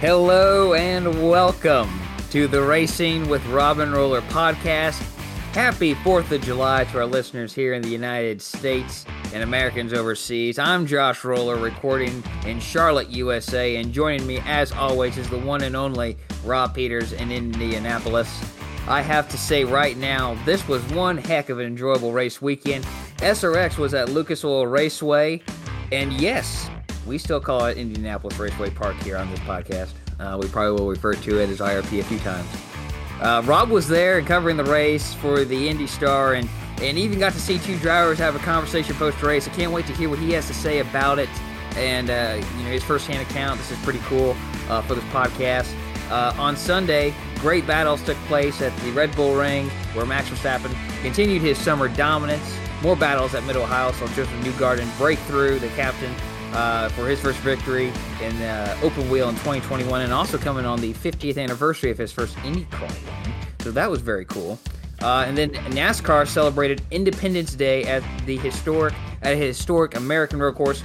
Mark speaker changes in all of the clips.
Speaker 1: Hello and welcome to the Racing with Robin Roller podcast. Happy 4th of July to our listeners here in the United States and Americans overseas. I'm Josh Roller recording in Charlotte, USA, and joining me as always is the one and only Rob Peters in Indianapolis. I have to say right now, this was one heck of an enjoyable race weekend. SRX was at Lucas Oil Raceway, and yes, we still call it Indianapolis Raceway Park here on this podcast. Uh, we probably will refer to it as IRP a few times. Uh, Rob was there and covering the race for the Indy Star and, and even got to see two drivers have a conversation post race. I can't wait to hear what he has to say about it and uh, you know his firsthand account. This is pretty cool uh, for this podcast. Uh, on Sunday, great battles took place at the Red Bull Ring where Max Verstappen continued his summer dominance. More battles at Mid Ohio, so Josef Newgarden breakthrough the captain uh, for his first victory in uh, open wheel in 2021, and also coming on the 50th anniversary of his first IndyCar win. So that was very cool. Uh, and then NASCAR celebrated Independence Day at the historic at historic American road course,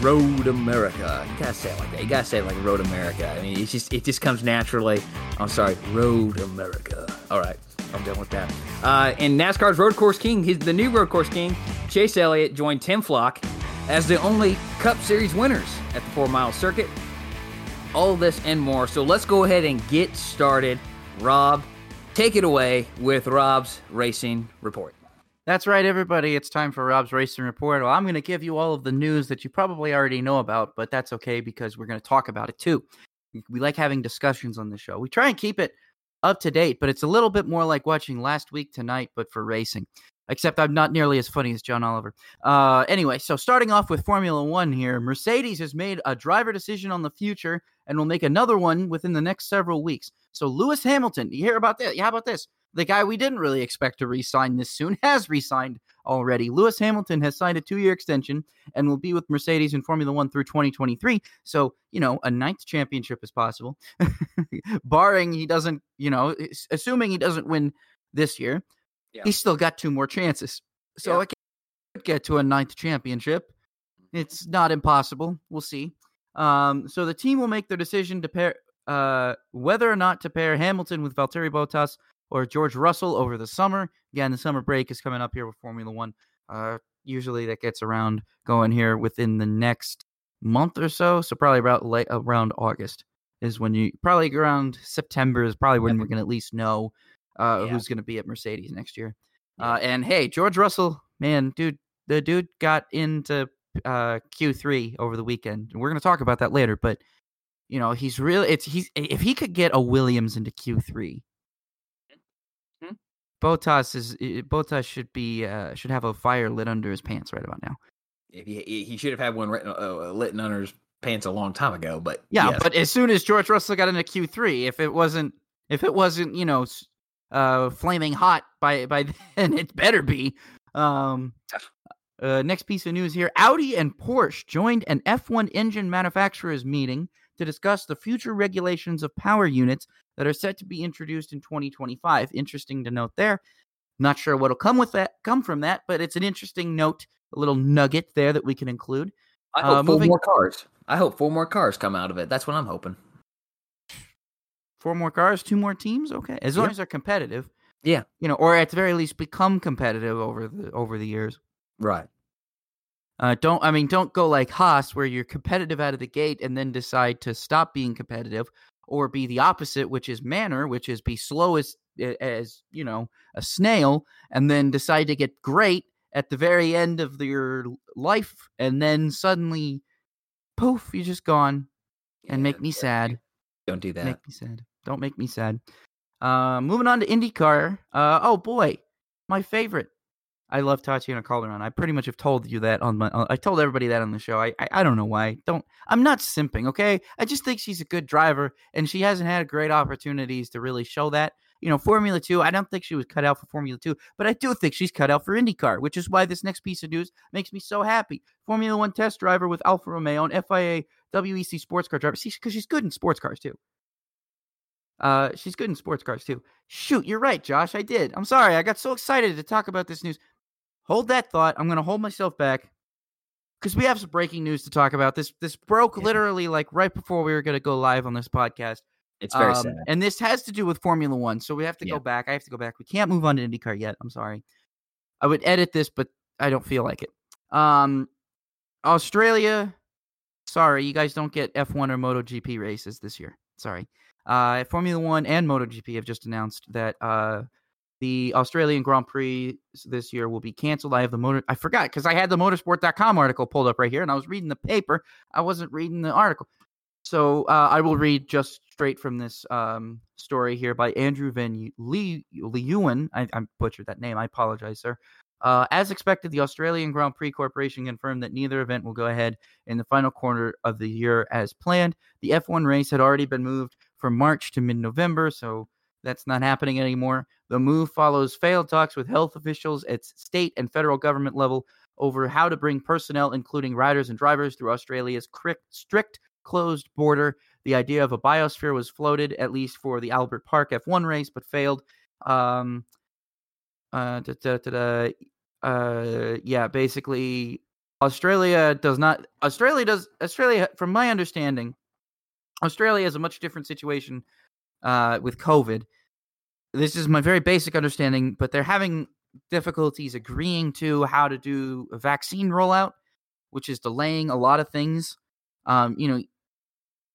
Speaker 1: Road America. You gotta say it like that. You gotta say it like Road America. I mean, it just it just comes naturally. I'm sorry, Road America. All right, I'm done with that. Uh, and NASCAR's road course king, he's the new road course king, Chase Elliott joined Tim Flock as the only Cup Series winners at the four mile circuit. All this and more. So let's go ahead and get started. Rob, take it away with Rob's Racing Report.
Speaker 2: That's right, everybody. It's time for Rob's Racing Report. Well, I'm going to give you all of the news that you probably already know about, but that's okay because we're going to talk about it too. We like having discussions on the show. We try and keep it up to date, but it's a little bit more like watching last week tonight, but for racing except I'm not nearly as funny as John Oliver. Uh, anyway, so starting off with Formula One here, Mercedes has made a driver decision on the future and will make another one within the next several weeks. So Lewis Hamilton, you hear about that? Yeah, how about this? The guy we didn't really expect to re-sign this soon has re-signed already. Lewis Hamilton has signed a two-year extension and will be with Mercedes in Formula One through 2023. So you know, a ninth championship is possible, barring he doesn't, you know, assuming he doesn't win this year yeah. he's still got two more chances. So yeah. I could get to a ninth championship. Mm-hmm. It's not impossible. We'll see. Um, so the team will make their decision to pair uh, whether or not to pair Hamilton with Valtteri Bottas or George Russell over the summer. Again, the summer break is coming up here with Formula One. Uh, usually that gets around going here within the next month or so. So probably about late around August is when you probably around September is probably when we're gonna at least know uh, yeah. who's going to be at Mercedes next year. Uh, and hey, George Russell, man, dude, the dude got into uh, Q3 over the weekend. We're going to talk about that later, but you know, he's really it's he's if he could get a Williams into Q3. Hmm? Bottas is Bottas should be uh, should have a fire lit under his pants right about now.
Speaker 1: If he he should have had one uh, lit under his pants a long time ago, but
Speaker 2: yeah, yes. but as soon as George Russell got into Q3, if it wasn't if it wasn't you know uh, flaming hot by by then. It better be. Um, uh, next piece of news here: Audi and Porsche joined an F1 engine manufacturers meeting to discuss the future regulations of power units that are set to be introduced in 2025. Interesting to note there. Not sure what'll come with that, come from that, but it's an interesting note, a little nugget there that we can include.
Speaker 1: I hope uh, four moving... more cars. I hope four more cars come out of it. That's what I'm hoping.
Speaker 2: Four more cars, two more teams. Okay, as long yeah. as they're competitive.
Speaker 1: Yeah,
Speaker 2: you know, or at the very least become competitive over the over the years.
Speaker 1: Right.
Speaker 2: Uh, don't I mean don't go like Haas where you're competitive out of the gate and then decide to stop being competitive, or be the opposite, which is Manor, which is be slow as as you know a snail, and then decide to get great at the very end of your life, and then suddenly, poof, you're just gone, and yeah, make me sad.
Speaker 1: Don't do that.
Speaker 2: Make me sad. Don't make me sad. Uh, moving on to IndyCar. Uh, oh boy, my favorite. I love Tatiana Calderon. I pretty much have told you that on my. Uh, I told everybody that on the show. I, I, I don't know why. Don't. I'm not simping. Okay. I just think she's a good driver, and she hasn't had great opportunities to really show that. You know, Formula Two. I don't think she was cut out for Formula Two, but I do think she's cut out for IndyCar, which is why this next piece of news makes me so happy. Formula One test driver with Alfa Romeo and FIA WEC sports car driver. See, because she's good in sports cars too. Uh, she's good in sports cars too. Shoot, you're right, Josh. I did. I'm sorry. I got so excited to talk about this news. Hold that thought. I'm going to hold myself back. because we have some breaking news to talk about. This this broke
Speaker 1: Yeah.
Speaker 2: literally like right before we were going to go live on this podcast.
Speaker 1: It's very
Speaker 2: Um,
Speaker 1: sad.
Speaker 2: And this has to do with Formula One. So we have to
Speaker 1: Yeah.
Speaker 2: go back. I have to go back. We can't move on to IndyCar yet. I'm sorry. I would edit this, but I don't feel like it. Um, Australia, sorry, you guys don't get F1 or MotoGP races this year. Sorry. Uh, Formula One and MotoGP have just announced that uh, the Australian Grand Prix this year will be canceled. I have the motor. I forgot because I had the motorsport.com article pulled up right here and I was reading the paper. I wasn't reading the article. So uh, I will read just straight from this um, story here by Andrew Van Lee Leeuwen. I, I butchered that name. I apologize, sir. Uh, as expected, the Australian Grand Prix Corporation confirmed that neither event will go ahead in the final quarter of the year as planned. The F1 race had already been moved from March to mid November, so that's not happening anymore. The move follows failed talks with health officials at state and federal government level over how to bring personnel, including riders and drivers, through Australia's strict closed border. The idea of a biosphere was floated, at least for the Albert Park F1 race, but failed. Um, uh, uh, yeah, basically, Australia does not. Australia does. Australia, from my understanding, Australia has a much different situation uh, with COVID. This is my very basic understanding, but they're having difficulties agreeing to how to do a vaccine rollout, which is delaying a lot of things. Um, you know,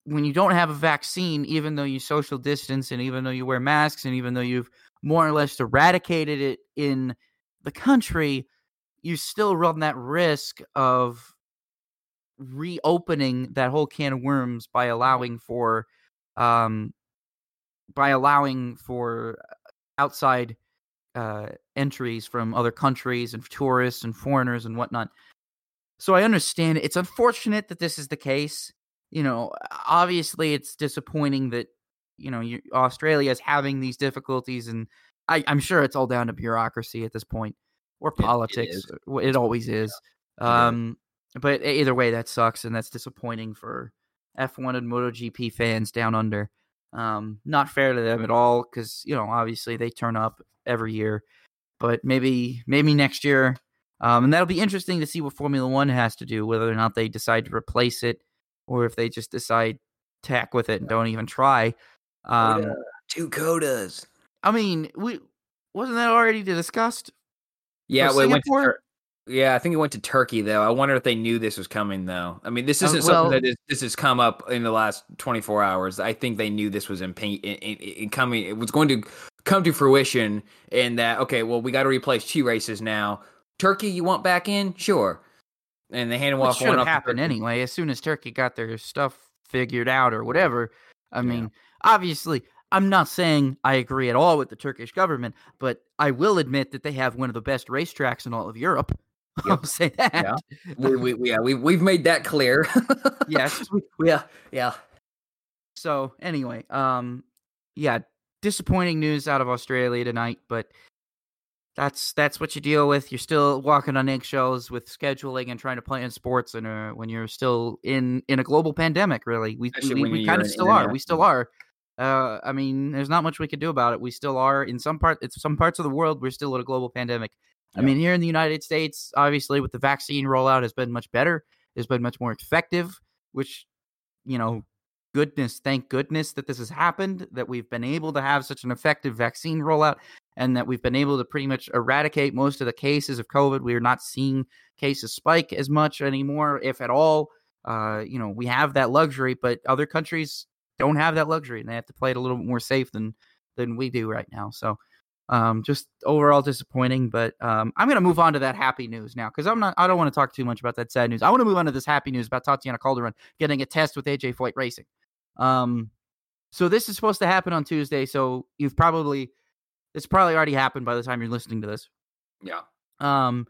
Speaker 2: when you don't have a vaccine, even though you social distance and even though you wear masks and even though you've more or less eradicated it in the country, you still run that risk of reopening that whole can of worms by allowing for um by allowing for outside uh entries from other countries and tourists and foreigners and whatnot. So i understand it. it's unfortunate that this is the case. You know obviously it's disappointing that you know you, australia is having these difficulties and I, i'm sure it's all down to bureaucracy at this point or politics uh, it always is.
Speaker 1: Is.
Speaker 2: um but either way that sucks and that's disappointing for f1 and MotoGP fans down under um not fair to them at all because you know obviously they turn up every year but maybe maybe next year um and that'll be interesting to see what formula one has to do whether or not they decide to replace it or if they just decide tack with it and don't even try um
Speaker 1: Two codas.
Speaker 2: i mean we wasn't that already discussed?
Speaker 1: Yeah, well, went to yeah, I think it went to Turkey though. I wonder if they knew this was coming though. I mean, this
Speaker 2: Uh,
Speaker 1: isn't
Speaker 2: well-
Speaker 1: something that is, this has come up in the last 24 hours. I think they knew this was in, in, in, in coming. It was going to come to fruition, and that okay, well, we got to replace two races now. Turkey, you want back in? Sure. And they handed off
Speaker 2: should
Speaker 1: one
Speaker 2: have
Speaker 1: off to
Speaker 2: happened anyway. As soon as Turkey got their stuff figured out or whatever. I
Speaker 1: Yeah.
Speaker 2: mean, obviously, I'm not saying I agree at all with the Turkish government, but I will admit that they have one of the best racetracks in all of Europe.
Speaker 1: Yep.
Speaker 2: say that.
Speaker 1: Yeah. we, we, we- yeah, we, we've made that clear.
Speaker 2: Yes.
Speaker 1: yeah, yeah.
Speaker 2: So anyway, um, yeah, disappointing news out of Australia tonight, but that's that's what you deal with. You're still walking on eggshells with scheduling and trying to play in sports, and uh, when you're still in in a global pandemic, really, we
Speaker 1: Especially
Speaker 2: we, we kind of still are. We still are. Uh, I mean, there's not much we can do about it. We still are in some part. It's some parts of the world. We're still in a global pandemic. I mean, here in the United States, obviously, with the vaccine rollout, has been much better. It's been much more effective, which you know goodness, thank goodness that this has happened, that we've been able to have such an effective vaccine rollout, and that we've been able to pretty much eradicate most of the cases of COVID. We are not seeing cases spike as much anymore, if at all. Uh, you know, we have that luxury, but other countries don't have that luxury, and they have to play it a little bit more safe than than we do right now. So, um, just overall disappointing. But um, I'm going to move on to that happy news now because I'm not. I don't want to talk too much about that sad news. I want to move on to this happy news about Tatiana Calderon getting a test with AJ Foyt Racing. Um, so this is supposed to happen on Tuesday. So you've probably it's probably already happened by the time you're listening to this.
Speaker 1: Yeah.
Speaker 2: Um,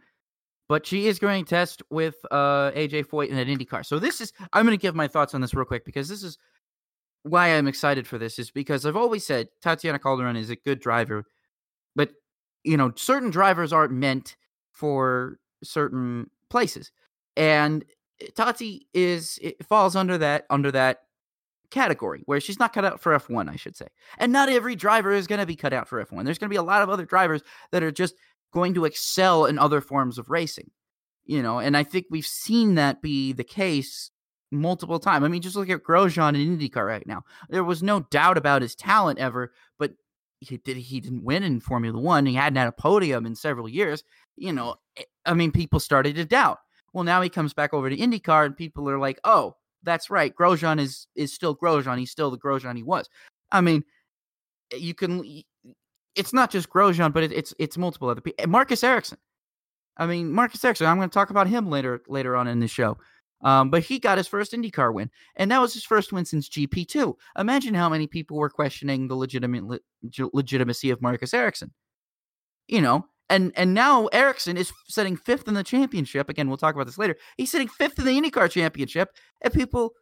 Speaker 2: but she is going to test with uh AJ Foyt in an IndyCar. So this is I'm going to give my thoughts on this real quick because this is why I'm excited for this is because I've always said Tatiana Calderon is a good driver, you know certain drivers aren't meant for certain places, and eh, Tati is it falls under that under that category where she's not cut out for F1, I should say. And not every driver is going to be cut out for F1. There's going to be a lot of other drivers that are just going to excel in other forms of racing. You know, and I think we've seen that be the case multiple times. I mean, just look at Grosjean in IndyCar right now. There was no doubt about his talent ever, but he did he didn't win in Formula One. He hadn't had a podium in several years. You know, eh, I mean, people started to doubt. Well, now he comes back over to IndyCar, and people are like, "Oh, that's right. Grosjean is is still Grosjean. He's still the Grosjean he was." I mean, eh, you can. It's not just Grosjean, but it, it's it's multiple other people. Marcus Ericsson. I mean, Marcus Ericsson. I'm going to talk about him later later on in the show. Um, but he got his first IndyCar win, and that was his first win since GP2. Imagine how many people were questioning the legitimate le- legitimacy of Marcus Ericsson. You know, and and now Ericsson is sitting fifth in the championship. Again, we'll talk about this later. He's sitting fifth in the IndyCar championship, and people,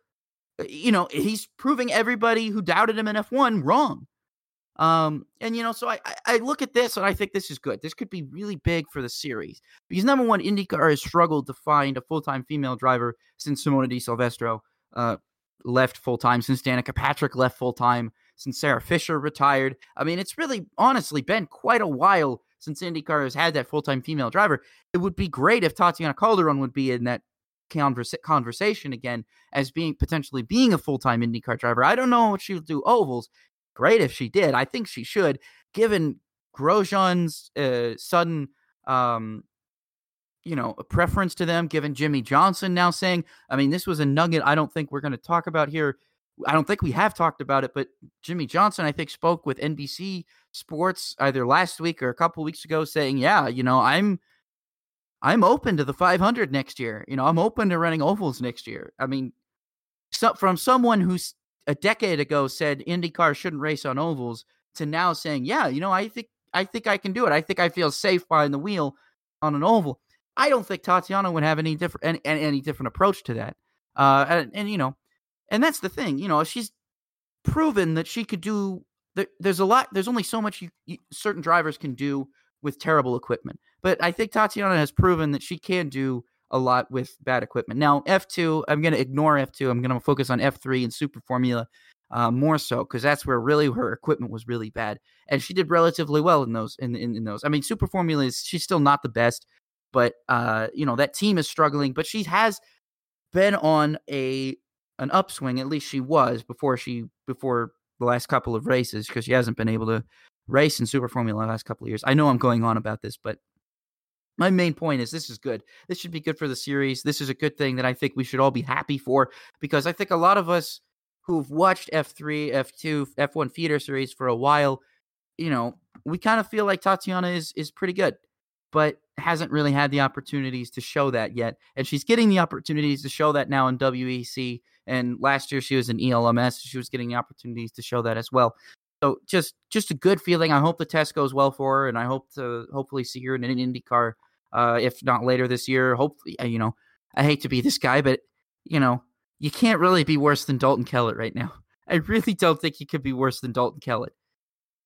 Speaker 2: uh, you know, he's proving everybody who doubted him in F1 wrong. Um, and you know, so I, I look at this and I think this is good. This could be really big for the series because number one, IndyCar has struggled to find a full time female driver since Simona de Silvestro uh, left full time, since Danica Patrick left full time, since Sarah Fisher retired. I mean, it's really honestly been quite a while since IndyCar has had that full time female driver. It would be great if Tatiana Calderon would be in that conversa- conversation again as being potentially being a full time IndyCar driver. I don't know what she'll do ovals great if she did. I think she should, given Grosjean's uh, sudden, um, you know, preference to them, given Jimmie Johnson now saying, I mean, this was a nugget I don't think we're going to talk about here. I don't think we have talked about it, but Jimmie Johnson, I think, spoke with NBC Sports either last week or a couple weeks ago saying, yeah, you know, I'm. I'm open to the 500 next year. You know, I'm open to running ovals next year. I mean, so, from someone who's a decade ago said IndyCar shouldn't race on ovals to now saying, yeah, you know, I think I think I can do it. I think I feel safe behind the wheel on an oval. I don't think Tatiana would have any different any, any different approach to that. Uh, and, and, you know, and that's the thing. You know, she's proven that she could do. There, there's a lot. There's only so much you, you, certain drivers can do with terrible equipment. But I think Tatiana has proven that she can do a lot with bad equipment. Now, F2, I'm going to ignore F2. I'm going to focus on F3 and Super Formula uh, more so because that's where really her equipment was really bad, and she did relatively well in those. In, in, in those, I mean, Super Formula is she's still not the best, but uh, you know that team is struggling. But she has been on a an upswing. At least she was before she before the last couple of races because she hasn't been able to race in Super Formula the last couple of years. I know I'm going on about this, but my main point is this is good. This should be good for the series. This is a good thing that I think we should all be happy for because I think a lot of us who've watched F3, F2, F1 feeder series for a while, you know, we kind of feel like Tatiana is is pretty good, but hasn't really had the opportunities to show that yet. And she's getting the opportunities to show that now in WEC. And last year she was in ELMS. She was getting the opportunities to show that as well. So just just a good feeling. I hope the test goes well for her, and I hope to hopefully see her in an IndyCar uh, if not later this year. Hopefully, uh, you know, I hate to be this guy, but you know, you can't really be worse than Dalton Kellett right now. I really don't think he could be worse than Dalton Kellett.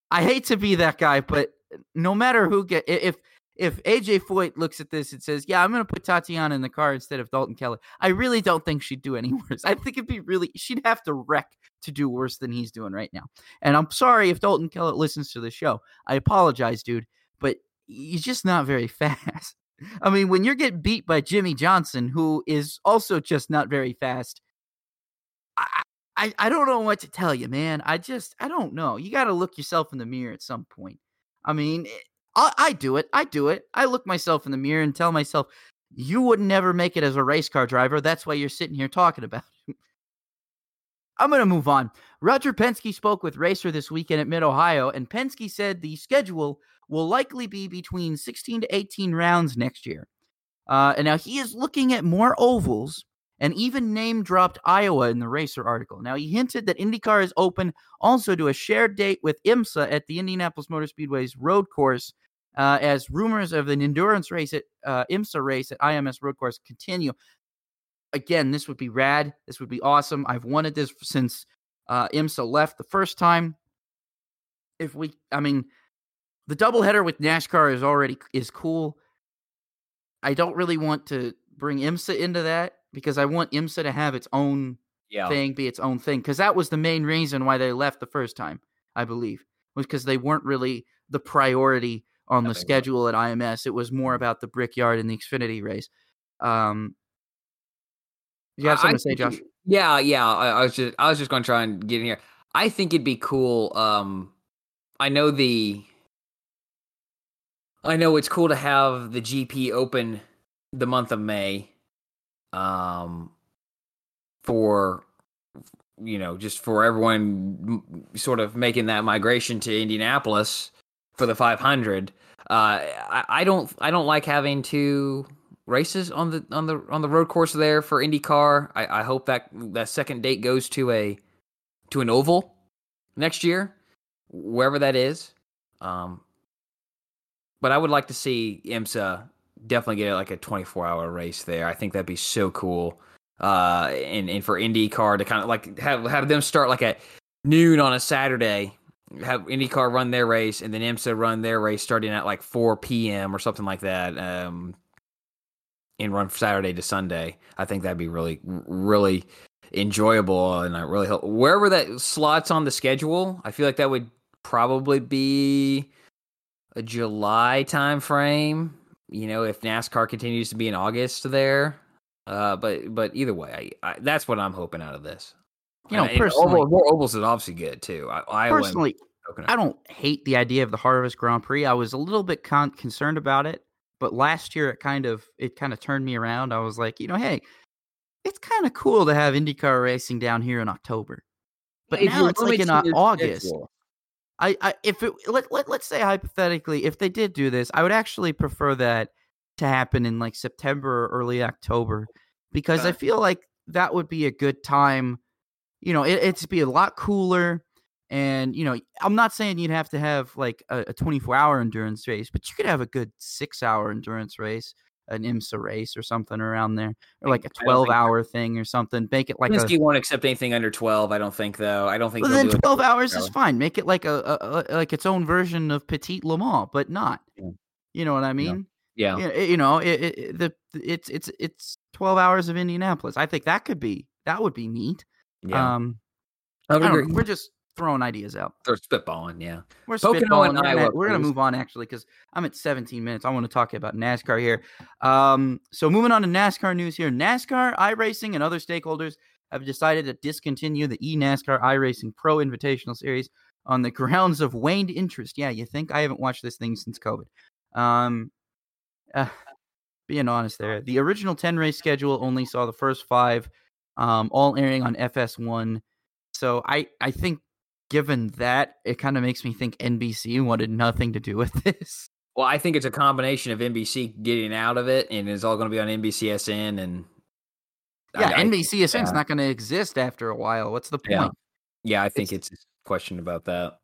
Speaker 2: I hate to be that guy, but no matter who get if if AJ Foyt looks at this and says, "Yeah, I'm going to put Tatiana in the car instead of Dalton Kellett," I really don't think she'd do any worse. I think it'd be really she'd have to wreck to do worse than he's doing right now. And I'm sorry if Dalton Kellett listens to the show. I apologize, dude, but he's just not very fast. I mean, when you're getting beat by Jimmie Johnson, who is also just not very fast, I, I, I don't know what to tell you, man. I just, I don't know. You got to look yourself in the mirror at some point. I mean, eh, I, I do it. I do it. I look myself in the mirror and tell myself, you would never make it as a race car driver. That's why you're sitting here talking about it. I'm going to move on. Roger Penske spoke with Racer this weekend at Mid Ohio, and Penske said the schedule will likely be between 16 to 18 rounds next year. Uh, and now he is looking at more ovals and even name dropped Iowa in the Racer article. Now, he hinted that IndyCar is open also to a shared date with IMSA at the Indianapolis Motor Speedway's road course, uh, as rumors of an endurance race at uh, IMSA race at IMS road course continue. Again, this would be rad. This would be awesome. I've wanted this since uh, IMSA left the first time. If we, I mean, the doubleheader with NASCAR is already is cool. I don't really want to bring IMSA into that because I want IMSA to have its own yeah. thing, be its own thing. Because that was the main reason why they left the first time, I believe, was because they weren't really the priority on the schedule at IMS. It was more about the Brickyard and the Xfinity race. Um, you have something I, to say, Josh?
Speaker 1: Yeah, yeah. I, I, was just I was just going to try and get in here. I think it'd be cool. Um, I know the. I know it's cool to have the GP open the month of May. Um, for you know, just for everyone sort of making that migration to Indianapolis for the 500. Uh, I, I don't I don't like having two races on the on the on the road course there for IndyCar. I, I hope that that second date goes to a to an oval next year, wherever that is. Um, but I would like to see IMSA definitely get like a 24 hour race there. I think that'd be so cool. Uh, and and for IndyCar to kind of like have have them start like at noon on a Saturday, have IndyCar run their race, and then IMSA run their race starting at like 4 p.m. or something like that. Um, and run Saturday to Sunday. I think that'd be really really enjoyable, and I really hope wherever that slots on the schedule. I feel like that would probably be a July time frame. You know, if NASCAR continues to be in August there. Uh, but but either way, I, I, that's what I'm hoping out of this.
Speaker 2: You know, personally,
Speaker 1: Oval, ovals is obviously good too. I,
Speaker 2: personally, I don't hate the idea of the Harvest Grand Prix. I was a little bit con- concerned about it, but last year it kind of it kind of turned me around. I was like, you know, hey, it's kind of cool to have IndyCar racing down here in October, but if now it's like in August. Schedule. I, I if it let, let let's say hypothetically if they did do this, I would actually prefer that to happen in like September or early October because okay. I feel like that would be a good time. You know, it, it'd be a lot cooler. And, you know, I'm not saying you'd have to have like a, a 24 hour endurance race, but you could have a good six hour endurance race, an IMSA race or something around there, or like a 12 hour thing or something. Make it like
Speaker 1: Penske a, won't accept anything under 12. I don't think, though. I don't think.
Speaker 2: Well, then 12 hours is fine. Make it like a, a, a, like its own version of Petit Le Mans, but not. Yeah. You know what I mean?
Speaker 1: Yeah.
Speaker 2: yeah. You know, it, it, the it's it's it's 12 hours of Indianapolis. I think that could be that would be neat. Yeah. Um, I don't know, we're just throwing ideas out.
Speaker 1: They're spitballing, yeah.
Speaker 2: We're spitballing. We're gonna, we're gonna move on actually because I'm at 17 minutes. I want to talk about NASCAR here. Um, so moving on to NASCAR news here. NASCAR, iRacing, and other stakeholders have decided to discontinue the eNASCAR iRacing Pro Invitational Series on the grounds of waned interest. Yeah, you think I haven't watched this thing since COVID? Um, uh, being honest, there, the original 10 race schedule only saw the first five, um, all airing on FS1. So I I think given that, it kind of makes me think NBC wanted nothing to do with this.
Speaker 1: Well, I think it's a combination of NBC getting out of it, and it's all going to be on NBCSN. And
Speaker 2: yeah, I, NBCSN's yeah. not going to exist after a while. What's the point?
Speaker 1: Yeah, yeah I think it's, it's a question about that.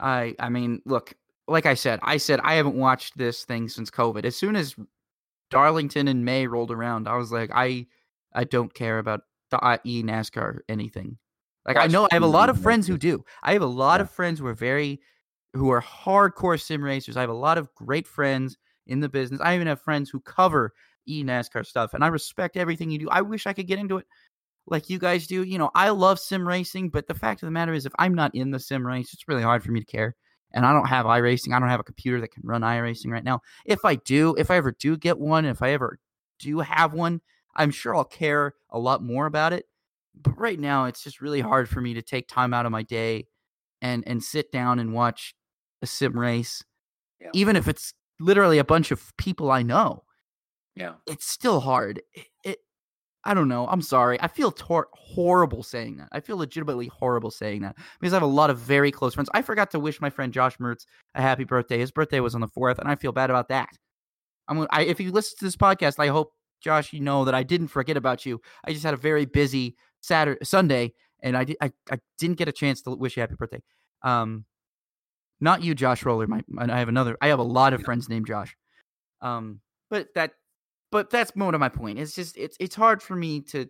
Speaker 2: I I mean, look, like I said, I said I haven't watched this thing since COVID. As soon as Darlington and May rolled around, I was like, I I don't care about the e NASCAR anything. Like I know I have a lot of friends who do. I have a lot yeah. of friends who are very who are hardcore sim racers. I have a lot of great friends in the business. I even have friends who cover e NASCAR stuff, and I respect everything you do. I wish I could get into it like you guys do. You know, I love sim racing, but the fact of the matter is, if I'm not in the sim race, it's really hard for me to care. And I don't have iRacing. I don't have a computer that can run iRacing right now. If I do, if I ever do get one, if I ever do have one, I'm sure I'll care a lot more about it but right now it's just really hard for me to take time out of my day and and sit down and watch a sim race yeah. even if it's literally a bunch of people i know.
Speaker 1: Yeah.
Speaker 2: It's still hard. It, it i don't know. I'm sorry. I feel tor- horrible saying that. I feel legitimately horrible saying that because i have a lot of very close friends. I forgot to wish my friend josh mertz a happy birthday. His birthday was on the 4th and i feel bad about that. I'm I, if you listen to this podcast i hope josh you know that i didn't forget about you. I just had a very busy Saturday, Sunday, and I, I, I didn't get a chance to wish you happy birthday. Um, not you, Josh Roller. My, I have another. I have a lot of friends named Josh. Um, but that, but that's more of my point. It's just it's it's hard for me to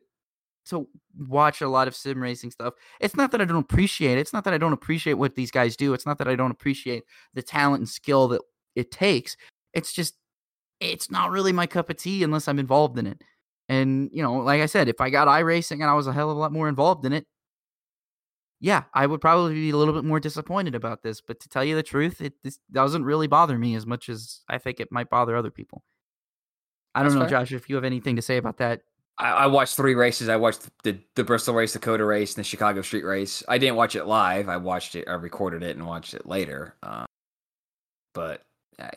Speaker 2: to watch a lot of sim racing stuff. It's not that I don't appreciate it. It's not that I don't appreciate what these guys do. It's not that I don't appreciate the talent and skill that it takes. It's just it's not really my cup of tea unless I'm involved in it. And, you know, like I said, if I got iRacing and I was a hell of a lot more involved in it, yeah, I would probably be a little bit more disappointed about this. But to tell you the truth, it this doesn't really bother me as much as I think it might bother other people. I don't
Speaker 1: That's
Speaker 2: know,
Speaker 1: fair.
Speaker 2: Josh, if you have anything to say about that.
Speaker 1: I, I watched three races. I watched the, the Bristol race, the Dakota race, and the Chicago Street race. I didn't watch it live. I watched it. I recorded it and watched it later. Um, but I,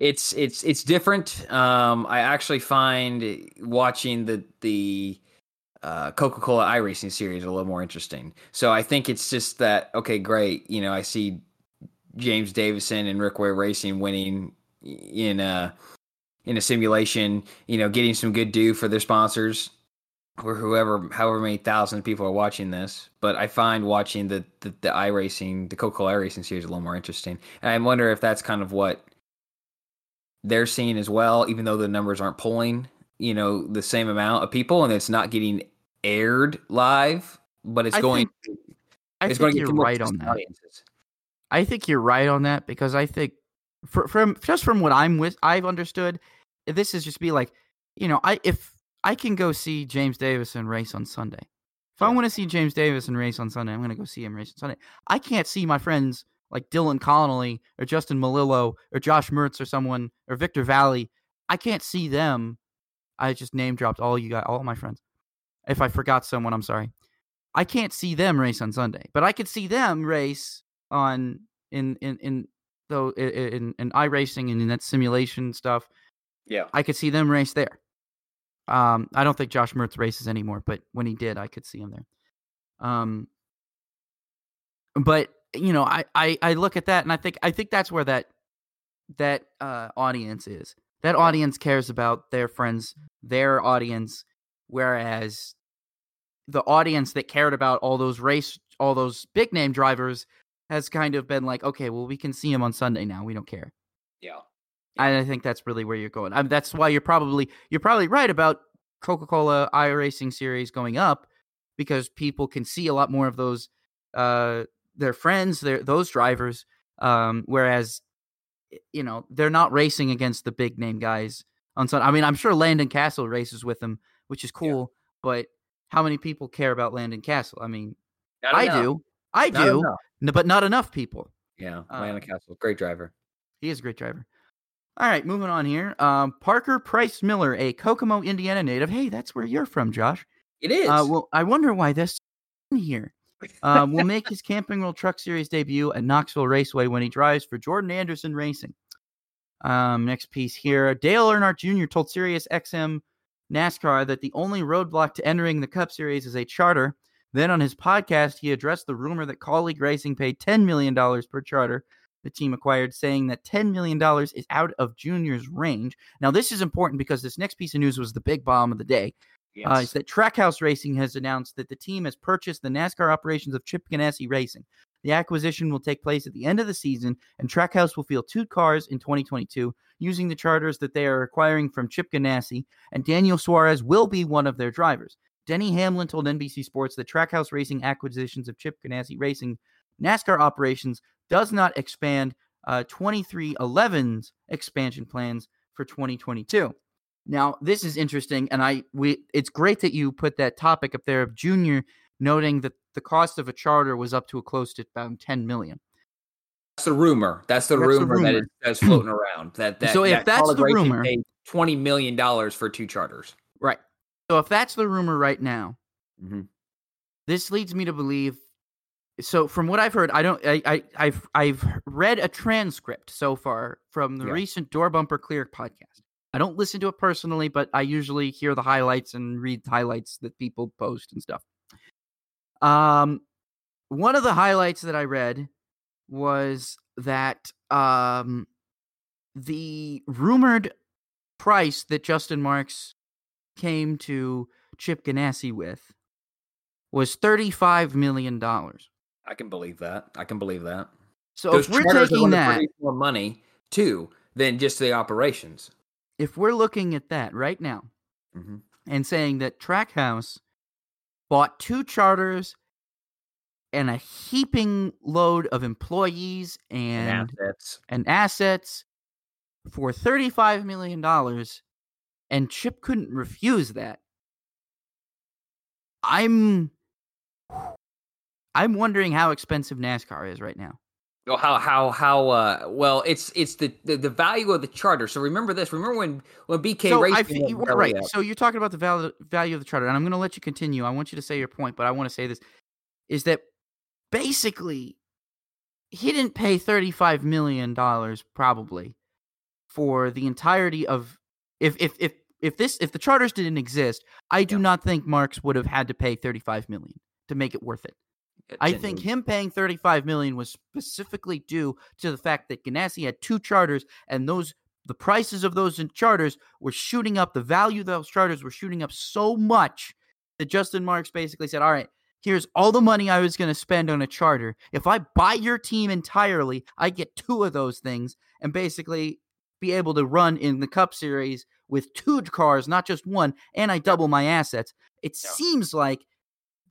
Speaker 1: it's it's it's different. Um, I actually find watching the the uh, Coca Cola iRacing series a little more interesting. So I think it's just that okay, great. You know, I see James Davison and Rick Ware Racing winning in a in a simulation. You know, getting some good due for their sponsors or whoever, however many thousand people are watching this. But I find watching the the, the iRacing, the Coca Cola iRacing series, a little more interesting. And I wonder if that's kind of what they're seeing as well, even though the numbers aren't pulling, you know, the same amount of people, and it's not getting aired live, but it's
Speaker 2: I
Speaker 1: going.
Speaker 2: think- I
Speaker 1: it's
Speaker 2: think
Speaker 1: going
Speaker 2: you're
Speaker 1: get to more
Speaker 2: right on that.
Speaker 1: audiences.
Speaker 2: I think you're right on that because I think fr- from just from what I'm with, I've understood. This is just be like, you know, I if I can go see James Davison race on Sunday. If I want to see James Davison race on Sunday, I'm going to go see him race on Sunday. I can't see my friends like Dylan Connolly or Justin Malillo or Josh Mertz or someone or Victor Valley. I can't see them. I just name dropped all you got, all my friends. If I forgot someone, I'm sorry. I can't see them race on Sunday, but I could see them race on in in in though in in, in iRacing and in that simulation stuff.
Speaker 1: Yeah,
Speaker 2: I could see them race there. Um, I don't think Josh Mertz races anymore, but when he did, I could see him there. Um, but you know, I, I I look at that and I think I think that's where that that uh, audience is. That audience cares about their friends, their audience, whereas the audience that cared about all those race, all those big name drivers, has kind of been like, okay, well, we can see him on Sunday now. We don't care.
Speaker 1: yeah.
Speaker 2: And I think that's really where you're going. I mean, that's why you're probably you're probably right about Coca-Cola iRacing series going up because people can see a lot more of those uh their friends, their those drivers um whereas you know, they're not racing against the big name guys on Sunday. I mean, I'm sure Landon Cassill races with them, which is cool, but how many people care about Landon Cassill? I mean, I do. I
Speaker 1: Not
Speaker 2: do, n- but not enough people.
Speaker 1: Yeah,
Speaker 2: Uh,
Speaker 1: Landon Cassill, great driver.
Speaker 2: He is a great driver. All right, moving on here. Um, Parker Price Miller, a Kokomo, Indiana native. Hey, that's where you're from, Josh.
Speaker 1: It is.
Speaker 2: Uh, well, I wonder why this here. Uh, will make his Camping World Truck Series debut at Knoxville Raceway when he drives for Jordan Anderson Racing. Um, next piece here. Dale Earnhardt Jr. told Sirius XM NASCAR that the only roadblock to entering the Cup Series is a charter. Then on his podcast, he addressed the rumor that Kaulig Racing paid $10 million per charter the team acquired, saying that $10 million is out of Junior's range. Now, this is important because this next piece of news was the big bomb of the day. Uh, is that Trackhouse Racing has announced that the team has purchased the NASCAR operations of Chip Ganassi Racing. The acquisition will take place at the end of the season, and Trackhouse will field two cars in 2022 using the charters that they are acquiring from Chip Ganassi, and Daniel Suarez will be one of their drivers. Denny Hamlin told NBC Sports that Trackhouse Racing acquisitions of Chip Ganassi Racing NASCAR operations does not expand uh, 23XI's expansion plans for 2022. Now, this is interesting, and I we it's great that you put that topic up there of Junior noting that the cost of a charter was up to a close to about 10 million.
Speaker 1: That's the rumor. That's the
Speaker 2: That's
Speaker 1: rumor, that
Speaker 2: rumor.
Speaker 1: is that's floating around. That, that
Speaker 2: So if that's the rumor-
Speaker 1: paid twenty million dollars for two charters.
Speaker 2: Right. So if that's the rumor right now,
Speaker 1: Mhm.
Speaker 2: this leads me to believe so from what I've heard, I don't I, I I've I've read a transcript so far from the
Speaker 1: Yeah.
Speaker 2: recent Door Bumper Clear podcast. I don't listen to it personally, but I usually hear the highlights and read the highlights that people post and stuff. Um one of the highlights that I read was that um the rumored price that Justin Marks came to Chip Ganassi with was $35 million.
Speaker 1: I can believe that. I can believe that.
Speaker 2: So
Speaker 1: Those
Speaker 2: if we're taking that,
Speaker 1: more money too than just the operations.
Speaker 2: If we're looking at that right now
Speaker 1: hmm
Speaker 2: and saying that Trackhouse bought two charters and a heaping load of employees
Speaker 1: And,
Speaker 2: and
Speaker 1: assets.
Speaker 2: and assets for $35 million and Chip couldn't refuse that. I'm I'm wondering how expensive NASCAR is right now.
Speaker 1: Oh, how how how uh well it's it's the, the, the value of the charter. So remember this. Remember when when BK
Speaker 2: so
Speaker 1: Racing
Speaker 2: I, right. Up. So you're talking about the value value of the charter, and I'm going to let you continue. I want you to say your point, but I want to say this: is that basically he didn't pay 35 million dollars probably for the entirety of if if if if this if the charters didn't exist, I do yeah. not think Marks would have had to pay 35 million to make it worth it. I think him paying 35 million was specifically due to the fact that Ganassi had two charters and those the prices of those charters were shooting up. The value of those charters were shooting up so much that Justin Marks basically said, All right, here's all the money I was going to spend on a charter. If I buy your team entirely, I get two of those things and basically be able to run in the Cup Series with two cars, not just one, and I double my assets. It yeah. seems like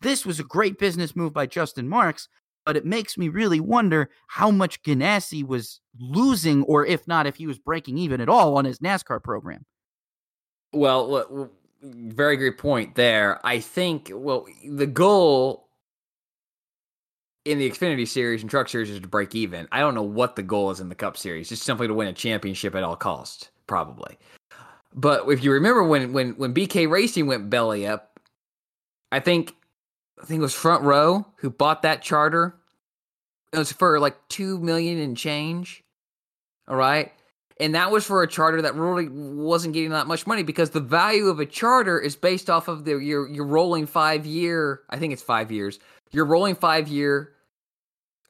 Speaker 2: this was a great business move by Justin Marks, but it makes me really wonder how much Ganassi was losing, or if not, if he was breaking even at all on his NASCAR program.
Speaker 1: Well, very great point there. I think, well, the goal in the Xfinity Series and Truck Series is to break even. I don't know what the goal is in the Cup Series. Just simply to win a championship at all costs, probably. But if you remember when when when BK Racing went belly up, I think I think it was Front Row who bought that charter. It was for like two million and change. All right. And that was for a charter that really wasn't getting that much money because the value of a charter is based off of the your your rolling five year. I think it's five years. Your rolling five year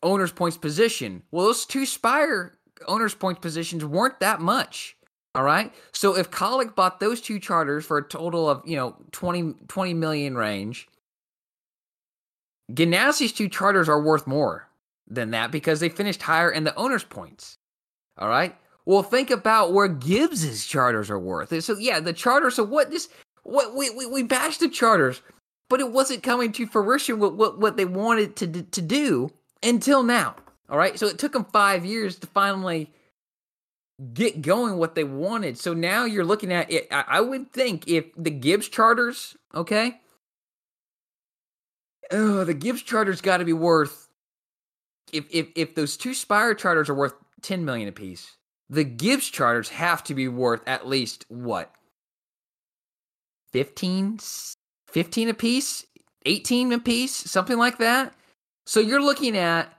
Speaker 1: owners points position. Well, those two Spire owners points positions weren't that much. All right. So if Kaulig bought those two charters for a total of, you know, 20, 20 million range, Ganassi's two charters are worth more than that because they finished higher in the owner's points. All right. Well, think about where Gibbs's charters are worth. So yeah, the charters. So what this? What we we, we bashed the charters, but it wasn't coming to fruition what what, what they wanted to to do until now. All right. So it took them five years to finally get going what they wanted. So now you're looking at it. I would think if the Gibbs charters, okay, oh, the Gibbs charter's got to be worth. If if if those two Spire charters are worth ten million apiece, the Gibbs charters have to be worth at least what? 15 15 apiece? 18 apiece? Something like that? So you're looking at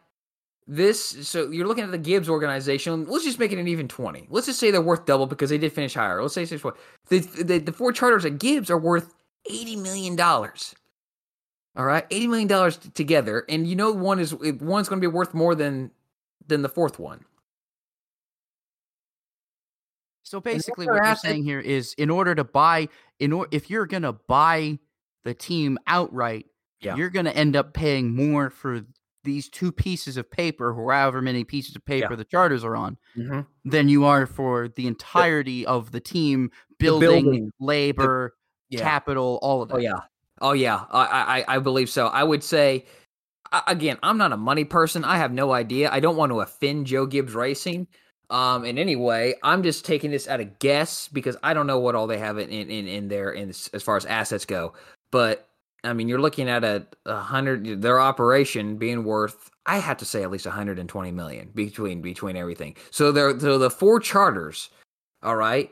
Speaker 1: this so you're looking at the gibbs organization let's just make it an even 20 let's just say they're worth double because they did finish higher. Let's say six the, the, the four charters at gibbs are worth 80 million dollars all right, eighty million dollars together, and you know one is one's going to be worth more than than the fourth one.
Speaker 2: So basically, what you're saying here is, in order to buy, in or if you're going to buy the team outright, yeah. you're going to end up paying more for these two pieces of paper, however many pieces of paper yeah. the charters are on, mm-hmm. than you are for the entirety of the team building, the building. labor, the, yeah. capital, all of
Speaker 1: that. Oh yeah, Oh yeah, I, I I believe so. I would say again, I'm not a money person. I have no idea. I don't want to offend Joe Gibbs Racing um in any way. I'm just taking this at a guess because I don't know what all they have in in in there in as far as assets go. But I mean, you're looking at a, a hundred their operation being worth I have to say at least 120 million between between everything. So they're so the four charters, all right,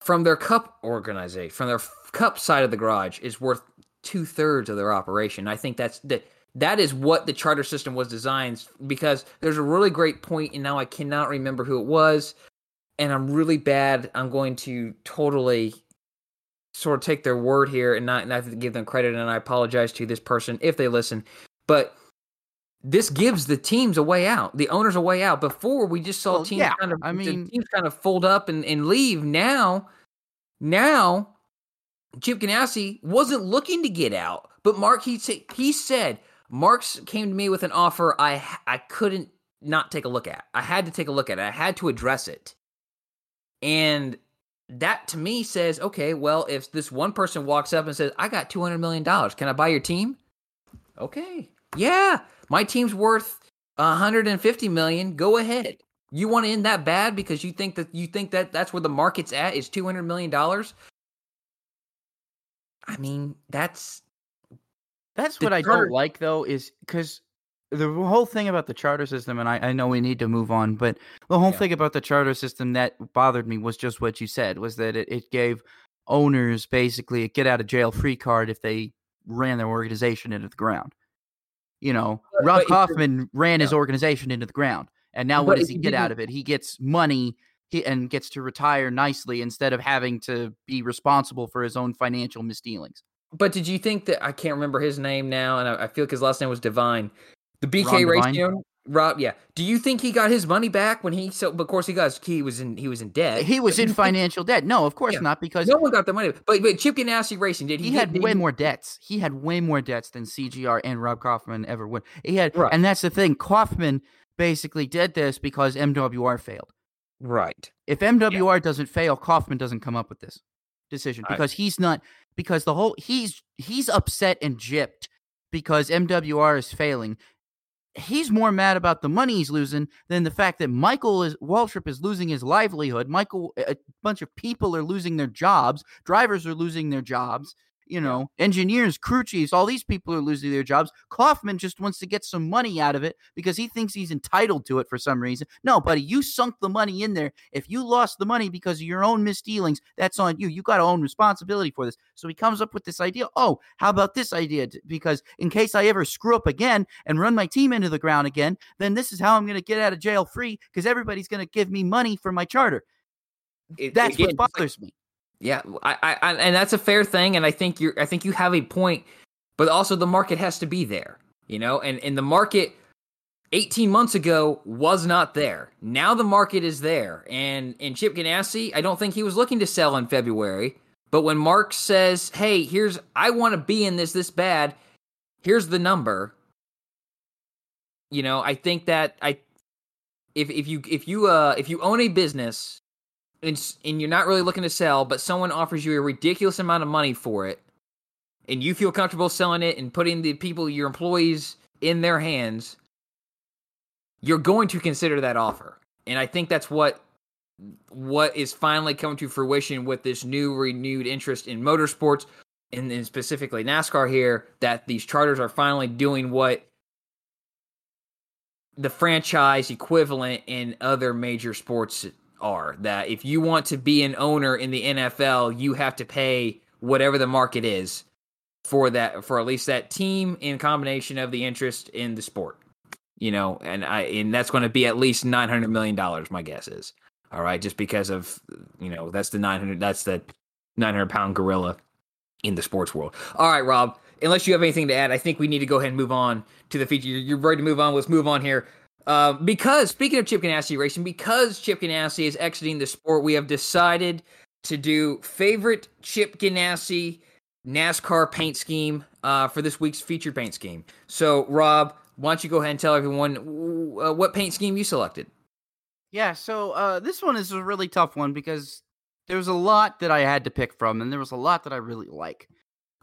Speaker 1: from their cup organization, from their cup side of the garage is worth two thirds of their operation. I think that's that. That is what the charter system was designed because there's a really great point, and now I cannot remember who it was, and I'm really bad. I'm going to totally sort of take their word here and not not give them credit, and I apologize to this person if they listen, but this gives the teams a way out, the owners a way out. Before we just saw well, teams yeah, kind of, I mean, teams kind of fold up and, and leave. Now, now Chip Ganassi wasn't looking to get out, but Mark he he said Marks came to me with an offer I I couldn't not take a look at. I had to take a look at it. I had to address it. And that to me says, okay, well, if this one person walks up and says, "I got 200 million dollars. Can I buy your team?" Okay. Yeah, my team's worth 150 million. Go ahead. You want to end that bad because you think that you think that that's where the market's at is 200 million dollars? I mean, that's
Speaker 2: that's what I don't like though, is because the whole thing about the charter system, and I, I know we need to move on, but the whole
Speaker 1: Yeah.
Speaker 2: thing about the charter system that bothered me was just what you said was that it, it gave owners basically a get out of jail free card if they ran their organization into the ground. You know,
Speaker 1: But-
Speaker 2: Rob
Speaker 1: but
Speaker 2: Kauffman ran his organization into the ground, and now
Speaker 1: But
Speaker 2: what does he get out of it? He gets money he, and gets to retire nicely instead of having to be responsible for his own financial misdealings.
Speaker 1: But did you think that I can't remember his name now, and I, I feel like his last name was Devine, the BK
Speaker 2: Ron
Speaker 1: race
Speaker 2: Devine?
Speaker 1: owner? Rob, yeah. Do you think he got his money back when he? So, of course, he got. His, he was in. He was in debt.
Speaker 2: He was in
Speaker 1: do you think-
Speaker 2: financial debt. No, of course
Speaker 1: Yeah.
Speaker 2: not, because
Speaker 1: No one got the money. But but Chip Ganassi Racing did he?
Speaker 2: he had
Speaker 1: did
Speaker 2: way more debts. He had way more debts than CGR and Rob Kauffman ever would. He had,
Speaker 1: Right.
Speaker 2: and that's the thing. Kauffman basically did this because MWR failed.
Speaker 1: Right.
Speaker 2: If MWR doesn't fail, Kauffman doesn't come up with this decision
Speaker 1: I-
Speaker 2: because he's not because the whole he's he's upset and gypped because MWR is failing. He's more mad about the money he's losing than the fact that Michael is Waltrip is losing his livelihood. Michael, a bunch of people are losing their jobs. Drivers are losing their jobs. You know, engineers, crew chiefs, all these people are losing their jobs. Kauffman just wants to get some money out of it because he thinks he's entitled to it for some reason. No, buddy, you sunk the money in there. If you lost the money because of your own misdealings, that's on you. You got to own responsibility for this. So he comes up with this idea. Oh, how about this idea? Because in case I ever screw up again and run my team into the ground again, then this is how I'm going to get out of jail free because everybody's going to give me money for my charter.
Speaker 1: It-
Speaker 2: That's
Speaker 1: again,
Speaker 2: what
Speaker 1: just like-
Speaker 2: bothers me.
Speaker 1: Yeah, I, I, and that's a fair thing, and I think you're, I think you have a point, but also the market has to be there, you know, and and the market, eighteen months ago was not there. Now the market is there, and and Chip Ganassi, I don't think he was looking to sell in February, but when Mark says, "Hey, here's, I want to be in this this bad, here's the number," you know, I think that I, if if you if you uh if you own a business and, and you're not really looking to sell, but someone offers you a ridiculous amount of money for it, and you feel comfortable selling it and putting the people, your employees, in their hands, you're going to consider that offer. And I think that's what what is finally coming to fruition with this new renewed interest in motorsports and, and specifically NASCAR here that these charters are finally doing what the franchise equivalent in other major sports are that if you want to be an owner in the NFL, you have to pay whatever the market is for that for at least that team in combination of the interest in the sport. You know, and I and that's going to be at least 900 million dollars my guess is. All right, just because of you know, that's the 900 that's the 900 pound gorilla in the sports world. All right, Rob, unless you have anything to add, I think we need to go ahead and move on to the feature. You're, ready to move on. Let's move on here. Uh, because speaking of Chip Ganassi racing, because Chip Ganassi is exiting the sport, we have decided to do favorite Chip Ganassi NASCAR paint scheme uh, for this week's featured paint scheme. So, Rob, why don't you go ahead and tell everyone uh, what paint scheme you selected?
Speaker 2: Yeah, so uh, this one is a really tough one because there was a lot that I had to pick from, and there was a lot that I really like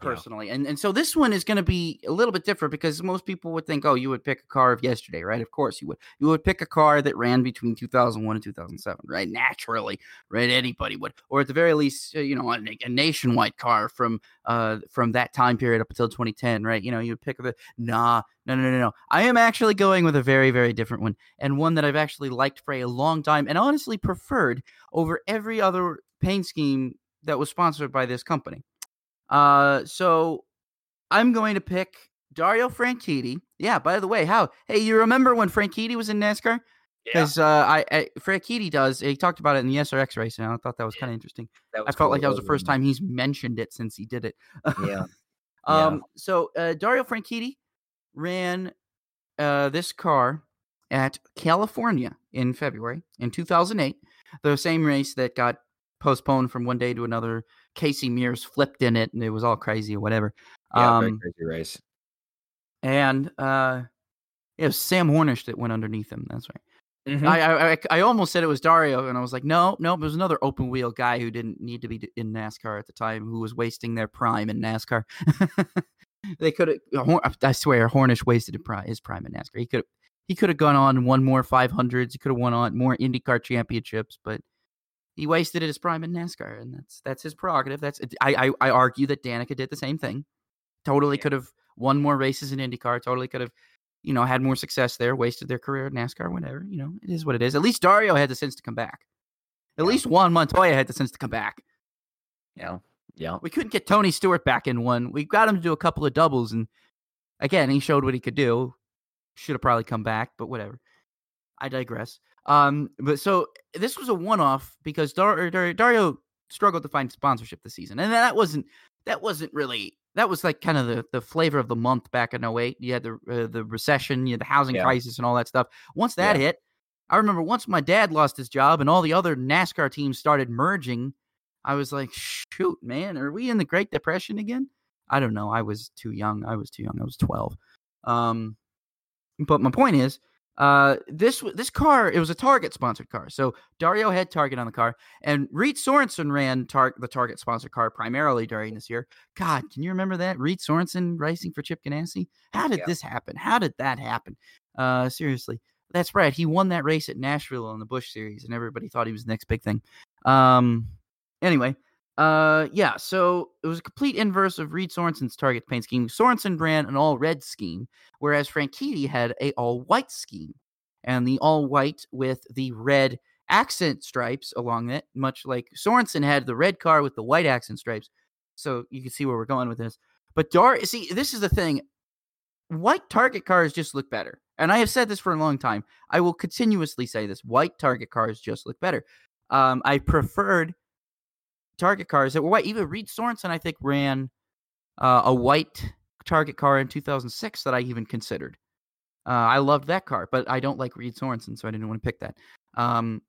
Speaker 1: Yeah.
Speaker 2: personally. And and so this one is going to be a little bit different because most people would think, oh, you would pick a car of yesterday, right? Of course you would. You would pick a car that ran between 2001 and 2007, right? Naturally, right? Anybody would, or at the very least, uh, you know, a, a nationwide car from uh from that time period up until 2010, right? You know, you would pick the nah. No, no, no, no. I am actually going with a very, very different one, and one that I've actually liked for a long time, and honestly preferred over every other paint scheme that was sponsored by this company. Uh, so I'm going to pick Dario Franchitti. Yeah. By the way, how? Hey, you remember when Franchitti was in NASCAR? Because uh, I, I Franchitti does. He talked about it in the SRX race, and I thought that was kind of interesting. I felt like that was the first time he's mentioned it since he did it.
Speaker 1: Yeah.
Speaker 2: Um, so uh, Dario Franchitti ran uh, this car at California in February in 2008, the same race that got postponed from one day to another. Casey Mears flipped in it, and it was all crazy or whatever.
Speaker 1: Yeah, very
Speaker 2: um,
Speaker 1: crazy race.
Speaker 2: and uh, it was Sam Hornish that went underneath him. That's right.
Speaker 1: Mhm.
Speaker 2: I, I I- almost said it was Dario, and I was like, no, no, it was another open wheel guy who didn't need to be in NASCAR at the time, who was wasting their prime in NASCAR. they could have, I swear, Hornish wasted his prime, in NASCAR. He could have, he could have gone on and won more 500s. He could have won on more IndyCar championships, but he wasted his prime in NASCAR, and that's that's his prerogative. That's I I, I argue that Danica did the same thing. Totally
Speaker 1: Yeah.
Speaker 2: could have won more races in IndyCar. Totally could have you know, had more success there, wasted their career at NASCAR, whatever. You know, it is what it is. At least Dario had the sense to come back. At
Speaker 1: Yeah.
Speaker 2: least Juan Montoya had the sense to come back.
Speaker 1: Yeah. Yeah.
Speaker 2: We couldn't get Tony Stewart back in one. We got him to do a couple of doubles, and again, he showed what he could do. Should have probably come back, but whatever. I digress. Um, but so this was a one-off because Dar- Dar- Dario struggled to find sponsorship this season, and that wasn't that wasn't really that was like kind of the, the flavor of the month back in 08. You had the uh, the recession, you had the housing
Speaker 1: Yeah.
Speaker 2: crisis, and all that stuff. Once that
Speaker 1: Yeah.
Speaker 2: hit, I remember once my dad lost his job and all the other NASCAR teams started merging. I was like, shoot, man, are we in the Great Depression again? I don't know. I was too young. I was too young. I was 12. Um, but my point is, uh, this this car it was a Target sponsored car. So Dario had Target on the car, and Reed Sorensen ran tar- the Target sponsored car primarily during this year. God, can you remember that Reed Sorensen racing for Chip Ganassi? How did
Speaker 1: Yeah.
Speaker 2: this happen? How did that happen? Uh, seriously, that's right. He won that race at Nashville in the Busch Series, and everybody thought he was the next big thing. Um, anyway, uh, yeah. So it was a complete inverse of Reed Sorensen's target paint scheme. Sorensen ran an all red scheme, whereas Franchitti had a all white scheme, and the all white with the red accent stripes along it, much like Sorensen had the red car with the white accent stripes. So you can see where we're going with this. But Dar, see, this is the thing. White target cars just look better. And I have said this for a long time. I will continuously say this. White target cars just look better. Um, I preferred target cars that were white. Even Reed Sorensen, I think, ran uh, a white target car in 2006 that I even considered. Uh, I loved that car, but I don't like Reed Sorensen, so I didn't want to pick that. Um,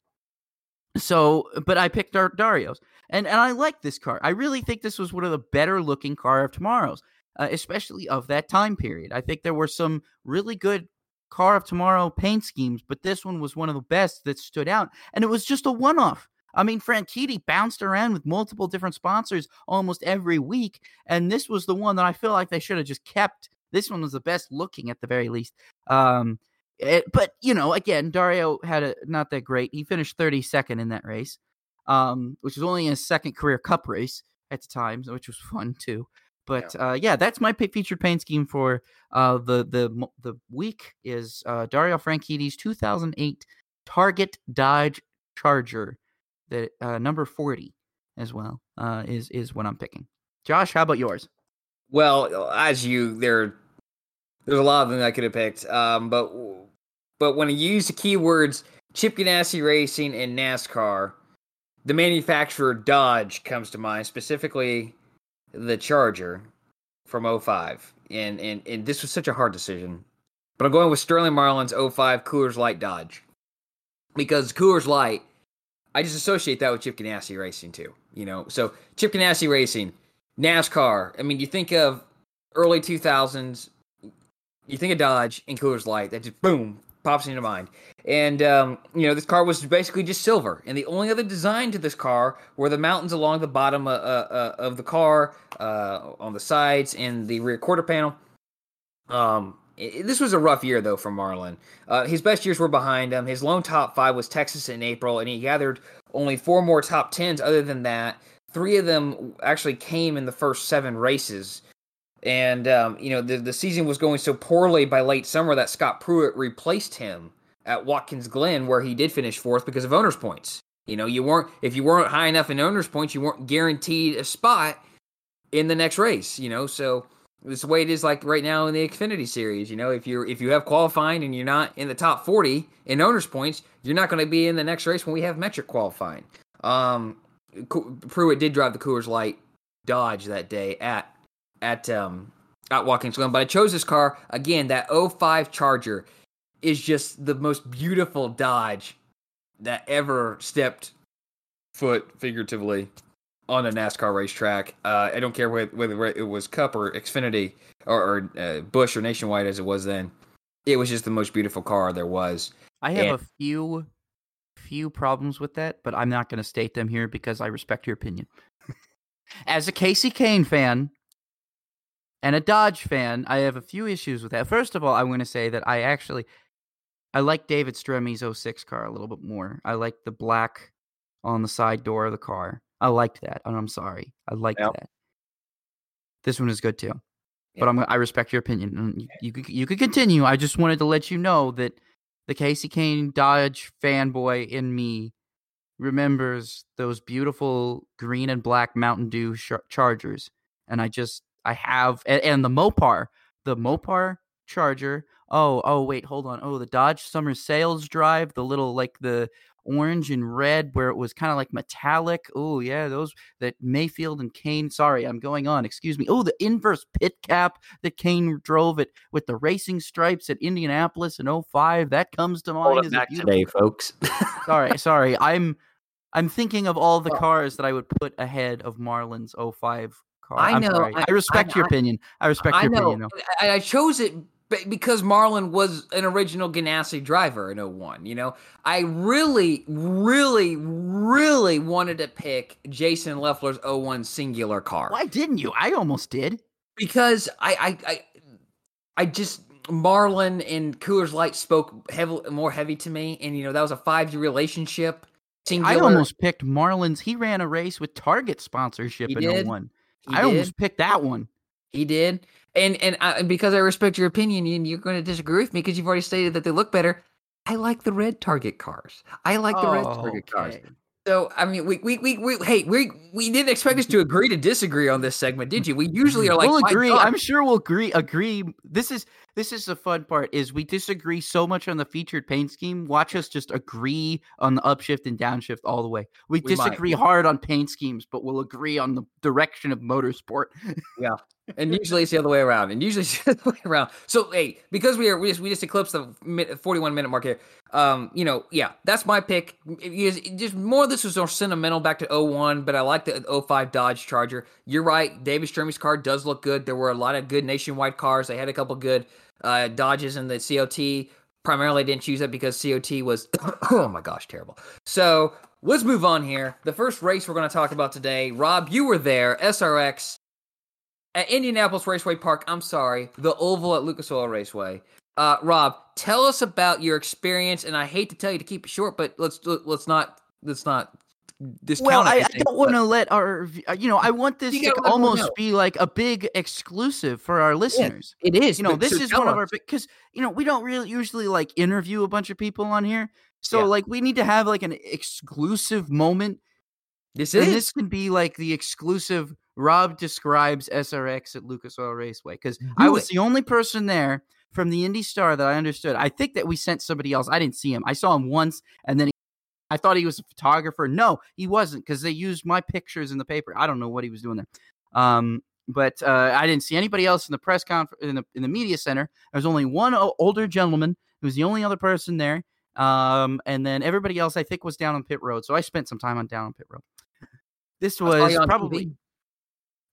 Speaker 2: so, but I picked Dar- Dario's, and and I like this car. I really think this was one of the better looking car of tomorrow's, uh, especially of that time period. I think there were some really good car of tomorrow paint schemes, but this one was one of the best that stood out, and it was just a one off. I mean, Franchitti bounced around with multiple different sponsors almost every week, and this was the one that I feel like they should have just kept. This one was the best looking at the very least. Um, it, but you know, again, Dario had a not that great. He finished 32nd in that race, um, which was only his second career Cup race at the time, which was fun too. But yeah, uh, yeah that's my featured paint scheme for uh, the the the week is uh, Dario Franchitti's 2008 Target Dodge Charger, the uh, number 40 as well uh, is is what I'm picking. Josh, how about yours?
Speaker 1: Well, as you there, there's a lot of them I could have picked. Um, but but when I use the keywords Chip Ganassi Racing and NASCAR, the manufacturer Dodge comes to mind, specifically the Charger from 05. And, and, and this was such a hard decision. But I'm going with Sterling Marlin's 05 Coors Light Dodge. Because Coors Light, I just associate that with Chip Ganassi Racing too. You know, so Chip Ganassi Racing, NASCAR. I mean, you think of early 2000s, you think of Dodge and Coors Light, that just boom pops into mind. And um, you know, this car was basically just silver, and the only other design to this car were the mountains along the bottom uh, uh, of the car, uh, on the sides, and the rear quarter panel. Um, this was a rough year though for Marlin. Uh, his best years were behind him. His lone top five was Texas in April, and he gathered only four more top tens. Other than that, three of them actually came in the first seven races. And um, you know the the season was going so poorly by late summer that Scott Pruitt replaced him at Watkins Glen, where he did finish fourth because of owners' points. You know, you weren't if you weren't high enough in owners' points, you weren't guaranteed a spot in the next race. You know, so the way it is like right now in the Xfinity series. You know, if you're if you have qualifying and you're not in the top forty in owners' points, you're not going to be in the next race when we have metric qualifying. Um, Pruitt did drive the Coors Light Dodge that day at at um at Watkins Glen, but I chose this car again. That 05 Charger is just the most beautiful Dodge that ever stepped foot figuratively on a NASCAR racetrack. Uh, I don't care whether, whether it was Cup or Xfinity or, or uh, Busch or Nationwide as it was then. It was just the most beautiful car there was.
Speaker 2: I have
Speaker 1: And-
Speaker 2: a few few problems with that, but I'm not going to state them here because I respect your opinion. As a Kasey Kahne fan and a Dodge fan, I have a few issues with that. First of all, I want to say that I actually I like David Stremme's 06 car a little bit more. I like the black on the side door of the car. I liked that, and I'm sorry. I liked
Speaker 1: Yep.
Speaker 2: that. This one is good too. but I'm I respect your opinion. And you, you could you could continue. I just wanted to let you know that the Kasey Kahne Dodge fanboy in me remembers those beautiful green and black Mountain Dew sh- Chargers, and I just I have and, and the Mopar, the Mopar Charger. Oh, oh, wait, hold on. Oh, the Dodge Summer Sales Drive, the little like the orange and red where it was kind of like metallic. Oh, yeah, those that Mayfield and Kahne. Sorry, I'm going on. Excuse me. Oh, the inverse pit cap that Kahne drove it with the racing stripes at Indianapolis in 05. That comes to mind.
Speaker 1: Hold back today, folks.
Speaker 2: sorry, sorry. I'm I'm thinking of all the cars that I would put ahead of Marlin's 05 car.
Speaker 1: I know. I,
Speaker 2: I respect
Speaker 1: I,
Speaker 2: your opinion. I respect
Speaker 1: I
Speaker 2: your
Speaker 1: know.
Speaker 2: opinion.
Speaker 1: I, I chose it because Marlin was an original Ganassi driver in 01. You know, I really, really, really wanted to pick Jason Leffler's 01 Cingular car.
Speaker 2: Why didn't you? I almost did.
Speaker 1: Because I, I, I, I just Marlin and Coors Light spoke heavy, more heavy to me, and you know that was a five year relationship. Cingular.
Speaker 2: I almost picked Marlin's. He ran a race with Target sponsorship
Speaker 1: He
Speaker 2: in
Speaker 1: did?
Speaker 2: 01.
Speaker 1: He
Speaker 2: I
Speaker 1: did.
Speaker 2: almost picked that one.
Speaker 1: He did, and and, uh, I, because I respect your opinion, and you're going to disagree with me because you've already stated that they look better. I like the red Target cars. I like the red oh, Target cars.
Speaker 2: Okay.
Speaker 1: So I mean, we we we, we hey we we didn't expect us to agree to disagree on this segment, did you? We usually are like,
Speaker 2: we'll agree. I'm sure we'll agree. Agree. This is this is the fun part. Is we disagree so much on the featured paint scheme. Watch us just agree on the upshift and downshift all the way. We,
Speaker 1: We might.
Speaker 2: disagree hard on paint schemes, but we'll agree on the direction of motorsport. Yeah.
Speaker 1: And usually it's the other way around. And usually it's the other way around. So hey, because we are we just we just eclipsed the 41 minute mark here. Um, you know, yeah, that's my pick. It is- it just more of this was more sentimental back to 01, but I like the 05 Dodge Charger. You're right, David Stremme's car does look good. There were a lot of good nationwide cars. They had a couple good uh Dodges in the COT. Primarily didn't choose that because COT was oh my gosh, terrible. So let's move on here. The first race we're going to talk about today, Rob, you were there, SRX at Indianapolis Raceway Park. I'm sorry, the oval at Lucas Oil Raceway. Uh, Rob, tell us about your experience. And I hate to tell you to keep it short, but let's let's not let's not discount.
Speaker 2: Well, I, I don't want to let our, uh, you know, I want this to
Speaker 1: gotta let them
Speaker 2: almost be like a big exclusive for our listeners.
Speaker 1: It is.
Speaker 2: you know this
Speaker 1: so
Speaker 2: is one of our because you know we don't really usually like interview a bunch of people on here so
Speaker 1: Yeah.
Speaker 2: like we need to have like an exclusive moment
Speaker 1: This
Speaker 2: and
Speaker 1: is
Speaker 2: this can be like the exclusive rob describes srx at lucas oil raceway because i was
Speaker 1: it.
Speaker 2: the only person there from the indy star that i understood i think that we sent somebody else i didn't see him i saw him once and then he, i thought he was a photographer no he wasn't because they used my pictures in the paper i don't know what he was doing there um but uh, I didn't see anybody else in the press conference in the in the media center. There was only one o- older gentleman who was the only other person there, um, and then everybody else I think was down on pit road. So I spent some time on down on pit road. This was probably
Speaker 1: TV.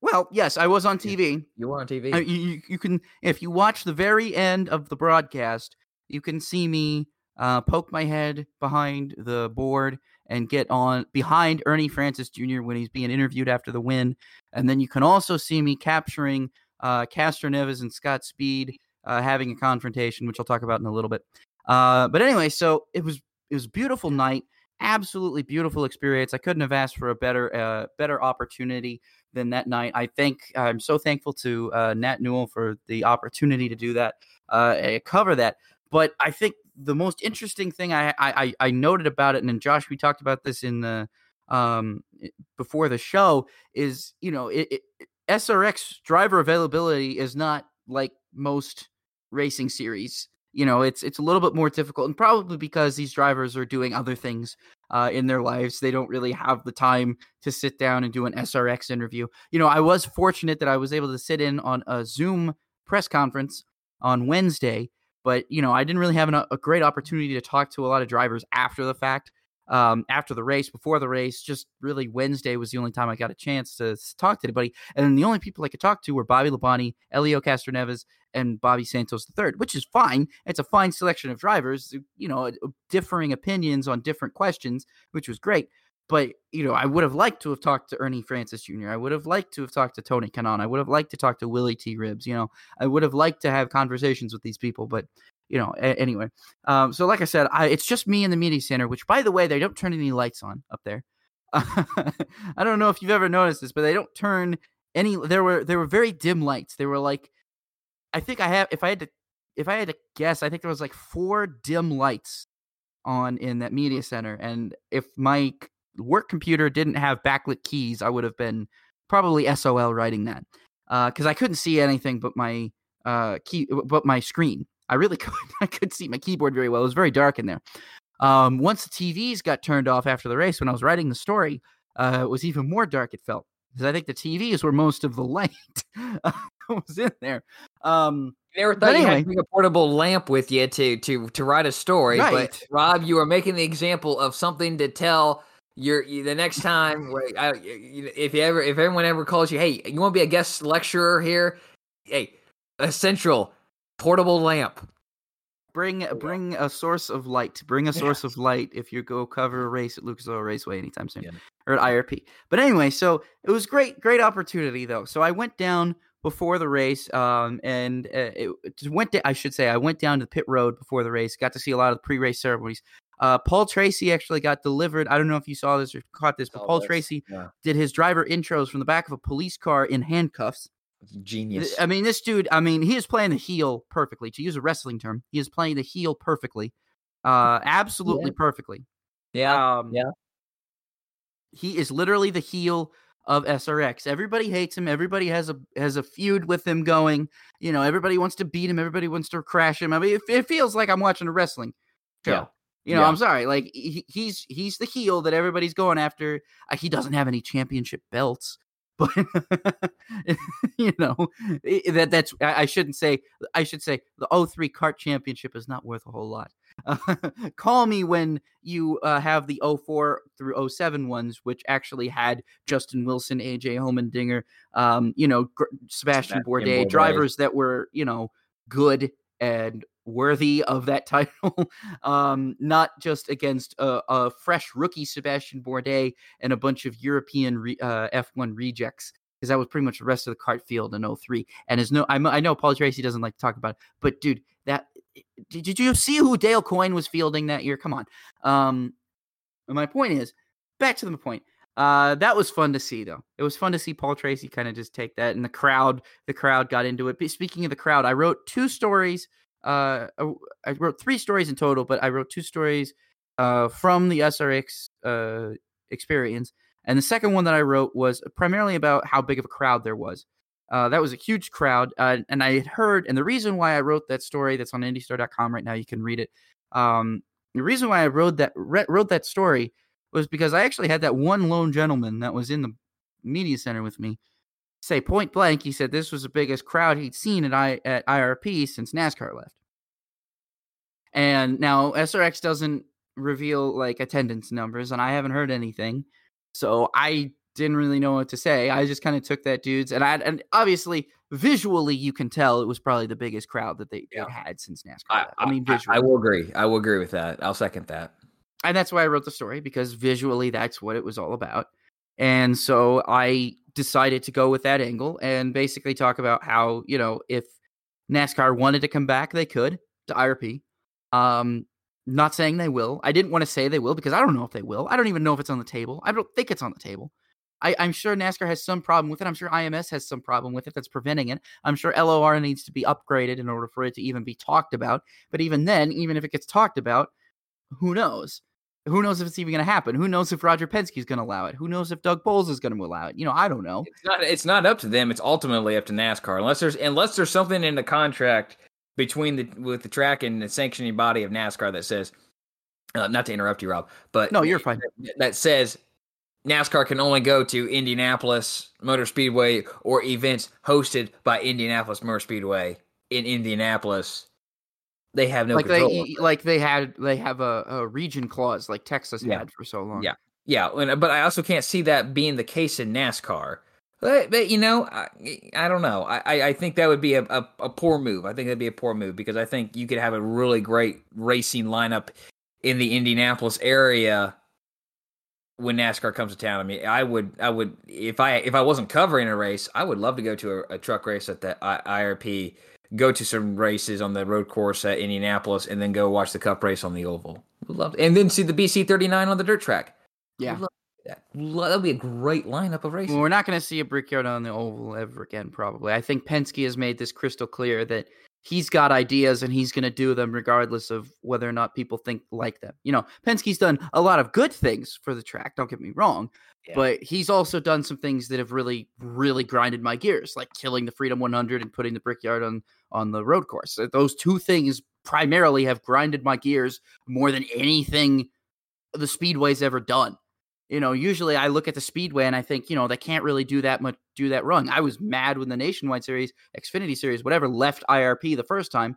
Speaker 2: well, yes, I was on TV.
Speaker 1: you were on TV.
Speaker 2: You, you- you can if you watch the very end of the broadcast, you can see me uh, poke my head behind the board and get on behind Ernie Francis Jr. when he's being interviewed after the win, and then you can also see me capturing uh, Castroneves and Scott Speed uh, having a confrontation, which I'll talk about in a little bit. Uh, but anyway, so it was it was beautiful night, absolutely beautiful experience. I couldn't have asked for a better uh, better opportunity than that night. I think I'm so thankful to uh, Nat Newell for the opportunity to do that, uh, eh, cover that. But I think the most interesting thing I, I I noted about it, and then Josh, we talked about this in the um before the show, is you know it, it, SRX driver availability is not like most racing series. You know, it's it's a little bit more difficult, and probably because these drivers are doing other things uh, in their lives, they don't really have the time to sit down and do an SRX interview. You know, I was fortunate that I was able to sit in on a Zoom press conference on Wednesday, but you know, I didn't really have an, a great opportunity to talk to a lot of drivers after the fact, um, after the race, before the race. Just really Wednesday was the only time I got a chance to talk to anybody, and then the only people I could talk to were Bobby Labonte, Elio Castroneves, and Bobby Santos III, which is fine. It's a fine selection of drivers, you know, differing opinions on different questions, which was great. But you know, I would have liked to have talked to Ernie Francis Jr. I would have liked to have talked to Tony Kanaan. I would have liked to talk to Willie T. Ribbs. You know, I would have liked to have conversations with these people, but you know, a- anyway. Um, so like I said, I, it's just me in the media center. Which, by the way, they don't turn any lights on up there. I don't know if you've ever noticed this, but they don't turn any. There were there were very dim lights. They were like I think I have. If I had to, if I had to guess, I think there was like four dim lights on in that media center, and if my work computer didn't have backlit keys, I would have been probably SOL writing that because I couldn't see anything but my uh key, but my screen. I really could. I could see my keyboard very well. It was very dark in there. Um, once the TVs got turned off after the race, when I was writing the story, uh, it was even more dark. It felt because I think the TVs were most of the light was in there. Um,
Speaker 1: You never thought you had
Speaker 2: anyway.
Speaker 1: to bring a portable lamp with you to to to write a story, but Rob, you are making the example of something to tell your you, the next time. I, if you ever if everyone ever calls you, hey, you want to be a guest lecturer here? Hey, essential portable lamp.
Speaker 2: bring bring a source of light. Bring a source of light if you go cover a race at Lucas Oil Raceway anytime soon
Speaker 1: Yeah.
Speaker 2: or at IRP. But anyway, so it was great, great opportunity though. So I went down before the race, um, and uh, it went. To, I should say I went down to the pit road before the race. Got to see a lot of the pre-race ceremonies. Uh, Paul Tracy actually got delivered. I don't know if you saw this or caught this, but Paul
Speaker 1: this,
Speaker 2: Tracy
Speaker 1: yeah.
Speaker 2: did his driver intros from the back of a police car in handcuffs.
Speaker 1: Genius.
Speaker 2: I mean, this dude. I mean, he is playing the heel perfectly. To use a wrestling term, he is playing the heel perfectly, uh, absolutely perfectly.
Speaker 1: yeah.
Speaker 2: Um,
Speaker 1: yeah.
Speaker 2: He is literally the heel of SRX. Everybody hates him. Everybody has a has a feud with him going. You know, everybody wants to beat him. Everybody wants to crash him. I mean, it, it feels like I'm watching a wrestling show.
Speaker 1: Yeah.
Speaker 2: You know,
Speaker 1: Yeah.
Speaker 2: I'm sorry. Like he, he's he's the heel that everybody's going after. Uh, he doesn't have any championship belts, but you know that that's I, I shouldn't say. I should say the 03 CART championship is not worth a whole lot. call me when you uh, have the 04 through 07 ones, which actually had Justin Wilson, AJ Allmendinger, um, you know, Gr- Sebastian Bourdais. drivers that were, you know, good and worthy of that title. um, not just against a, a fresh rookie Sebastian Bourdais and a bunch of European re- uh, F1 rejects. Because that was pretty much the rest of the CART field in 03. And is no, I, I know Paul Tracy doesn't like to talk about it, but dude, that did, did you see who Dale Coyne was fielding that year? Come on. Um, my point is, back to the point. Uh, that was fun to see, though. It was fun to see Paul Tracy kind of just take that, and the crowd, the crowd got into it. But speaking of the crowd, I wrote two stories. Uh, I- wrote three stories in total, but I wrote two stories uh, from the SRX uh, experience, and the second one that I wrote was primarily about how big of a crowd there was. Uh, that was a huge crowd, uh, and I had heard, and the reason why I wrote that story that's on IndyStar.com right now, you can read it. Um, the reason why I wrote that re- wrote that story was because I actually had that one lone gentleman that was in the media center with me say point blank. He said this was the biggest crowd he'd seen at I at IRP since NASCAR left. And now SRX doesn't reveal like attendance numbers, and I haven't heard anything, so I didn't really know what to say. I just kind of took that dude's, and I and obviously visually you can tell it was probably the biggest crowd that they,
Speaker 1: Yeah.
Speaker 2: they had since NASCAR.
Speaker 1: I.
Speaker 2: I mean,
Speaker 1: I,
Speaker 2: visually
Speaker 1: I will agree. I will agree with that. I'll second that.
Speaker 2: and that's why I wrote the story because visually that's what it was all about. And so I decided to go with that angle and basically talk about how, you know, if NASCAR wanted to come back, they could to IRP. Um, not saying they will. I didn't want to say they will because I don't know if they will. I don't even know if it's on the table. I don't think it's on the table. I, I'm sure NASCAR has some problem with it. I'm sure IMS has some problem with it that's preventing it. I'm sure LOR needs to be upgraded in order for it to even be talked about. But even then, even if it gets talked about, who knows? Who knows if it's even going to happen? Who knows if Roger Penske is going to allow it? Who knows if Doug Boles is going to allow it? You know, I don't know.
Speaker 1: It's not. It's not up to them. It's ultimately up to NASCAR. Unless there's unless there's something in the contract between the with the track and the sanctioning body of NASCAR that says, uh, not to interrupt you, Rob, but
Speaker 2: No, you're fine.
Speaker 1: That says NASCAR can only go to Indianapolis Motor Speedway or events hosted by Indianapolis Motor Speedway in Indianapolis. They have no
Speaker 2: like
Speaker 1: control.
Speaker 2: they like they had they have a, a region clause like Texas
Speaker 1: Yeah.
Speaker 2: had for so long.
Speaker 1: Yeah. Yeah, and- uh, but I also can't see that being the case in NASCAR. But, but you know, I, I don't know. I, I- I think that would be a, a, a poor move. I think that'd be a poor move because I think you could have a really great racing lineup in the Indianapolis area when NASCAR comes to town. I mean, I would, I would, if I if I wasn't covering a race, I would love to go to a, a truck race at the I, IRP, go to some races on the road course at Indianapolis, and then go watch the Cup race on the oval. Would love, to, and then see the BC thirty nine on the dirt track.
Speaker 2: Yeah.
Speaker 1: Love- That'll be a great lineup of races.
Speaker 2: Well, we're not going to see a Brickyard on the oval ever again, probably. I think Penske has made this crystal clear that he's got ideas and he's going to do them regardless of whether or not people think like them. You know, Penske's done a lot of good things for the track, don't get me wrong, but he's also done some things that have really really grinded my gears, like killing the Freedom 100 and putting the Brickyard on on the road course. Those two things primarily have grinded my gears more than anything the Speedway's ever done. You know, usually I look at the Speedway and I think, you know, they can't really do that much, do that wrong. I was mad when the Nationwide Series, Xfinity Series, whatever, left IRP the first time,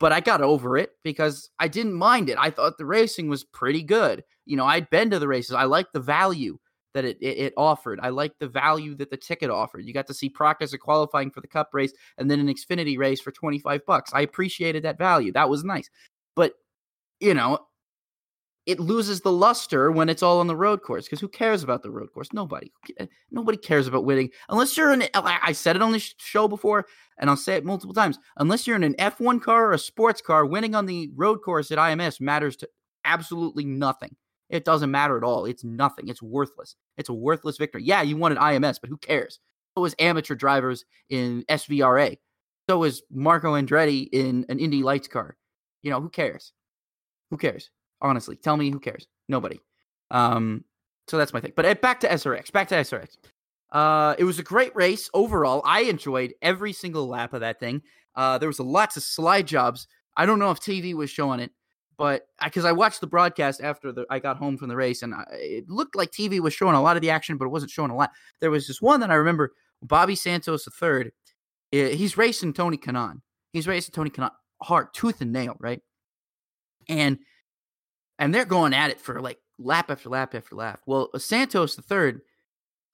Speaker 2: but I got over it because I didn't mind it. I thought the racing was pretty good. You know, I'd been to the races. I liked the value that it, it, it offered. I liked the value that the ticket offered. You got to see of qualifying for the Cup race and then an Xfinity race for 25 bucks. I appreciated that value. That was nice. But, you know, it loses the luster when it's all on the road course because who cares about the road course? Nobody. Nobody cares about winning unless you're in. I said it on the show before, and I'll say it multiple times. Unless you're in an F1 car or a sports car, winning on the road course at IMS matters to absolutely nothing. It doesn't matter at all. It's nothing. It's worthless. It's a worthless victory. Yeah, you won an IMS, but who cares? So was amateur drivers in SVRA. So was Marco Andretti in an Indy Lights car. You know, who cares? Who cares? Honestly, tell me who cares? Nobody. Um, so that's my thing. But uh, back to SRX. Back to SRX. Uh, it was a great race overall. I enjoyed every single lap of that thing. Uh, there was lots of slide jobs. I don't know if TV was showing it, but because I, I, watched the broadcast after the, I got home from the race, and I, it looked like TV was showing a lot of the action, but it wasn't showing a lot. There was this one that I remember, Bobby Santos III. Eh, he's racing Tony Kanaan. He's racing Tony Kanaan hard, tooth and nail, right? And and they're going at it for like lap after lap after lap. Well, Santos the third,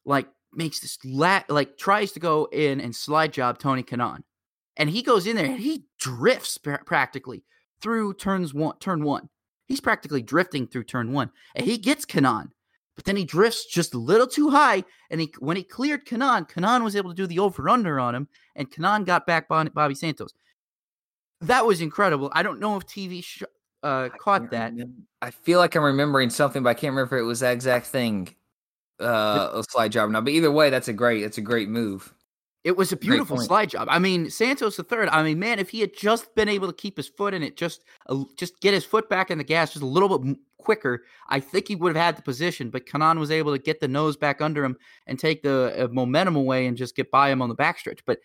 Speaker 2: like makes this lap, like tries to go in and slide job Tony Kanaan, and he goes in there and he drifts pr- practically through turns one, turn one. He's practically drifting through turn one, and he gets Kanaan, but then he drifts just a little too high. And he when he cleared Kanaan, Kanaan was able to do the over under on him, and Kanaan got back Bobby Santos. That was incredible. I don't know if TV sh- uh, caught that.
Speaker 1: Remember. I feel like I'm remembering something, but I can't remember if it was that exact thing. Uh, a slide job now, but either way, that's a great, that's a great move.
Speaker 2: It was a beautiful slide job. I mean, Santos the third. I mean, man, if he had just been able to keep his foot in it, just uh, just get his foot back in the gas just a little bit quicker, I think he would have had the position. But Kanaan was able to get the nose back under him and take the uh, momentum away and just get by him on the backstretch. But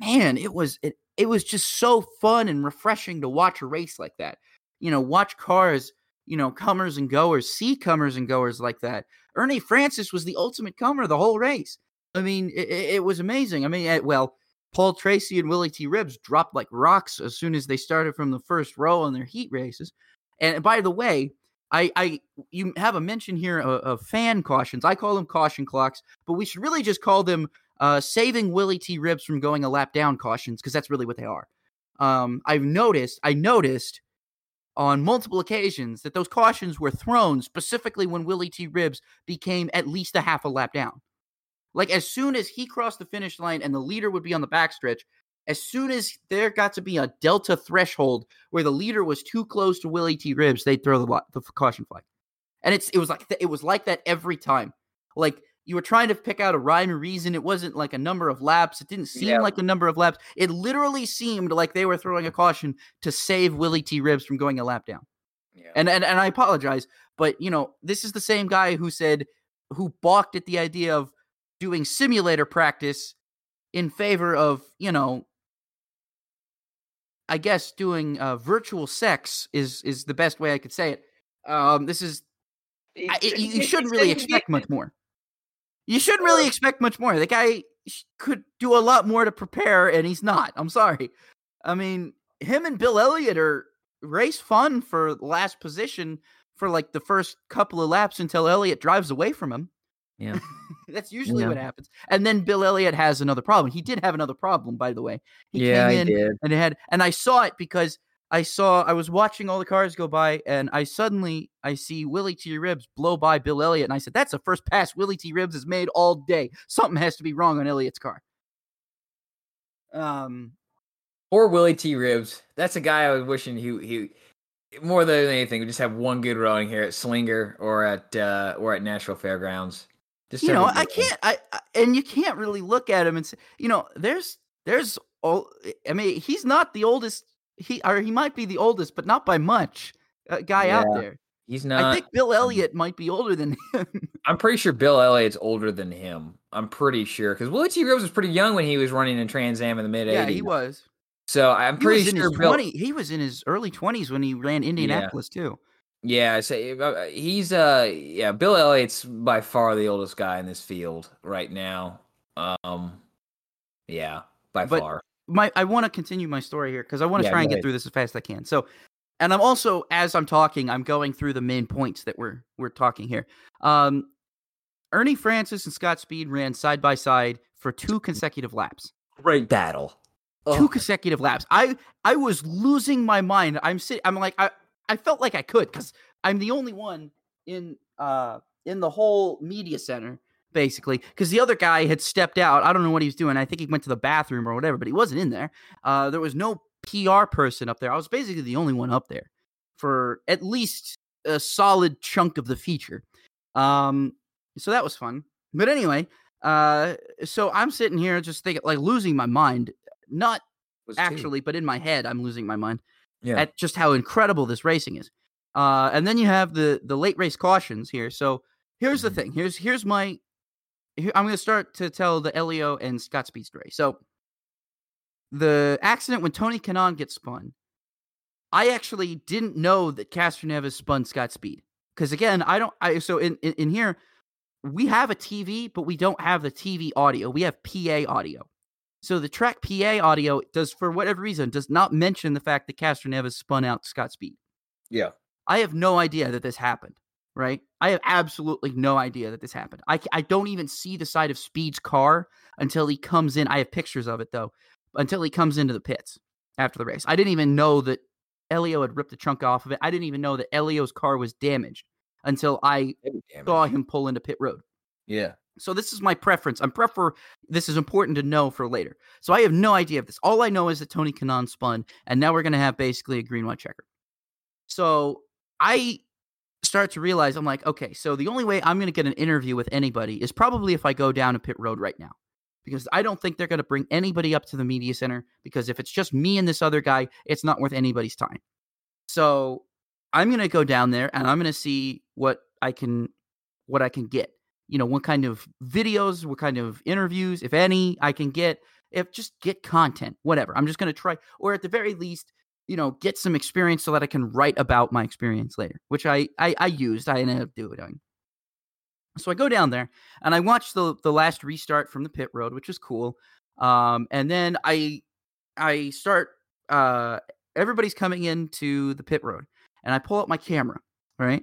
Speaker 2: man, it was it it was just so fun and refreshing to watch a race like that you know, watch cars, you know, comers and goers, see comers and goers like that. Ernie Francis was the ultimate comer the whole race. I mean, it, it was amazing. I mean, it, well, Paul Tracy and Willie T. Ribbs dropped like rocks as soon as they started from the first row on their heat races. And by the way, I, I you have a mention here of, of fan cautions. I call them caution clocks, but we should really just call them uh, saving Willie T. Ribbs from going a lap down cautions because that's really what they are. Um, I've noticed, I noticed on multiple occasions that those cautions were thrown specifically when Willie T. Ribbs became at least a half a lap down. Like as soon as he crossed the finish line and the leader would be on the backstretch, as soon as there got to be a delta threshold where the leader was too close to Willie T. Ribbs, they'd throw the, the caution flag. And it's it was like it was like that every time. Like you were trying to pick out a rhyme and reason. It wasn't like a number of laps. It didn't seem yeah. like a number of laps. It literally seemed like they were throwing a caution to save Willie T. Ribbs from going a lap down. Yeah. And, and and I apologize, but you know, this is the same guy who said who balked at the idea of doing simulator practice in favor of, you know, I guess doing uh, virtual sex is is the best way I could say it. Um, this is I, you shouldn't really expect much more. You shouldn't really expect much more. The guy could do a lot more to prepare, and he's not. I'm sorry. I mean, him and Bill Elliott are race fun for last position for like the first couple of laps until Elliott drives away from him.
Speaker 1: Yeah.
Speaker 2: That's usually yeah. what happens. And then Bill Elliott has another problem. He did have another problem, by the way.
Speaker 1: He yeah, came in
Speaker 2: did. and it had and I saw it because I saw I was watching all the cars go by, and I suddenly I see Willie T. Ribbs blow by Bill Elliott, and I said, "That's the first pass Willie T. Ribbs has made all day. Something has to be wrong on Elliott's car." Um,
Speaker 1: or Willie T. Ribbs. That's a guy I was wishing he he more than anything, we just have one good rowing here at Slinger or at uh, or at Nashville Fairgrounds.
Speaker 2: You know, I can't. I, I, and you can't really look at him and say, you know, there's there's all. I mean, he's not the oldest. He or he might be the oldest, but not by much. Uh, guy yeah, out there.
Speaker 1: He's not.
Speaker 2: I think Bill Elliott might be older than him.
Speaker 1: I'm pretty sure Bill Elliott's older than him. I'm pretty sure because Willie T. Rhodes was pretty young when he was running in Trans Am in the mid '80s.
Speaker 2: Yeah, he was.
Speaker 1: So I'm pretty sure
Speaker 2: Bill. 20, he was in his early 20s when he ran Indianapolis yeah. too.
Speaker 1: Yeah, so uh, he's uh yeah, Bill Elliott's by far the oldest guy in this field right now. Um yeah, by but far.
Speaker 2: My I want to continue my story here because I want to yeah, try and get through this as fast as I can. So and I'm also as I'm talking, I'm going through the main points that we're we're talking here. Um Ernie Francis and Scott Speed ran side by side for two consecutive laps.
Speaker 1: Great battle.
Speaker 2: Two consecutive laps. I I was losing my mind. I'm sitting. I'm like I I felt like I could because I'm the only one in uh in the whole media center basically because the other guy had stepped out. I don't know what he was doing. I think he went to the bathroom or whatever, but he wasn't in there. Uh, there was no PR person up there. I was basically the only one up there for at least a solid chunk of the feature. Um, so that was fun. But anyway, uh, so I'm sitting here just thinking, like losing my mind. Not actually, but in my head, I'm losing my mind yeah. at just how incredible this racing is. Uh, and then you have the the late race cautions here. So here's the mm-hmm. thing. Here's here's my. Here, I'm going to start to tell the Elio and Scott Speed story. So the accident when Tony Kanaan gets spun, I actually didn't know that Castroneves spun Scott Speed because again, I don't. I so in, in in here we have a TV, but we don't have the TV audio. We have PA audio. So the track PA audio does, for whatever reason, does not mention the fact that Castroneves spun out Scott Speed.
Speaker 1: Yeah.
Speaker 2: I have no idea that this happened, right? I have absolutely no idea that this happened. I, I don't even see the side of Speed's car until he comes in. I have pictures of it, though, until he comes into the pits after the race. I didn't even know that Elio had ripped the trunk off of it. I didn't even know that Elio's car was damaged until I saw him pull into pit road.
Speaker 1: Yeah.
Speaker 2: So this is my preference. I'm prefer this is important to know for later. So I have no idea of this. All I know is that Tony Kanaan spun, and now we're gonna have basically a green white checker. So I start to realize I'm like, okay, so the only way I'm gonna get an interview with anybody is probably if I go down a pit road right now. Because I don't think they're gonna bring anybody up to the media center because if it's just me and this other guy, it's not worth anybody's time. So I'm gonna go down there and I'm gonna see what I can what I can get you know, what kind of videos, what kind of interviews, if any, I can get. If just get content, whatever. I'm just going to try, or at the very least, you know, get some experience so that I can write about my experience later, which I I, I used. I ended up doing. So I go down there and I watch the the last restart from the pit road, which is cool. Um, and then I I start. Uh, everybody's coming into the pit road, and I pull up my camera, right?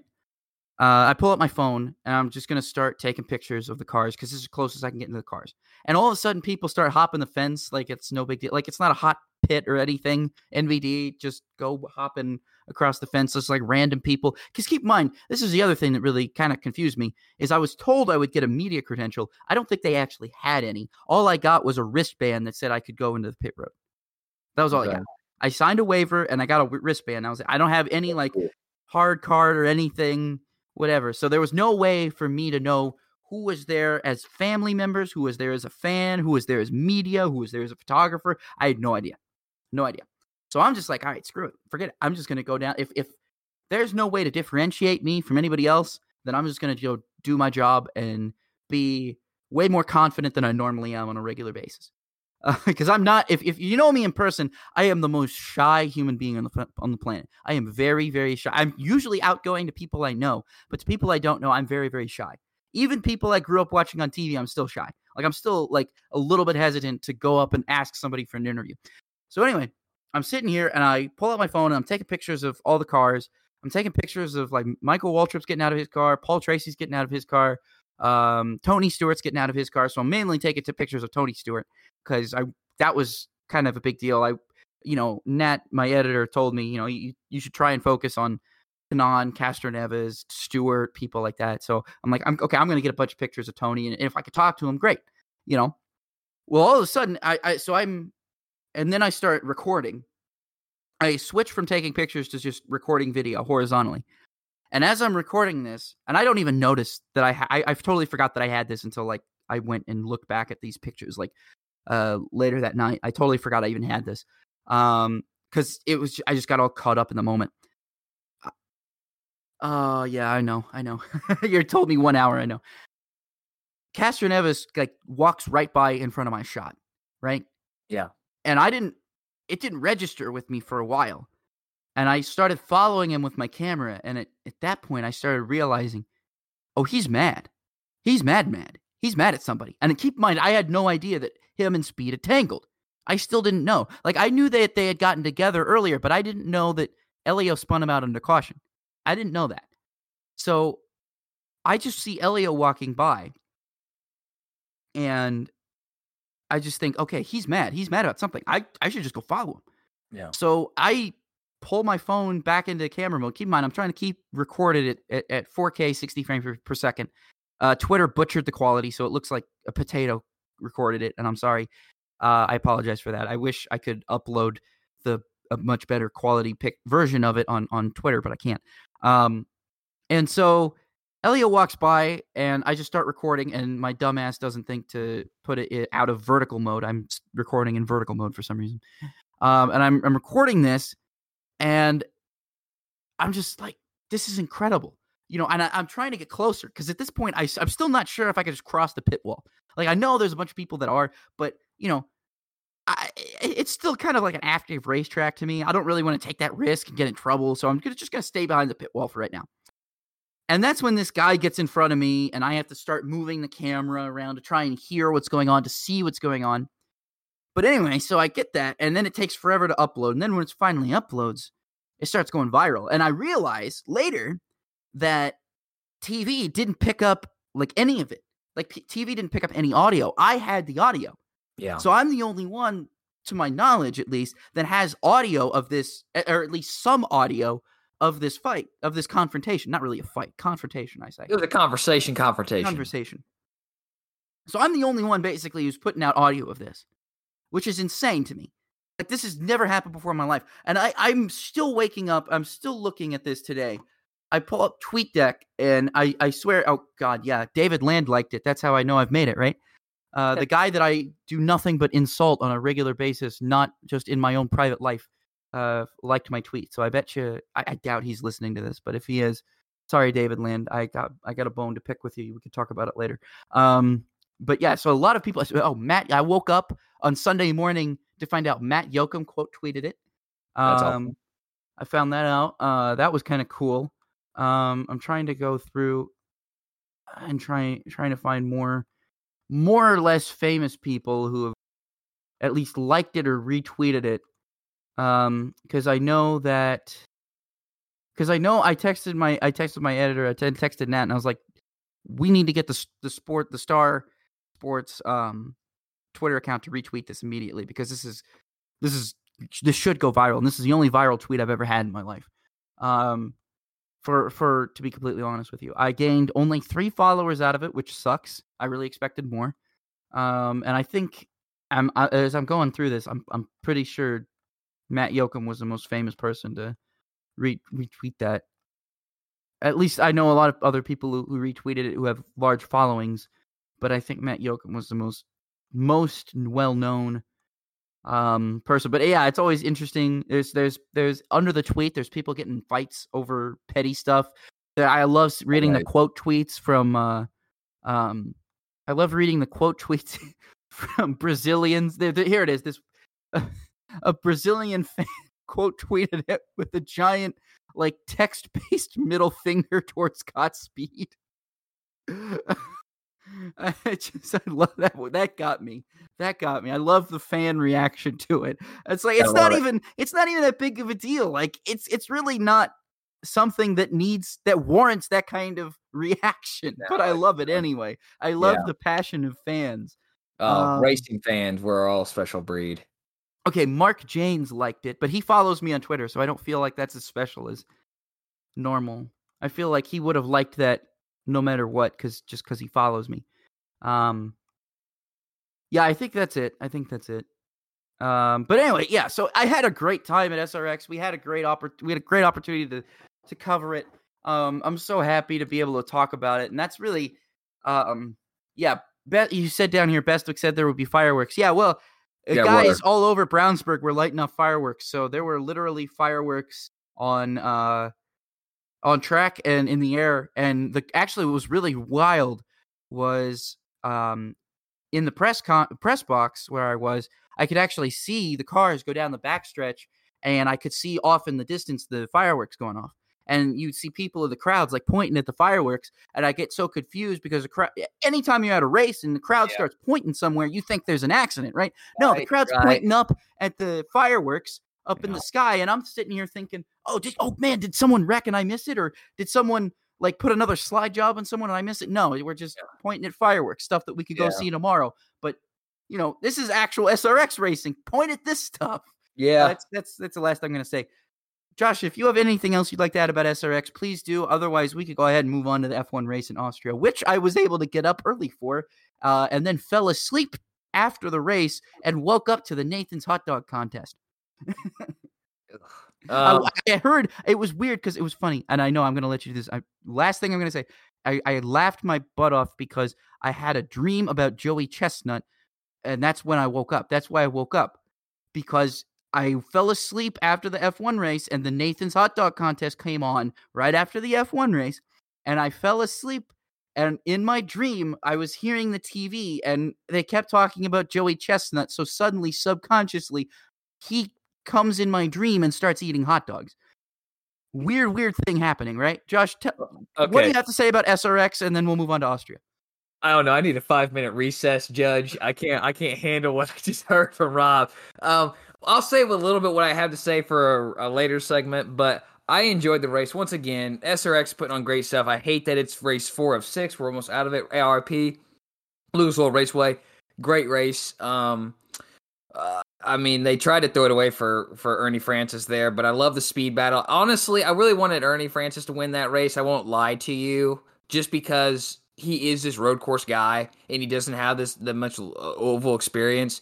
Speaker 2: Uh, I pull up my phone and I'm just gonna start taking pictures of the cars because this is the closest I can get into the cars. And all of a sudden, people start hopping the fence like it's no big deal, like it's not a hot pit or anything. NVD just go hopping across the fence, just like random people. Because keep in mind, this is the other thing that really kind of confused me is I was told I would get a media credential. I don't think they actually had any. All I got was a wristband that said I could go into the pit road. That was all okay. I got. I signed a waiver and I got a wristband. I was like, I don't have any like hard card or anything whatever. So there was no way for me to know who was there as family members, who was there as a fan, who was there as media, who was there as a photographer. I had no idea. No idea. So I'm just like, all right, screw it. Forget it. I'm just gonna go down. If if there's no way to differentiate me from anybody else, then I'm just gonna go do my job and be way more confident than I normally am on a regular basis because uh, I'm not. If, if you know me in person, I am the most shy human being on the on the planet. I am very very shy. I'm usually outgoing to people I know, but to people I don't know, I'm very very shy. Even people I grew up watching on TV, I'm still shy. Like I'm still like a little bit hesitant to go up and ask somebody for an interview. So anyway, I'm sitting here and I pull out my phone and I'm taking pictures of all the cars. I'm taking pictures of like Michael Waltrip's getting out of his car, Paul Tracy's getting out of his car, um, Tony Stewart's getting out of his car. So I'm mainly taking to pictures of Tony Stewart because I that was kind of a big deal. I, you know, Nat, my editor, told me, you know, you, you should try and focus on Kanaan, Castroneves, Stewart, people like that. So I'm like, I'm okay. I'm going to get a bunch of pictures of Tony, and if I could talk to him, great. You know. Well, all of a sudden, I, I so I'm, and then I start recording, I switch from taking pictures to just recording video horizontally. And as I'm recording this, and I don't even notice that I, ha- I I've totally forgot that I had this until like I went and looked back at these pictures like uh later that night. I totally forgot I even had this. Um cuz it was I just got all caught up in the moment. Oh, uh, yeah, I know. I know. you told me 1 hour, I know. Castroneves like walks right by in front of my shot, right?
Speaker 1: Yeah.
Speaker 2: And I didn't it didn't register with me for a while. And I started following him with my camera and at, at that point I started realizing, "Oh, he's mad. He's mad mad. He's mad at somebody." And keep in mind, I had no idea that him and Speed had tangled. I still didn't know. Like I knew that they had gotten together earlier, but I didn't know that Helio spun him out under caution. I didn't know that. So I just see Helio walking by and I just think, okay, he's mad. He's mad about something. I, I should just go follow him.
Speaker 1: Yeah.
Speaker 2: So I pull my phone back into camera mode. Keep in mind, I'm trying to keep recorded at, at, at 4K, 60 frames per, per second. Uh, Twitter butchered the quality, so it looks like a potato recorded it, and I'm sorry. Uh, I apologize for that. I wish I could upload the a much better quality pick version of it on on Twitter, but I can't. Um, and so Helio walks by and I just start recording, and my dumbass doesn't think to put it out of vertical mode. I'm recording in vertical mode for some reason. Um, and I'm, I'm recording this, and I'm just like, this is incredible. You know, and I, am trying to get closer because at this point, I, I'm still not sure if I could just cross the pit wall. Like, I know there's a bunch of people that are, but, you know, I, it's still kind of like an active racetrack to me. I don't really want to take that risk and get in trouble. So I'm gonna, just going to stay behind the pit wall for right now. And that's when this guy gets in front of me, and I have to start moving the camera around to try and hear what's going on, to see what's going on. But anyway, so I get that, and then it takes forever to upload. And then when it finally uploads, it starts going viral. And I realize later that TV didn't pick up like any of it. Like P- TV didn't pick up any audio. I had the audio.
Speaker 1: Yeah.
Speaker 2: So I'm the only one, to my knowledge at least, that has audio of this, or at least some audio of this fight, of this confrontation. Not really a fight, confrontation, I say.
Speaker 1: It was a conversation, confrontation.
Speaker 2: Conversation. So I'm the only one basically who's putting out audio of this, which is insane to me. Like this has never happened before in my life. And I, I'm still waking up, I'm still looking at this today. I pull up TweetDeck and I, I swear, oh God, yeah, David Land liked it. That's how I know I've made it, right? Uh, the guy that I do nothing but insult on a regular basis, not just in my own private life uh, liked my tweet. So I bet you, I, I, doubt he's listening to this, but if he is, sorry, David Land, I got I got a bone to pick with you. We can talk about it later. Um, but yeah, so a lot of people. Oh, Matt, I woke up on Sunday morning to find out Matt Yocum quote tweeted it. Um, awesome. I found that out. Uh, that was kind of cool. Um, I'm trying to go through and trying trying to find more more or less famous people who have at least liked it or retweeted it. Um because i know that because i know i texted my i texted my editor i texted nat and i was like we need to get the the sport the star sports um twitter account to retweet this immediately because this is this is this should go viral and this is the only viral tweet i've ever had in my life. Um for for to be completely honest with you i gained only three followers out of it which sucks i really expected more um and i think i'm I, as i'm going through this i'm i'm pretty sure Matt Yocum was the most famous person to re- retweet that. At least I know a lot of other people who, who retweeted it who have large followings, but I think Matt Yocum was the most most well known um person but yeah it's always interesting there's there's there's under the tweet there's people getting fights over petty stuff i love reading right. the quote tweets from uh um i love reading the quote tweets from brazilians there here it is this a Brazilian fan quote tweeted it with a giant like text based middle finger towards Godspeed. I just I love that that got me. That got me. I love the fan reaction to it. It's like it's not it. even it's not even that big of a deal. Like it's it's really not something that needs that warrants that kind of reaction. No, but I love it anyway. I love yeah. the passion of fans.
Speaker 1: Uh, um, racing fans, we're all special breed.
Speaker 2: Okay, Mark Janes liked it, but he follows me on Twitter, so I don't feel like that's as special as normal. I feel like he would have liked that no matter what, because just because he follows me. Um, yeah, I think that's it. I think that's it. Um, but anyway, yeah. So I had a great time at SRX. We had a great oppor- we had a great opportunity to to cover it. Um, I'm so happy to be able to talk about it, and that's really, um, yeah. Bet you said down here, Bestwick said there would be fireworks. Yeah, well, uh,
Speaker 1: Yeah,
Speaker 2: guys
Speaker 1: were.
Speaker 2: all over Brownsburg were lighting up fireworks. So there were literally fireworks on uh on track and in the air. And the actually what was really wild was um in the press con- press box where I was, I could actually see the cars go down the backstretch, and I could see off in the distance the fireworks going off. And you'd see people in the crowds like pointing at the fireworks, and I get so confused because the crowd. Anytime you're at a race and the crowd
Speaker 1: Yeah.
Speaker 2: starts pointing somewhere, you think there's an accident, right? No, the crowd's
Speaker 1: right.
Speaker 2: pointing up at the fireworks up in the sky, and I'm sitting here thinking, "Oh, did oh man, did someone wreck and I miss it, or did someone like put another slide job on someone and I miss it?" No, we're just pointing at fireworks stuff that we could go
Speaker 1: Yeah.
Speaker 2: see tomorrow. But you know, this is actual SRX racing. Point at this stuff.
Speaker 1: Yeah.
Speaker 2: That's that's that's the last I'm going to say. Josh, if you have anything else you'd like to add about SRX, please do. Otherwise, we could go ahead and move on to the F1 race in Austria, which I was able to get up early for, uh, and then fell asleep after the race and woke up to the Nathan's hot dog contest. I-
Speaker 1: Um,
Speaker 2: I, heard it was weird because it was funny, and I know I'm going to let you do this. I, last thing I'm going to say, I, I laughed my butt off because I had a dream about Joey Chestnut, and that's when I woke up. That's why I woke up because I fell asleep after the F1 race, and the Nathan's hot dog contest came on right after the F1 race, and I fell asleep. And in my dream, I was hearing the TV, and they kept talking about Joey Chestnut. So suddenly, subconsciously, he comes in my dream and starts eating hot dogs. Weird, weird thing happening, right? Josh, te- what do you have to say about SRX, and then we'll move on to Austria.
Speaker 1: I don't know. I need a five minute recess, Judge. I can't. I can't handle what I just heard from Rob. Um, I'll save a little bit what I have to say for a, a later segment, but I enjoyed the race once again. SRX putting on great stuff. I hate that it's race four of six. We're almost out of it. IRP, Louisville Raceway, great race. Um, uh, I mean, they tried to throw it away for for Ernie Francis there, but I love the speed battle. Honestly, I really wanted Ernie Francis to win that race. I won't lie to you, just because he is this road course guy and he doesn't have this the much uh, oval experience.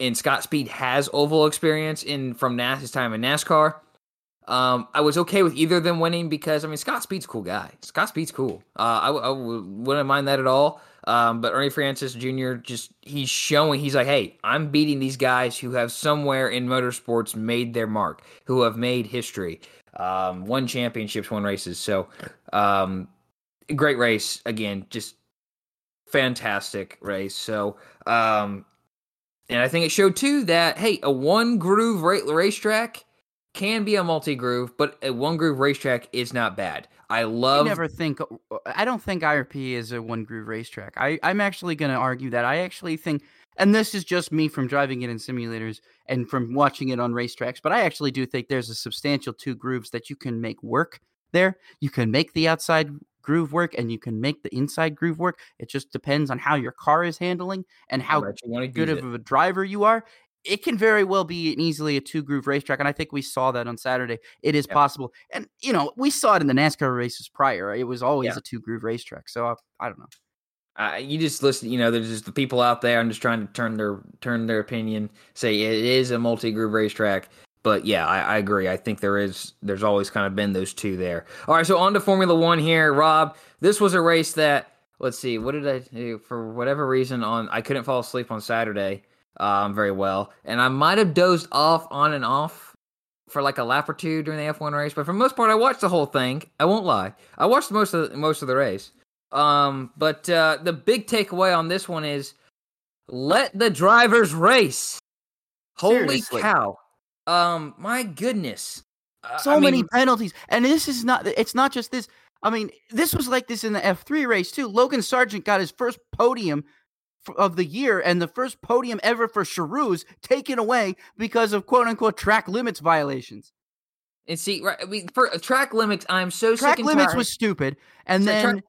Speaker 1: And Scott Speed has oval experience in from NAS his time in NASCAR. Um, I was okay with either of them winning because I mean Scott Speed's a cool guy. Scott Speed's cool. Uh, I, wouldn't mind that at all. Um, but Ernie Francis Jr. just he's showing he's like, hey, I'm beating these guys who have somewhere in motorsports made their mark, who have made history, um, won championships, won races. So, um, great race again, just fantastic race. So, um, and I think it showed too that hey, a one groove ra- racetrack can be a multi groove, but a one groove racetrack is not bad. I love.
Speaker 2: I never think. I don't think IRP is a one groove racetrack. I, I'm actually going to argue that. I actually think, and this is just me from driving it in simulators and from watching it on racetracks, but I actually do think there's a substantial two grooves that you can make work there. You can make the outside groove work and you can make the inside groove work. It just depends on how your car is handling and how
Speaker 1: much you want to
Speaker 2: good of
Speaker 1: it.
Speaker 2: a driver you are. It can very well be an easily a two groove racetrack, and I think we saw that on Saturday. It is
Speaker 1: Yeah.
Speaker 2: possible, and you know we saw it in the NASCAR races prior. It was always
Speaker 1: Yeah.
Speaker 2: a two groove racetrack, so I, I don't know.
Speaker 1: uh, you just listen. You know, there's just the people out there. I'm just trying to turn their turn their opinion. Say it is a multi groove racetrack. But yeah, I, I agree. I think there is. There's always kind of been those two there. All right, so on to Formula One here, Rob. This was a race that let's see. What did I do? For whatever reason, on I couldn't fall asleep on Saturday um, very well, and I might have dozed off on and off for like a lap or two during the F1 race. But for the most part, I watched the whole thing. I won't lie. I watched most of the, most of the race. Um, but uh, the big takeaway on this one is let the drivers race. Holy
Speaker 2: Seriously.
Speaker 1: cow! Um, my goodness. Uh,
Speaker 2: So
Speaker 1: I
Speaker 2: many
Speaker 1: mean,
Speaker 2: penalties, and this is not. It's not just this. I mean, this was like this in the F three race too. Logan Sargeant got his first podium of the year, and the first podium ever for Charouz taken away because of quote unquote track limits violations.
Speaker 1: and see, right? I mean, for track limits, I'm so
Speaker 2: track limits
Speaker 1: tired.
Speaker 2: was stupid, and
Speaker 1: So
Speaker 2: then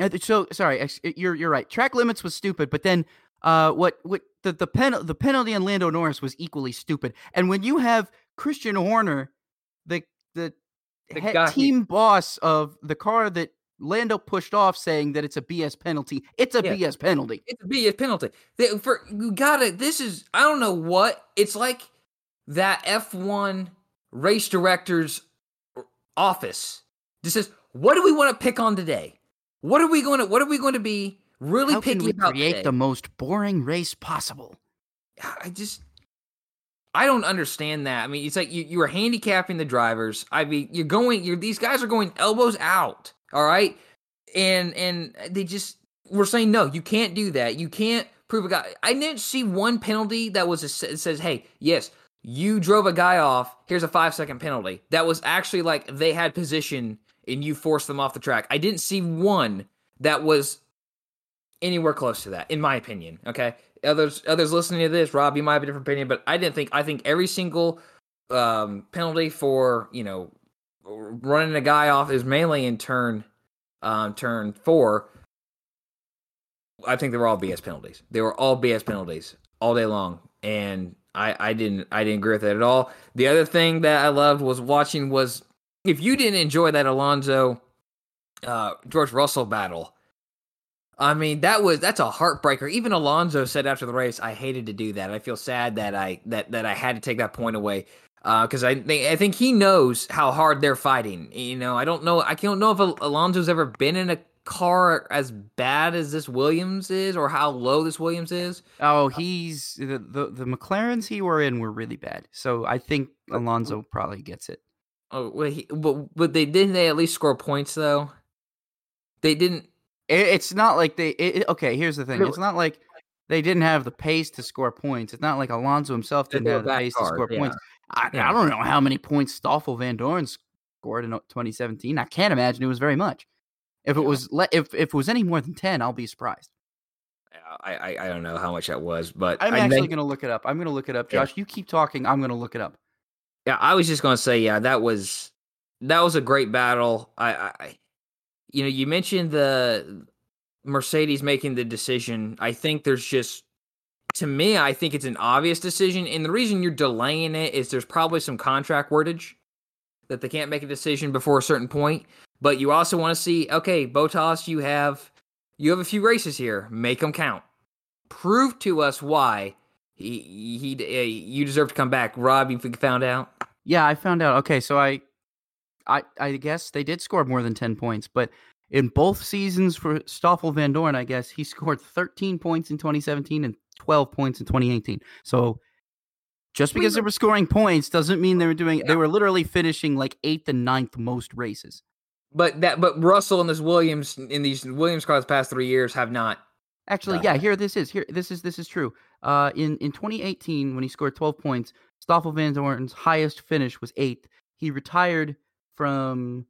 Speaker 2: uh, th- so sorry, you're you're right. Track limits was stupid, but then uh, what what the the pen the penalty on Lando Norris was equally stupid. And when you have Christian Horner, the the,
Speaker 1: The who-
Speaker 2: team boss of the car that Lando pushed off saying that it's a BS penalty. It's a
Speaker 1: Yeah.
Speaker 2: BS penalty.
Speaker 1: It's a BS penalty. They, for you got it. This is I don't know what it's like. That F one race director's office just says, "What do we want to pick on today? What are we going to? What are we going to be really
Speaker 2: How
Speaker 1: picky about
Speaker 2: create
Speaker 1: today?"
Speaker 2: the most boring race possible?
Speaker 1: I just I don't understand that. I mean, it's like you you are handicapping the drivers. I mean, you're going you're these guys are going elbows out, all right? And and they just we're saying no, you can't do that. You can't prove a guy. I didn't see one penalty that was a, says, "Hey, yes, you drove a guy off. Here's a 5 second penalty." That was actually like they had position and you forced them off the track. I didn't see one that was anywhere close to that in my opinion, okay? others others listening to this, Rob, you might have a different opinion, but I didn't think I think every single um, penalty for you know running a guy off is mainly in turn um, turn four. I think they were all BS penalties. They were all BS penalties all day long, and I I didn't I didn't agree with that at all. The other thing that I loved was watching was if you didn't enjoy that Alonso uh, George Russell battle. I mean, that was that's a heartbreaker. Even Alonso said after the race, "I hated to do that. I feel sad that I that that I had to take that point away." Uh, because I think I think he knows how hard they're fighting. You know, I don't know. I don't know if Al- Alonso's ever been in a car as bad as this Williams is, or how low this Williams is.
Speaker 2: Oh, he's the, the the McLarens he were in were really bad. So I think Alonso oh. probably gets it.
Speaker 1: Oh, well, he, but but they didn't they at least score points though. They didn't.
Speaker 2: It, it's not like they. It, okay, here's the thing. It's not like they didn't have the pace to score points. It's not like Alonso himself didn't have the pace to score
Speaker 1: yeah.
Speaker 2: points. I,
Speaker 1: Yeah.
Speaker 2: I don't know how many points Stoffel Vandoorne scored in 2017. I can't imagine it was very much. If it
Speaker 1: Yeah.
Speaker 2: was le- if if it was any more than 10, I'll be surprised.
Speaker 1: I, I I don't know how much that was, but
Speaker 2: I'm
Speaker 1: I
Speaker 2: actually
Speaker 1: think-
Speaker 2: going to look it up. I'm going to look it up.
Speaker 1: Yeah.
Speaker 2: Josh, you keep talking. I'm going to look it up.
Speaker 1: Yeah, I was just gonna say, yeah, that was that was a great battle. I, I- you know, you mentioned the Mercedes making the decision. I think there's just, to me, I think it's an obvious decision, and the reason you're delaying it is there's probably some contract wordage that they can't make a decision before a certain point. But you also want to see, okay, Bottas, you have you have a few races here, make them count. Prove to us why he he uh, you deserve to come back. Rob, you found out.
Speaker 2: Yeah, I found out. Okay, so I, I, I guess they did score more than ten points, but in both seasons for Stoffel Vandoorne, I guess he scored thirteen points in 2017 and 12 points in 2018. So just
Speaker 1: We
Speaker 2: because they
Speaker 1: were-
Speaker 2: were scoring points doesn't mean they were doing.
Speaker 1: Yeah.
Speaker 2: They were literally finishing like eighth and ninth most races.
Speaker 1: But that but Russell and this Williams in these Williams cars past three years have not.
Speaker 2: Actually, yeah, here this is. Here this is this is true. Uh in in 2018 when he scored 12 points, Stoffel Vandoorne's highest finish was 8th. He retired from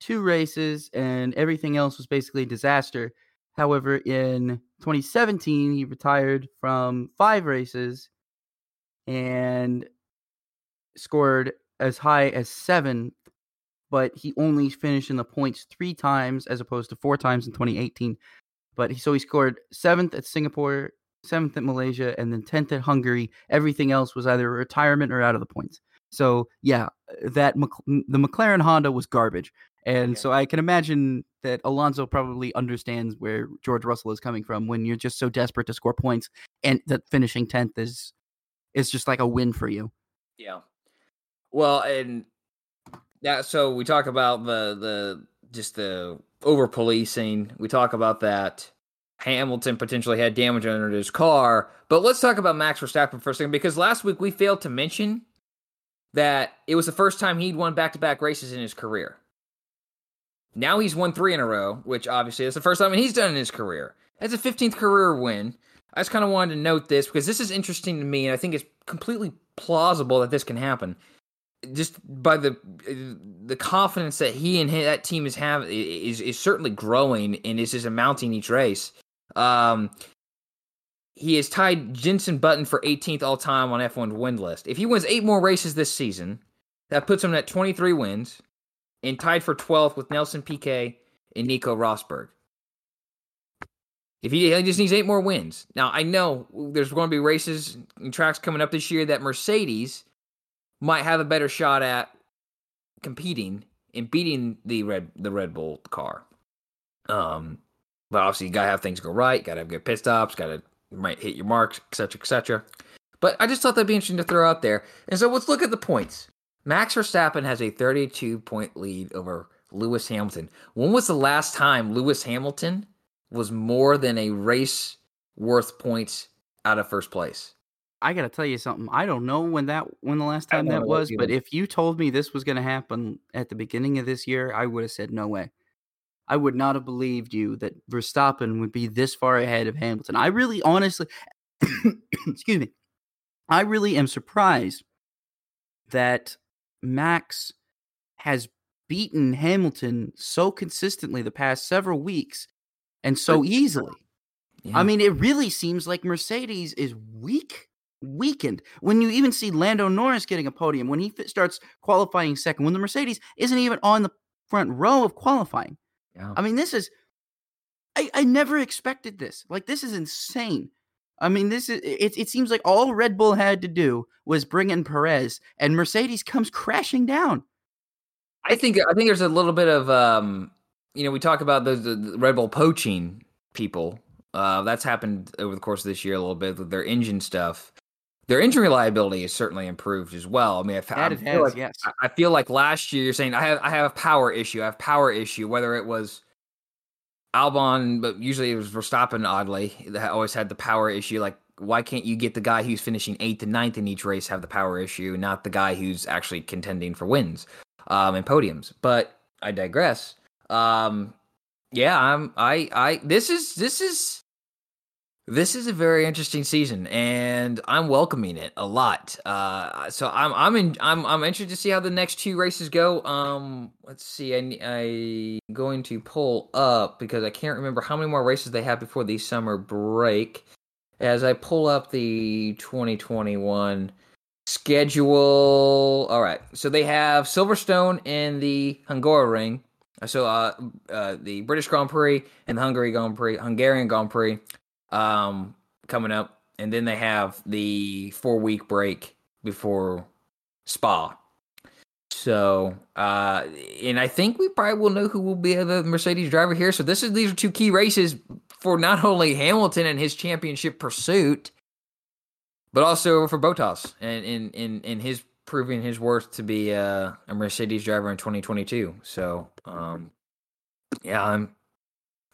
Speaker 2: two races and everything else was basically a disaster. However, in 2017 he retired from 5 races and scored as high as seven, but he only finished in the points 3 times as opposed to 4 times in 2018 but he so he scored seventh at Singapore, seventh at Malaysia, and then tenth at Hungary. Everything else was either retirement or out of the points. So yeah, that the McLaren Honda was garbage, and so I can imagine that Alonso probably understands where George Russell is coming from when you're just so desperate to score points, and that finishing tenth is is just like a win for you.
Speaker 1: Yeah. Well, and that so we talk about the the just the over policing. We talk about that. Hamilton potentially had damage under his car, but let's talk about Max Verstappen for a second because last week we failed to mention that it was the first time he'd won back to back races in his career. Now he's won three in a row, which obviously is the first time he's done in his career. That's a 15th career win. I just kind of wanted to note this because this is interesting to me, and I think it's completely plausible that this can happen. Just by the the confidence that he and hi- that team is have is is certainly growing and is just amounting each race. Um, he has tied Jenson Button for 18th all time on F1's win list. If he wins eight more races this season, that puts him at 23 wins and tied for 12th with Nelson Piquet and Nico Rosberg. If he, he just needs eight more wins. Now, I know there's going to be races and tracks coming up this year that Mercedes might have a better shot at competing and beating the Red the Red Bull car. Um, but obviously, you gotta have things go right. Gotta have good pit stops. Gotta might hit your marks, etc., etc. But I just thought that'd be interesting to throw out there. And so let's look at the points. Max Verstappen has a 32 point lead over Lewis Hamilton. When was the last time Lewis Hamilton was more than a race worth points out of first place?
Speaker 2: I gotta tell you something. I don't know when that when the last time that was, but if you told me this was gonna happen at the beginning of this year, I would have said no way. I would not have believed you that Verstappen would be this far ahead of Hamilton. I really honestly excuse me. I really am surprised that Max has beaten Hamilton so consistently the past several weeks and so easily.
Speaker 1: Yeah.
Speaker 2: I mean, it really seems like Mercedes is weak, weakened. When you even see Lando Norris getting a podium, when he starts qualifying second, when the Mercedes isn't even on the front row of qualifying.
Speaker 1: Yeah.
Speaker 2: I mean, this is. I, I never expected this. Like, this is insane. I mean, this is. It, it seems like all Red Bull had to do was bring in Perez, and Mercedes comes crashing down.
Speaker 1: I think I think there's a little bit of um, you know, we talk about the, the, Red Bull poaching people. Uh, that's happened over the course of this year a little bit with their engine stuff. Their engine reliability has certainly improved as well. I mean, if, I feel
Speaker 2: has,
Speaker 1: like,
Speaker 2: yes.
Speaker 1: I feel like last year you're saying I have I have a power issue. I have power issue. Whether it was Albon, but usually it was Verstappen. Oddly, that always had the power issue. Like, why can't you get the guy who's finishing eighth and ninth in each race have the power issue, not the guy who's actually contending for wins um, and podiums? But I digress. Um, yeah, I'm. I. I. This is. This is. This is a very interesting season, and I'm welcoming it a lot. Uh, so I'm. I'm. In, I'm. I'm interested to see how the next two races go. Um, let's see. I. I going to pull up because I can't remember how many more races they have before the summer break. As I pull up the 2021 schedule. All right. So they have Silverstone and the Hungaroring. So uh, uh, the British Grand Prix and the Hungary Grand Prix, Hungarian Grand Prix, um, coming up, and then they have the four week break before Spa. So, uh, and I think we probably will know who will be the Mercedes driver here. So this is these are two key races for not only Hamilton and his championship pursuit, but also for Bottas and in in in his proving his worth to be uh, a Mercedes driver in 2022. So, um, yeah, I'm,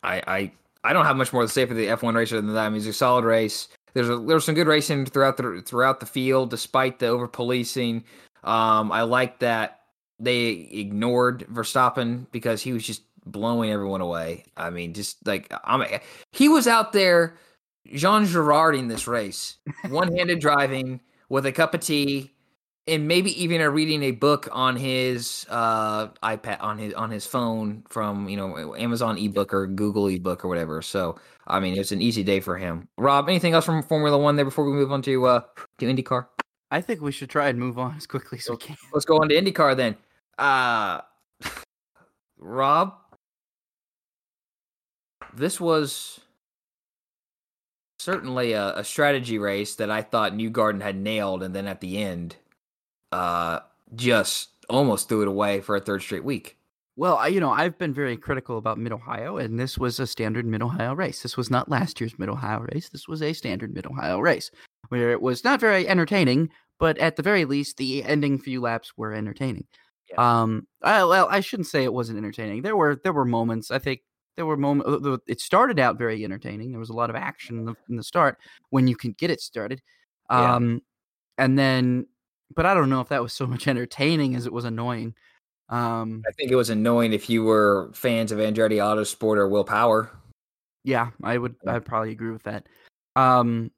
Speaker 1: I I I don't have much more to say for the F1 racer than that. I mean, it's a solid race. There's a, there's some good racing throughout the throughout the field, despite the over policing. Um, I like that they ignored Verstappen because he was just blowing everyone away. I mean, just like I'm, he was out there, Jean Girarding this race, one handed driving with a cup of tea, and maybe even a reading a book on his uh, iPad on his on his phone from you know Amazon ebook or Google ebook or whatever. So I mean, it's an easy day for him. Rob, anything else from Formula One there before we move on to uh, to IndyCar?
Speaker 2: I think we should try and move on as quickly as we can.
Speaker 1: Let's go on to IndyCar then. Uh Rob, this was certainly a, a strategy race that I thought Newgarden had nailed, and then at the end, uh, just almost threw it away for a third straight week.
Speaker 2: Well, I, you know, I've been very critical about Mid Ohio, and this was a standard Mid Ohio race. This was not last year's Mid Ohio race. This was a standard Mid Ohio race where it was not very entertaining, but at the very least, the ending few laps were entertaining.
Speaker 1: Yeah.
Speaker 2: Um, I, well, I shouldn't say it wasn't entertaining. There were there were moments. I think there were moments. It started out very entertaining. There was a lot of action in the, in the start when you can get it started.
Speaker 1: Yeah.
Speaker 2: Um, and then, but I don't know if that was so much entertaining as it was annoying. Um,
Speaker 1: I think it was annoying if you were fans of Andretti Autosport or Will Power.
Speaker 2: Yeah, I would. I'd probably agree with that. Um,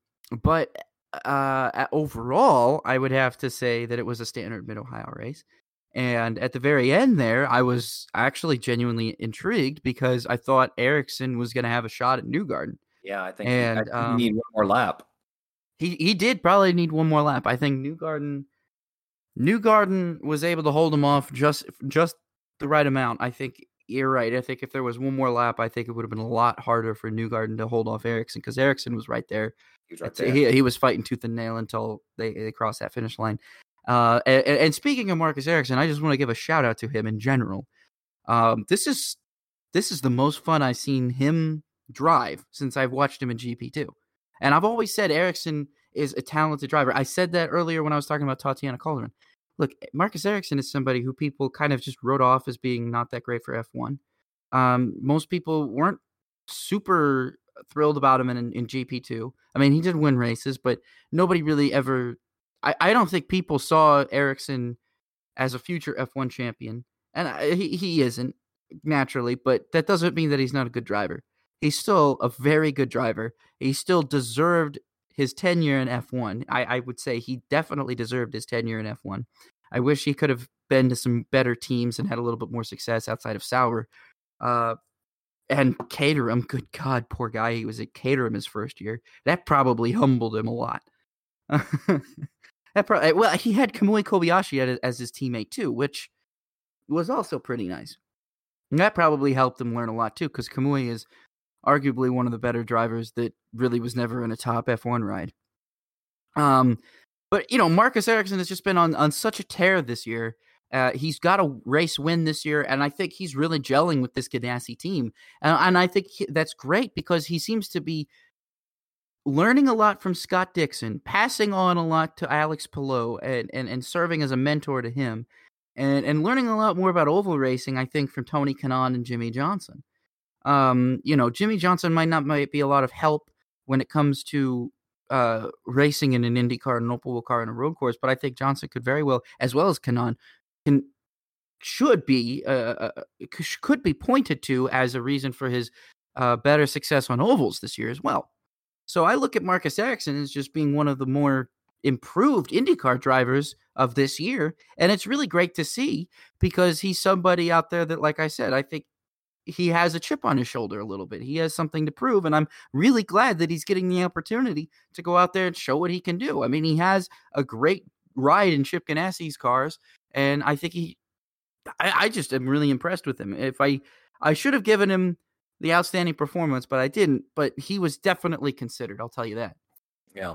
Speaker 2: but uh, overall, I would have to say that it was a standard Mid Ohio race. And at the very end, there, I was actually genuinely intrigued because I thought Ericsson was going to have a shot at Newgarden.
Speaker 1: Yeah, I think,
Speaker 2: And,
Speaker 1: I think
Speaker 2: um,
Speaker 1: need one more lap.
Speaker 2: He he did probably need one more lap. I think Newgarden, Newgarden was able to hold him off just just the right amount. I think you're right. I think if there was one more lap, I think it would have been a lot harder for Newgarden to hold off Ericsson because Ericsson was right there.
Speaker 1: He was right there.
Speaker 2: He, he was fighting tooth and nail until they, they crossed that finish line. Uh, and, and speaking of Marcus Ericsson, I just want to give a shout out to him in general. Um, this is this is the most fun I've seen him drive since I've watched him in GP2. And I've always said Ericsson is a talented driver. I said that earlier when I was talking about Tatiana Calderon. Look, Marcus Ericsson is somebody who people kind of just wrote off as being not that great for F1. Um, most people weren't super thrilled about him in, in GP2. I mean, he did win races, but nobody really ever. I, I don't think people saw Ericsson as a future F1 champion, and I, he he isn't naturally, but that doesn't mean that he's not a good driver. He's still a very good driver. He still deserved his tenure in F1. I, I would say he definitely deserved his tenure in F1. I wish he could have been to some better teams and had a little bit more success outside of Sauber. Uh, and Caterham, good God, poor guy. He was at Caterham his first year. That probably humbled him a lot. that probably, well, he had Kamui Kobayashi as his teammate too, which was also pretty nice. And that probably helped him learn a lot too, because Kamui is arguably one of the better drivers that really was never in a top F1 ride. Um, but you know, Marcus Ericsson has just been on on such a tear this year. Uh, he's got a race win this year, and I think he's really gelling with this Ganassi team, and, and I think he, that's great because he seems to be learning a lot from Scott Dixon, passing on a lot to Alex Palou, and, and, and serving as a mentor to him, and, and learning a lot more about oval racing, I think, from Tony Kanaan and Jimmie Johnson. Um, you know, Jimmie Johnson might not might be a lot of help when it comes to uh, racing in an Indy car, an oval car, and a road course, but I think Johnson could very well, as well as Kanaan, can should be uh, uh, uh could be pointed to as a reason for his uh, better success on ovals this year as well. So I look at Marcus Ericsson as just being one of the more improved IndyCar drivers of this year, and it's really great to see because he's somebody out there that, like I said, I think he has a chip on his shoulder a little bit. He has something to prove, and I'm really glad that he's getting the opportunity to go out there and show what he can do. I mean, he has a great ride in Chip Ganassi's cars, and I think he, I, I just am really impressed with him. If I, I should have given him the outstanding performance, but I didn't. But he was definitely considered. I'll tell you that.
Speaker 1: Yeah,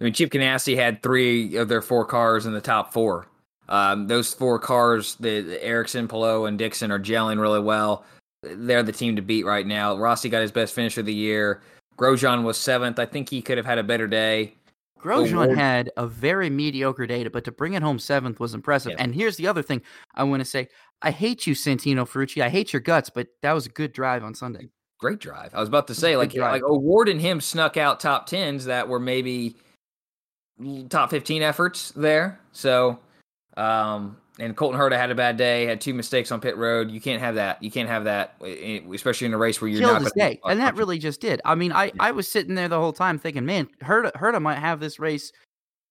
Speaker 1: I mean, Chip Ganassi had three of their four cars in the top four. Um, those four cars, the, the Ericsson, Palou, and Dixon, are gelling really well they're the team to beat right now. Rossi got his best finish of the year. Grosjean was seventh. I think he could have had a better day.
Speaker 2: Grosjean had a very mediocre day, but to bring it home seventh was impressive. Yeah. And here's the other thing I want to say: I hate you, Santino Ferrucci. I hate your guts, but that was a good drive on Sunday.
Speaker 1: Great drive. I was about to say, like, like O'Ward and him snuck out top tens that were maybe top fifteen efforts there. So, um, and Colton Herta had a bad day, had two mistakes on pit road. You can't have that. You can't have that, especially in a race where you're
Speaker 2: Killed
Speaker 1: not.
Speaker 2: Day. And that really just did. I mean, I, I was sitting there the whole time thinking, man, Herta, Herta might have this race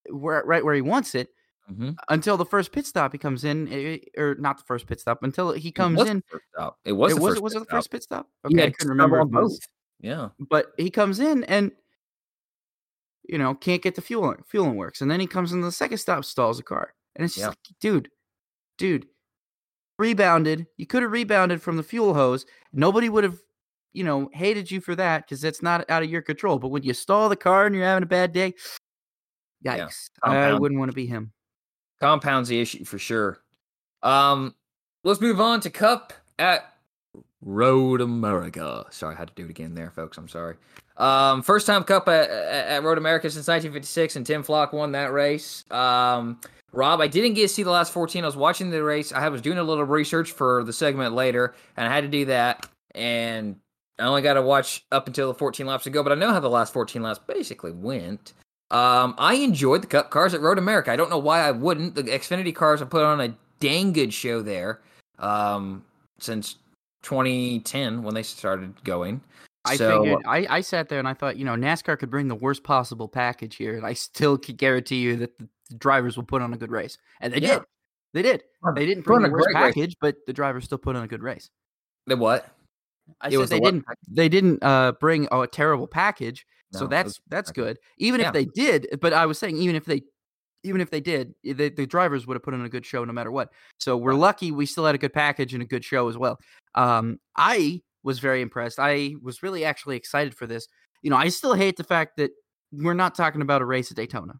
Speaker 2: where right where he wants it mm-hmm. until the first pit stop he comes in, eh, eh, or not the first pit stop until he comes in.
Speaker 1: It was.
Speaker 2: It
Speaker 1: was.
Speaker 2: was it the first pit stop?
Speaker 1: Okay, yeah, I couldn't remember both. Yeah,
Speaker 2: but he comes in and you know can't get the fuel fueling works, and then he comes in the second stop, stalls the car, and it's just yeah. like, dude, dude, rebounded. You could have rebounded from the fuel hose. Nobody would have, you know, hated you for that because that's not out of your control. But when you stall the car and you're having a bad day, yikes! Yeah, I wouldn't want to be him.
Speaker 1: Compounds the issue for sure. Um, let's move on to Cup at Road America. Sorry, I had to do it again there, folks. I'm sorry. Um, first time Cup at, at Road America since 1956, and Tim Flock won that race. Um, Rob, I didn't get to see the last 14. I was watching the race. I was doing a little research for the segment later, and I had to do that. And I only got to watch up until the 14 laps ago, but I know how the last 14 laps basically went. Um, I enjoyed the Cup cars at Road America. I don't know why I wouldn't. The Xfinity cars have put on a dang good show there um, since 2010 when they started going.
Speaker 2: I so, figured I, I sat there and I thought, you know, NASCAR could bring the worst possible package here, and I still could guarantee you that the the drivers will put on a good race, and they yeah. did. They did. They didn't put on a worst package, race. but the drivers still put on a good race.
Speaker 1: The what?
Speaker 2: I it said they the didn't. They didn't uh, bring a terrible package, no, so that's that's good. Even yeah. if they did, but I was saying, even if they, even if they did, the, the drivers would have put on a good show no matter what. So we're lucky we still had a good package and a good show as well. Um, I was very impressed. I was really actually excited for this. You know, I still hate the fact that we're not talking about a race at Daytona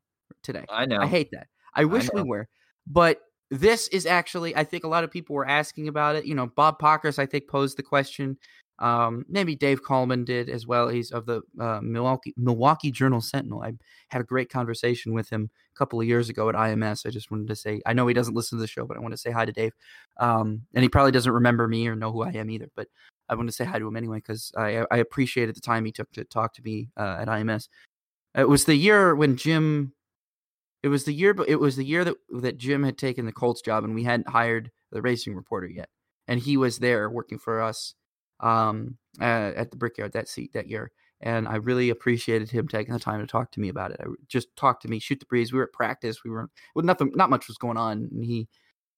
Speaker 2: today.
Speaker 1: I know.
Speaker 2: I hate that. I wish I we were. But this is actually, I think a lot of people were asking about it. You know, Bob Pockrass, I think, posed the question. Um, maybe Dave Kallmann did as well. He's of the uh, Milwaukee Milwaukee Journal Sentinel. I had a great conversation with him a couple of years ago at IMS. I just wanted to say, I know he doesn't listen to the show, but I want to say hi to Dave. Um, and he probably doesn't remember me or know who I am either. But I want to say hi to him anyway because I, I appreciated the time he took to talk to me uh, at IMS. It was the year when Jim. It was the year, but it was the year that that Jim had taken the Colts job, and we hadn't hired the racing reporter yet, and he was there working for us um, uh, at the Brickyard that seat that year. And I really appreciated him taking the time to talk to me about it. I just talked to me, shoot the breeze. We were at practice. We were well, nothing, not much was going on, and he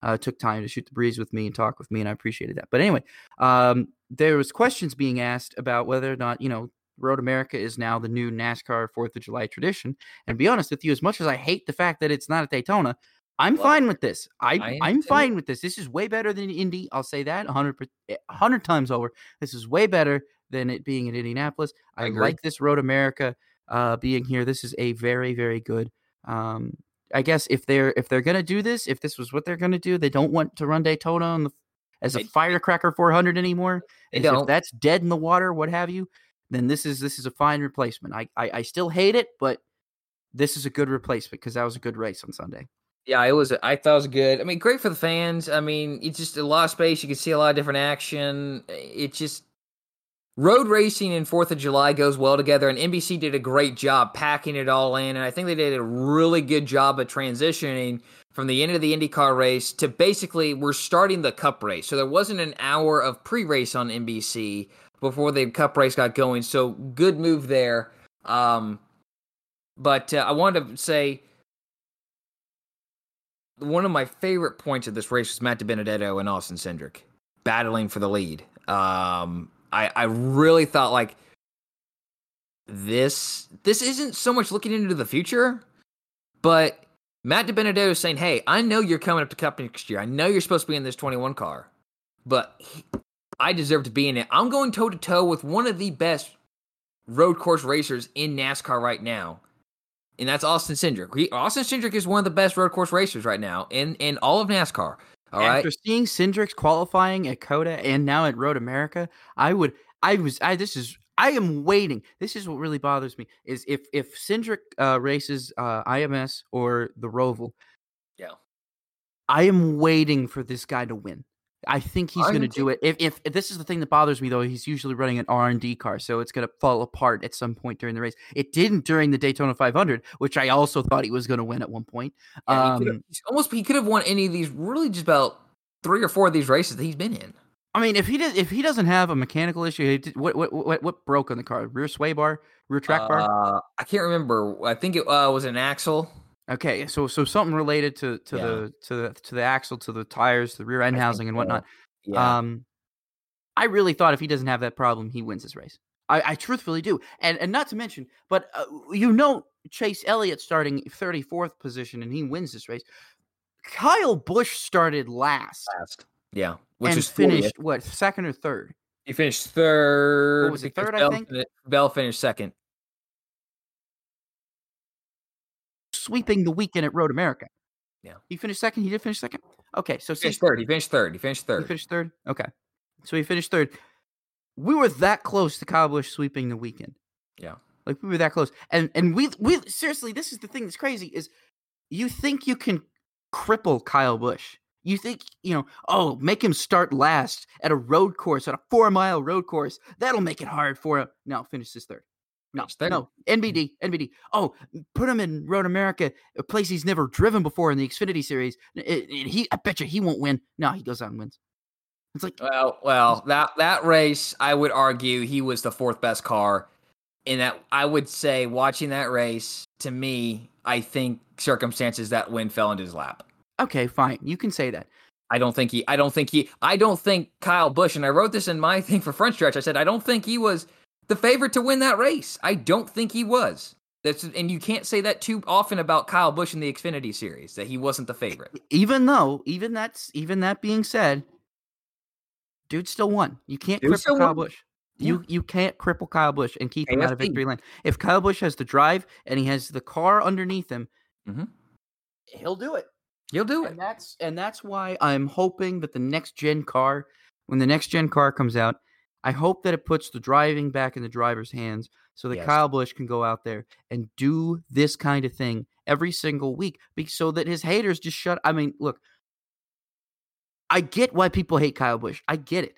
Speaker 2: uh, took time to shoot the breeze with me and talk with me, and I appreciated that. But anyway, um, there was questions being asked about whether or not you know Road America is now the new NASCAR Fourth of July tradition. And be honest with you, as much as I hate the fact that it's not at Daytona, I'm well, fine with this. I, I am fine with this. This is way better than Indy. I'll say that 100, 100 times over. This is way better than it being in Indianapolis. I, I like this Road America uh, being here. This is a very, very good. Um, I guess if they're if they're gonna do this, if this was what they're gonna do, they don't want to run Daytona on the, as a firecracker 400 anymore. If that's dead in the water, what have you, then this is this is a fine replacement. I I, I still hate it, but this is a good replacement because that was a good race on Sunday.
Speaker 1: Yeah, it was. I thought it was good. I mean, great for the fans. I mean, it's just a lot of space. You can see a lot of different action. It just road racing and Fourth of July goes well together. And NBC did a great job packing it all in, and I think they did a really good job of transitioning from the end of the IndyCar race to basically we're starting the Cup race. So there wasn't an hour of pre-race on NBC before the Cup race got going. So good move there. Um, but uh, I wanted to say one of my favorite points of this race was Matt DiBenedetto and Austin Cindric battling for the lead. Um, I I really thought like this this isn't so much looking into the future, but Matt DiBenedetto is saying, "Hey, I know you're coming up to Cup next year. I know you're supposed to be in this 21 car, but he, I deserve to be in it. I'm going toe to toe with one of the best road course racers in NASCAR right now." And that's Austin Cindric. He, Austin Cindric is one of the best road course racers right now in in all of NASCAR. All
Speaker 2: After right? seeing Cindric's qualifying at COTA and now at Road America, I would, I was, I this is, I am waiting. This is what really bothers me is if if Cindric uh, races uh, IMS or the Roval.
Speaker 1: Yeah,
Speaker 2: I am waiting for this guy to win. I think he's going to do it. If, if, if this is the thing that bothers me though, he's usually running an R and D car, so it's going to fall apart at some point during the race. It didn't during the Daytona 500, which I also thought he was going to win at one point. Yeah,
Speaker 1: um, he almost he could have won any of these. Really, just about three or four of these races that he's been in.
Speaker 2: I mean, if he does, if he doesn't have a mechanical issue, what what what what broke on the car? Rear sway bar, rear track bar?
Speaker 1: Uh, I can't remember. I think it uh, was an axle.
Speaker 2: Okay, so so something related to to yeah. the to the to the axle, to the tires, the rear end I housing, and whatnot. So. Yeah. Um, I really thought if he doesn't have that problem, he wins this race. I, I truthfully do, and and not to mention, but uh, you know, Chase Elliott starting thirty fourth position, and he wins this race. Kyle Busch started last.
Speaker 1: Last, yeah, which
Speaker 2: and
Speaker 1: is
Speaker 2: finished what second or third?
Speaker 1: He finished third.
Speaker 2: What was it third? Bell, I think
Speaker 1: Bell finished second.
Speaker 2: Sweeping the weekend at Road America.
Speaker 1: Yeah.
Speaker 2: He finished second. He did finish second. Okay, so
Speaker 1: he finished third. He finished third. He finished third.
Speaker 2: He finished third. Okay, so he finished third. We were that close to Kyle Busch sweeping the weekend.
Speaker 1: Yeah,
Speaker 2: like we were that close. And and we we seriously, this is the thing that's crazy is you think you can cripple Kyle Busch. You think, you know, oh, make him start last at a road course, at a four mile road course. That'll make it hard for him. No, finish this third. No, no, NBD, NBD. Oh, put him in Road America, a place he's never driven before in the Xfinity series. It, he, I bet you he won't win. No, he goes out and wins. It's like,
Speaker 1: well, well, that that race, I would argue he was the fourth best car. In that, I would say, watching that race, to me, I think circumstances that win fell into his lap.
Speaker 2: Okay, fine, you can say that.
Speaker 1: I don't think he. I don't think he. I don't think Kyle Busch. And I wrote this in my thing for front stretch. I said I don't think he was the favorite to win that race. I don't think he was. That's and you can't say that too often about Kyle Busch in the Xfinity series that he wasn't the favorite.
Speaker 2: Even though, even that's even that being said, dude still won. You can't dude cripple Kyle Busch. Yeah. You you can't cripple Kyle Busch and keep him out of victory lane. If Kyle Busch has the drive and he has the car underneath him, mm-hmm. he'll do it.
Speaker 1: He'll do it.
Speaker 2: And that's and that's why I'm hoping that the next gen car, when the next gen car comes out, I hope that it puts the driving back in the driver's hands so that
Speaker 1: Yes.
Speaker 2: Kyle Busch can go out there and do this kind of thing every single week so that his haters just shut I mean, look, I get why people hate Kyle Busch. I get it.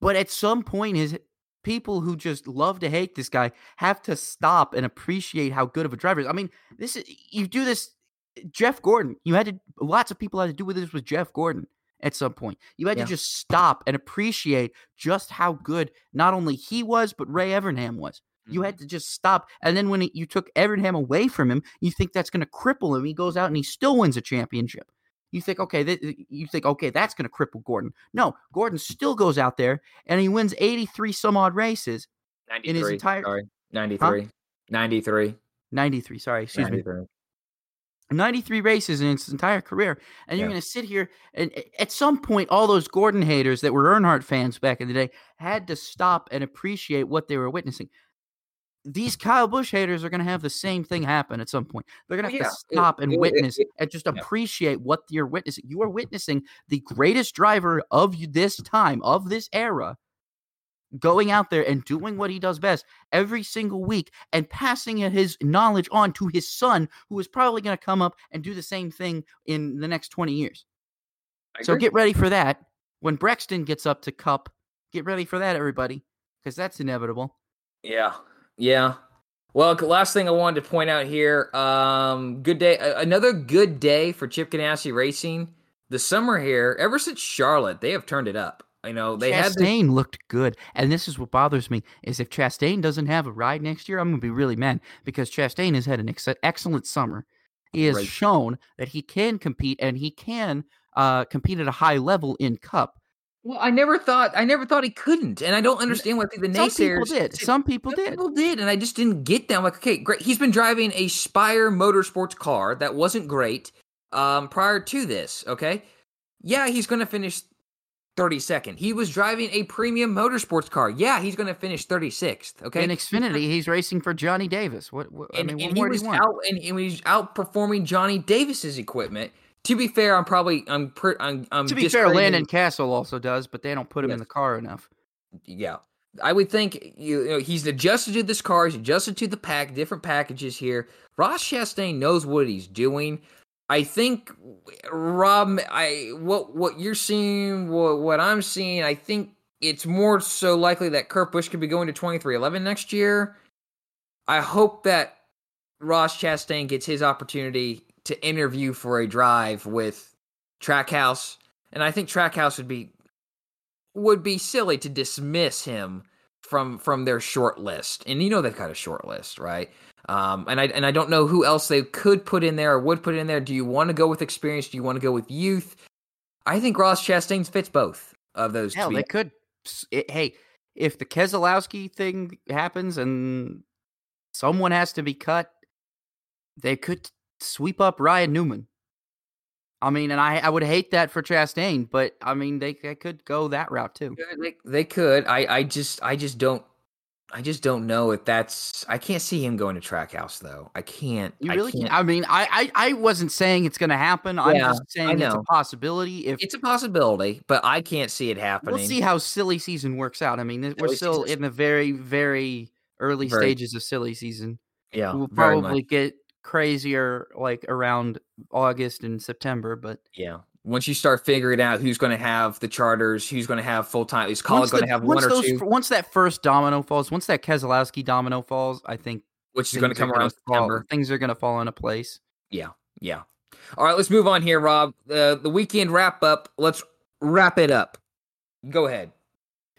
Speaker 2: But at some point his people who just love to hate this guy have to stop and appreciate how good of a driver is. I mean, this is you do this Jeff Gordon. You had to lots of people had to do with this with Jeff Gordon at some point. You had
Speaker 1: Yeah.
Speaker 2: to just stop and appreciate just how good not only he was, but Ray Evernham was. You
Speaker 1: Mm-hmm.
Speaker 2: had to just stop. And then when you took Evernham away from him, you think that's going to cripple him. He goes out and he still wins a championship. You think, okay, th- you think, okay, that's going to cripple Gordon. No, Gordon still goes out there and he wins 83 some odd races.
Speaker 1: 93,
Speaker 2: in his entire-
Speaker 1: sorry, 93. 93.
Speaker 2: 93, sorry, excuse me.
Speaker 1: 93.
Speaker 2: 93 races in his entire career. And you're going to sit here and at some point, all those Gordon haters that were Earnhardt fans back in the day had to stop and appreciate what they were witnessing. These Kyle Busch haters are going to have the same thing happen at some point. They're going oh, to have
Speaker 1: Yeah,
Speaker 2: to stop and
Speaker 1: it- it-
Speaker 2: witness
Speaker 1: it-
Speaker 2: and just
Speaker 1: yeah.
Speaker 2: appreciate what you're witnessing. You are witnessing the greatest driver of this time, of this era, going out there and doing what he does best every single week and passing his knowledge on to his son, who is probably going to come up and do the same thing in the next 20 years. So get ready for that. When Brexton gets up to Cup, get ready for that, everybody, because that's inevitable.
Speaker 1: Yeah, yeah. Well, last thing I wanted to point out here. Um, good day. Another good day for Chip Ganassi Racing. The summer here, ever since Charlotte, they have turned it up. You know, they had this,
Speaker 2: Chastain looked good, and this is what bothers me: is if Chastain doesn't have a ride next year, I'm going to be really mad because Chastain has had an ex- excellent summer. He has
Speaker 1: Right.
Speaker 2: shown that he can compete, and he can uh, compete at a high level in Cup.
Speaker 1: Well, I never thought I never thought he couldn't, and I don't understand why the
Speaker 2: Some
Speaker 1: naysayers
Speaker 2: people did. Some people
Speaker 1: Some
Speaker 2: did.
Speaker 1: People did, and I just didn't get that. I'm like, okay, great. He's been driving a Spire Motorsports car that wasn't great um, prior to this. Okay, yeah, he's going to finish 32nd. He was driving a premium motorsports car. Yeah, he's going to finish 36th. Okay,
Speaker 2: In Xfinity, he's racing for Johnny Davis. What? what
Speaker 1: and,
Speaker 2: I mean,
Speaker 1: and
Speaker 2: what
Speaker 1: he was
Speaker 2: you want?
Speaker 1: out and, and he's outperforming Johnny Davis's equipment. To be fair, I'm probably I'm per, I'm, I'm
Speaker 2: to be fair, Landon Cassill also does, but they don't put him in the car enough.
Speaker 1: yeah. I would think you know he's adjusted to this car. He's adjusted to the pack, different packages here. Ross Chastain knows what he's doing. I think Rob, I what what you're seeing, what what I'm seeing, I think it's more so likely that Kurt Busch could be going to 23XI next year. I hope that Ross Chastain gets his opportunity to interview for a drive with Trackhouse, and I think Trackhouse would be would be silly to dismiss him from from their short list. And you know they've got a short list, right? Um, and I and I don't know who else they could put in there or would put in there. Do you want to go with experience? Do you want to go with youth? I think Ross Chastain fits both of those.
Speaker 2: Hell, they could. it- hey, if the Keselowski thing happens and someone has to be cut, they could sweep up Ryan Newman. I mean, and I, I would hate that for Chastain, but I mean, they, they could go that route too.
Speaker 1: They, they could. I, I just I just don't I just don't know if that's I can't see him going to Trackhouse though. I can't.
Speaker 2: You
Speaker 1: I
Speaker 2: really
Speaker 1: can't.
Speaker 2: can't. I mean, I, I, I wasn't saying it's going to happen. I'm just saying it's a possibility. If
Speaker 1: It's a possibility, but I can't see it happening.
Speaker 2: we'll see how silly season works out. I mean, th- we're still
Speaker 1: season's-
Speaker 2: in the very, very early
Speaker 1: Very-
Speaker 2: stages of silly season.
Speaker 1: Yeah,
Speaker 2: we'll probably get crazier like around August and September, but
Speaker 1: Yeah. Once you start figuring out who's going to have the charters, who's going to have full time, is
Speaker 2: once,
Speaker 1: going to have one or
Speaker 2: those,
Speaker 1: two,
Speaker 2: once that first domino falls, once that Keselowski domino falls, I think
Speaker 1: which is going to come around
Speaker 2: fall-. Things are going to fall into place.
Speaker 1: Yeah, yeah. All right, let's move on here, Rob. Uh, the weekend wrap up. Let's wrap it up. Go ahead.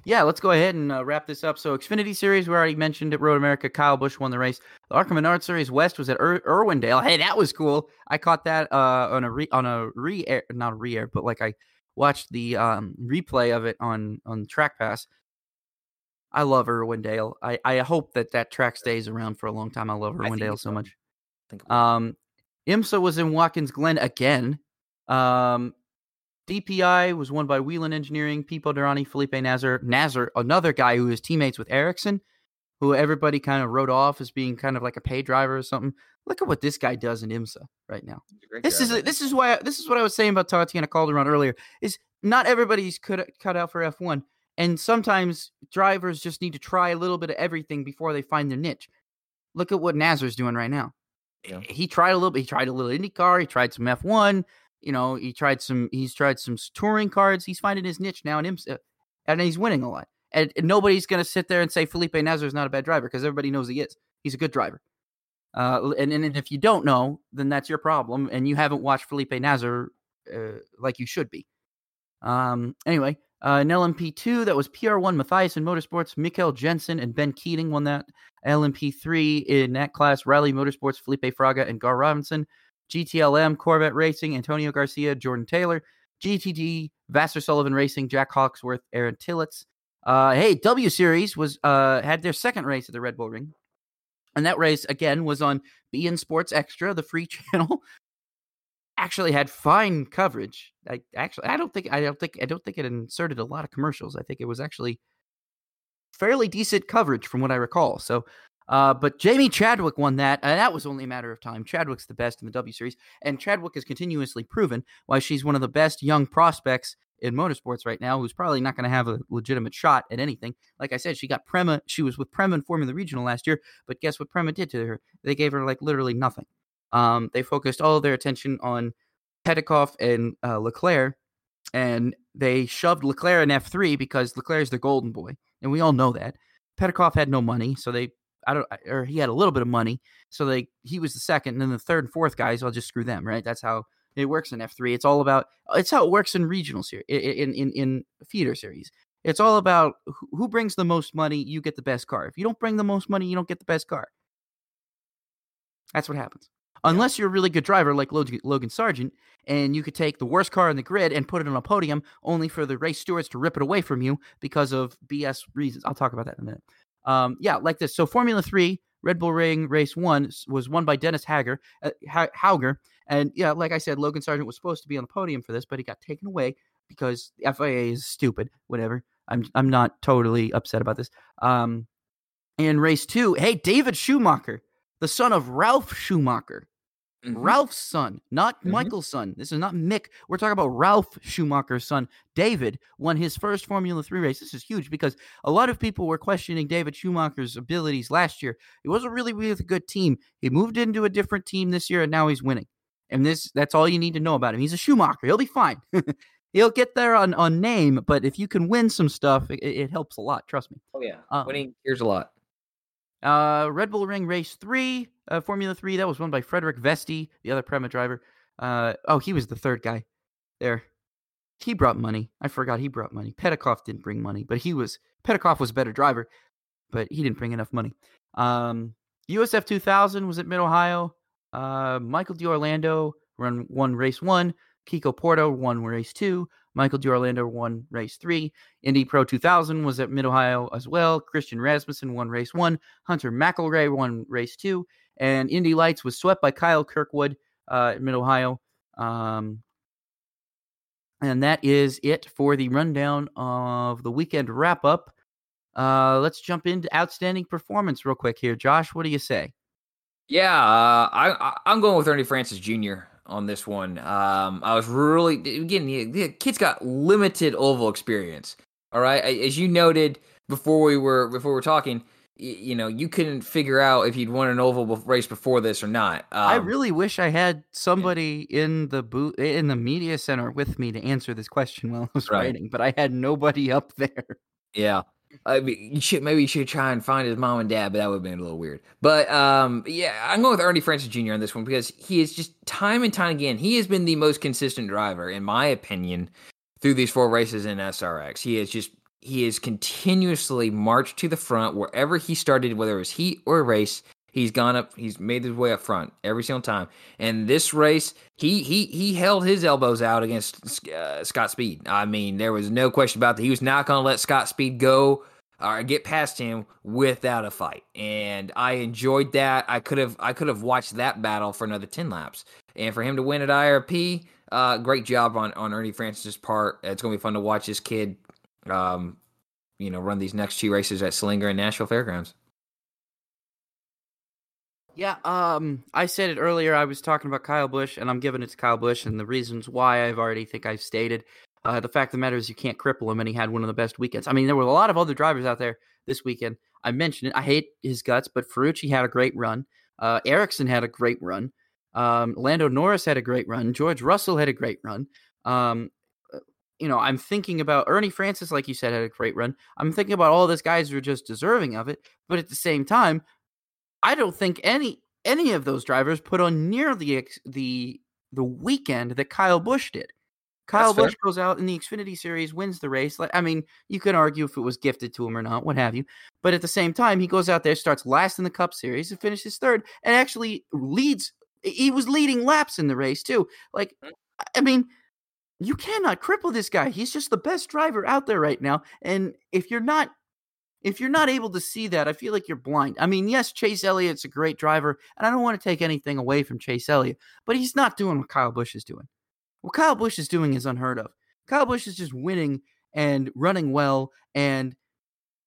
Speaker 2: Yeah, let's go ahead and uh, wrap this up. So, Xfinity Series, we already mentioned at Road America. Kyle Busch won the race. The ARCA Menard Series West was at Ir- Irwindale. Hey, that was cool. I caught that uh, on a re on a re air, not a re air, but like I watched the um, replay of it on on Track Pass. I love Irwindale. I I hope that that track stays around for a long time. I love
Speaker 1: I
Speaker 2: Irwindale
Speaker 1: it
Speaker 2: so much.
Speaker 1: Think
Speaker 2: Um, IMSA was in Watkins Glen again. Um, DPI was won by Whelen Engineering, Pipo Derani, Felipe Nasr. Nasr, another guy who is teammates with Ericsson. who everybody kind of wrote off as being kind of like a pay driver or something. Look at what this guy does in IMSA right now. This is this is why this is what I was saying about Tatiana Calderon earlier. Is not everybody's cut cut out for F one, and sometimes drivers just need to try a little bit of everything before they find their niche. Look at what Nasr's doing right now. Yeah. He tried a little bit. He tried a little IndyCar. He tried some F one. You know, he tried some. He's tried some touring cards. He's finding his niche now in IMSA, and he's winning a lot. And, and nobody's going to sit there and say Felipe Nasr is not a bad driver because everybody knows he is. He's a good driver. Uh, and, and if you don't know, then that's your problem, and you haven't watched Felipe Nasr uh, like you should be. Um, anyway, uh, in LMP2, that was PR1 Mathiasen Motorsports, Mikael Jensen and Ben Keating won that. LMP3 in that class, Riley Motorsports, Felipe Fraga and Gar Robinson. GTLM, Corvette Racing, Antonio Garcia, Jordan Taylor. GTD, Vasser Sullivan Racing, Jack Hawksworth, Aaron Telitz. Uh, hey, W Series was uh, had their second race at the Red Bull Ring. And that race again was on beIN Sports Extra, the free channel. actually had fine coverage. I actually I don't think I don't think I don't think it inserted a lot of commercials. I think it was actually fairly decent coverage from what I recall. So uh, but Jamie Chadwick won that, and that was only a matter of time. Chadwick's the best in the W Series, and Chadwick has continuously proven why she's one of the best young prospects in motorsports right now, who's probably not going to have a legitimate shot at anything. Like I said, she got Prema. She was with Prema in Formula Regional last year, but guess what Prema did to her? They gave her like literally nothing. Um, they focused all their attention on Petecof and uh, Leclerc, and they shoved Leclerc in F three because Leclerc is the golden boy, and we all know that. Petecof had no money, so they I don't or he had a little bit of money, so they he was the second, and then the third and fourth guys, I'll just screw them, right? That's how it works in F3. It's all about uh, it's how it works in regional series in in in feeder series. It's all about who brings the most money, you get the best car. If you don't bring the most money, you don't get the best car. That's what happens. Unless you're a really good driver like Logan Sargeant, and you could take the worst car in the grid and put it on a podium, only for the race stewards to rip it away from you because of BS reasons. I'll talk about that in a minute. Um, yeah, like this. So Formula Three, Red Bull Ring Race One was won by Dennis Hager, uh, Hauger, and yeah, like I said, Logan Sargeant was supposed to be on the podium for this, but he got taken away because the FIA is stupid. Whatever. I'm I'm not totally upset about this. Um, in race two, hey, David Schumacher, the son of Ralf Schumacher, Mm-hmm. Ralf's son, not mm-hmm. Michael's son. This is not Mick. We're talking about Ralf Schumacher's son. David won his first Formula 3 race. This is huge because a lot of people were questioning David Schumacher's abilities last year. He wasn't really with a good team. He moved into a different team this year and now he's winning. And this that's all you need to know about him. He's a Schumacher. He'll be fine. He'll get there on, on name, but if you can win some stuff, it, it helps a lot. Trust me.
Speaker 1: Oh yeah, um, winning here's a lot.
Speaker 2: Uh, Red Bull Ring Race 3, uh, Formula 3, that was won by Frederik Vesti, the other Prema driver. Uh, oh, he was the third guy there. He brought money. I forgot he brought money. Petecof didn't bring money, but he was, Petecof was a better driver, but he didn't bring enough money. Um, USF 2000 was at Mid Ohio. Uh, Michael D'Orlando run one race one. Kiko Porto won race two. Michael D'Orlando won race three. Indy Pro 2000 was at Mid Ohio as well. Christian Rasmussen won race one. Hunter McElrea won race two. And Indy Lights was swept by Kyle Kirkwood uh, Mid Ohio. Um, and that is it for the rundown of the weekend wrap up. Uh, let's jump into outstanding performance real quick here. Josh, what do you say?
Speaker 1: Yeah, uh, I, I'm going with Ernie Francis Jr on this one. Um, I was really again the, the kid's got limited oval experience. All right, as you noted before we were before we were talking, you know, you couldn't figure out if you'd won an oval race before this or not.
Speaker 2: Um, I really wish I had somebody yeah. in the booth in the media center with me to answer this question while I was right. writing, but I had nobody up there.
Speaker 1: Yeah. I mean, you should maybe you should try and find his mom and dad, but that would have been a little weird. But um, yeah, I'm going with Ernie Francis Jr. on this one because he is just time and time again. He has been the most consistent driver, in my opinion, through these four races in SRX. He is just he is continuously marched to the front wherever he started, whether it was heat or race. He's gone up. He's made his way up front every single time. And this race, he he he held his elbows out against uh, Scott Speed. I mean, there was no question about that. He was not going to let Scott Speed go or get past him without a fight. And I enjoyed that. I could have I could have watched that battle for another ten laps. And for him to win at IRP, uh, great job on on Ernie Francis's part. It's going to be fun to watch this kid, um, you know, run these next two races at Slinger and Nashville Fairgrounds.
Speaker 2: Yeah, um, I said it earlier. I was talking about Kyle Busch, and I'm giving it to Kyle Busch, and the reasons why I've already think I've stated. Uh, the fact of the matter is, you can't cripple him, and he had one of the best weekends. I mean, there were a lot of other drivers out there this weekend. I mentioned it. I hate his guts, but Ferrucci had a great run. Uh, Ericsson had a great run. Um, Lando Norris had a great run. George Russell had a great run. Um, you know, I'm thinking about Ernie Francis, like you said, had a great run. I'm thinking about all those guys who are just deserving of it. But at the same time, I don't think any any of those drivers put on nearly the the the weekend that Kyle Busch did. Kyle Busch goes out in the Xfinity Series, wins the race. Like, I mean, you can argue if it was gifted to him or not, what have you. But at the same time, he goes out there, starts last in the Cup Series, and finishes third, and actually leads. He was leading laps in the race too. Like, mm. I mean, you cannot cripple this guy. He's just the best driver out there right now. And if you're not if you're not able to see that, I feel like you're blind. I mean, yes, Chase Elliott's a great driver, and I don't want to take anything away from Chase Elliott, but he's not doing what Kyle Busch is doing. What Kyle Busch is doing is unheard of. Kyle Busch is just winning and running well, and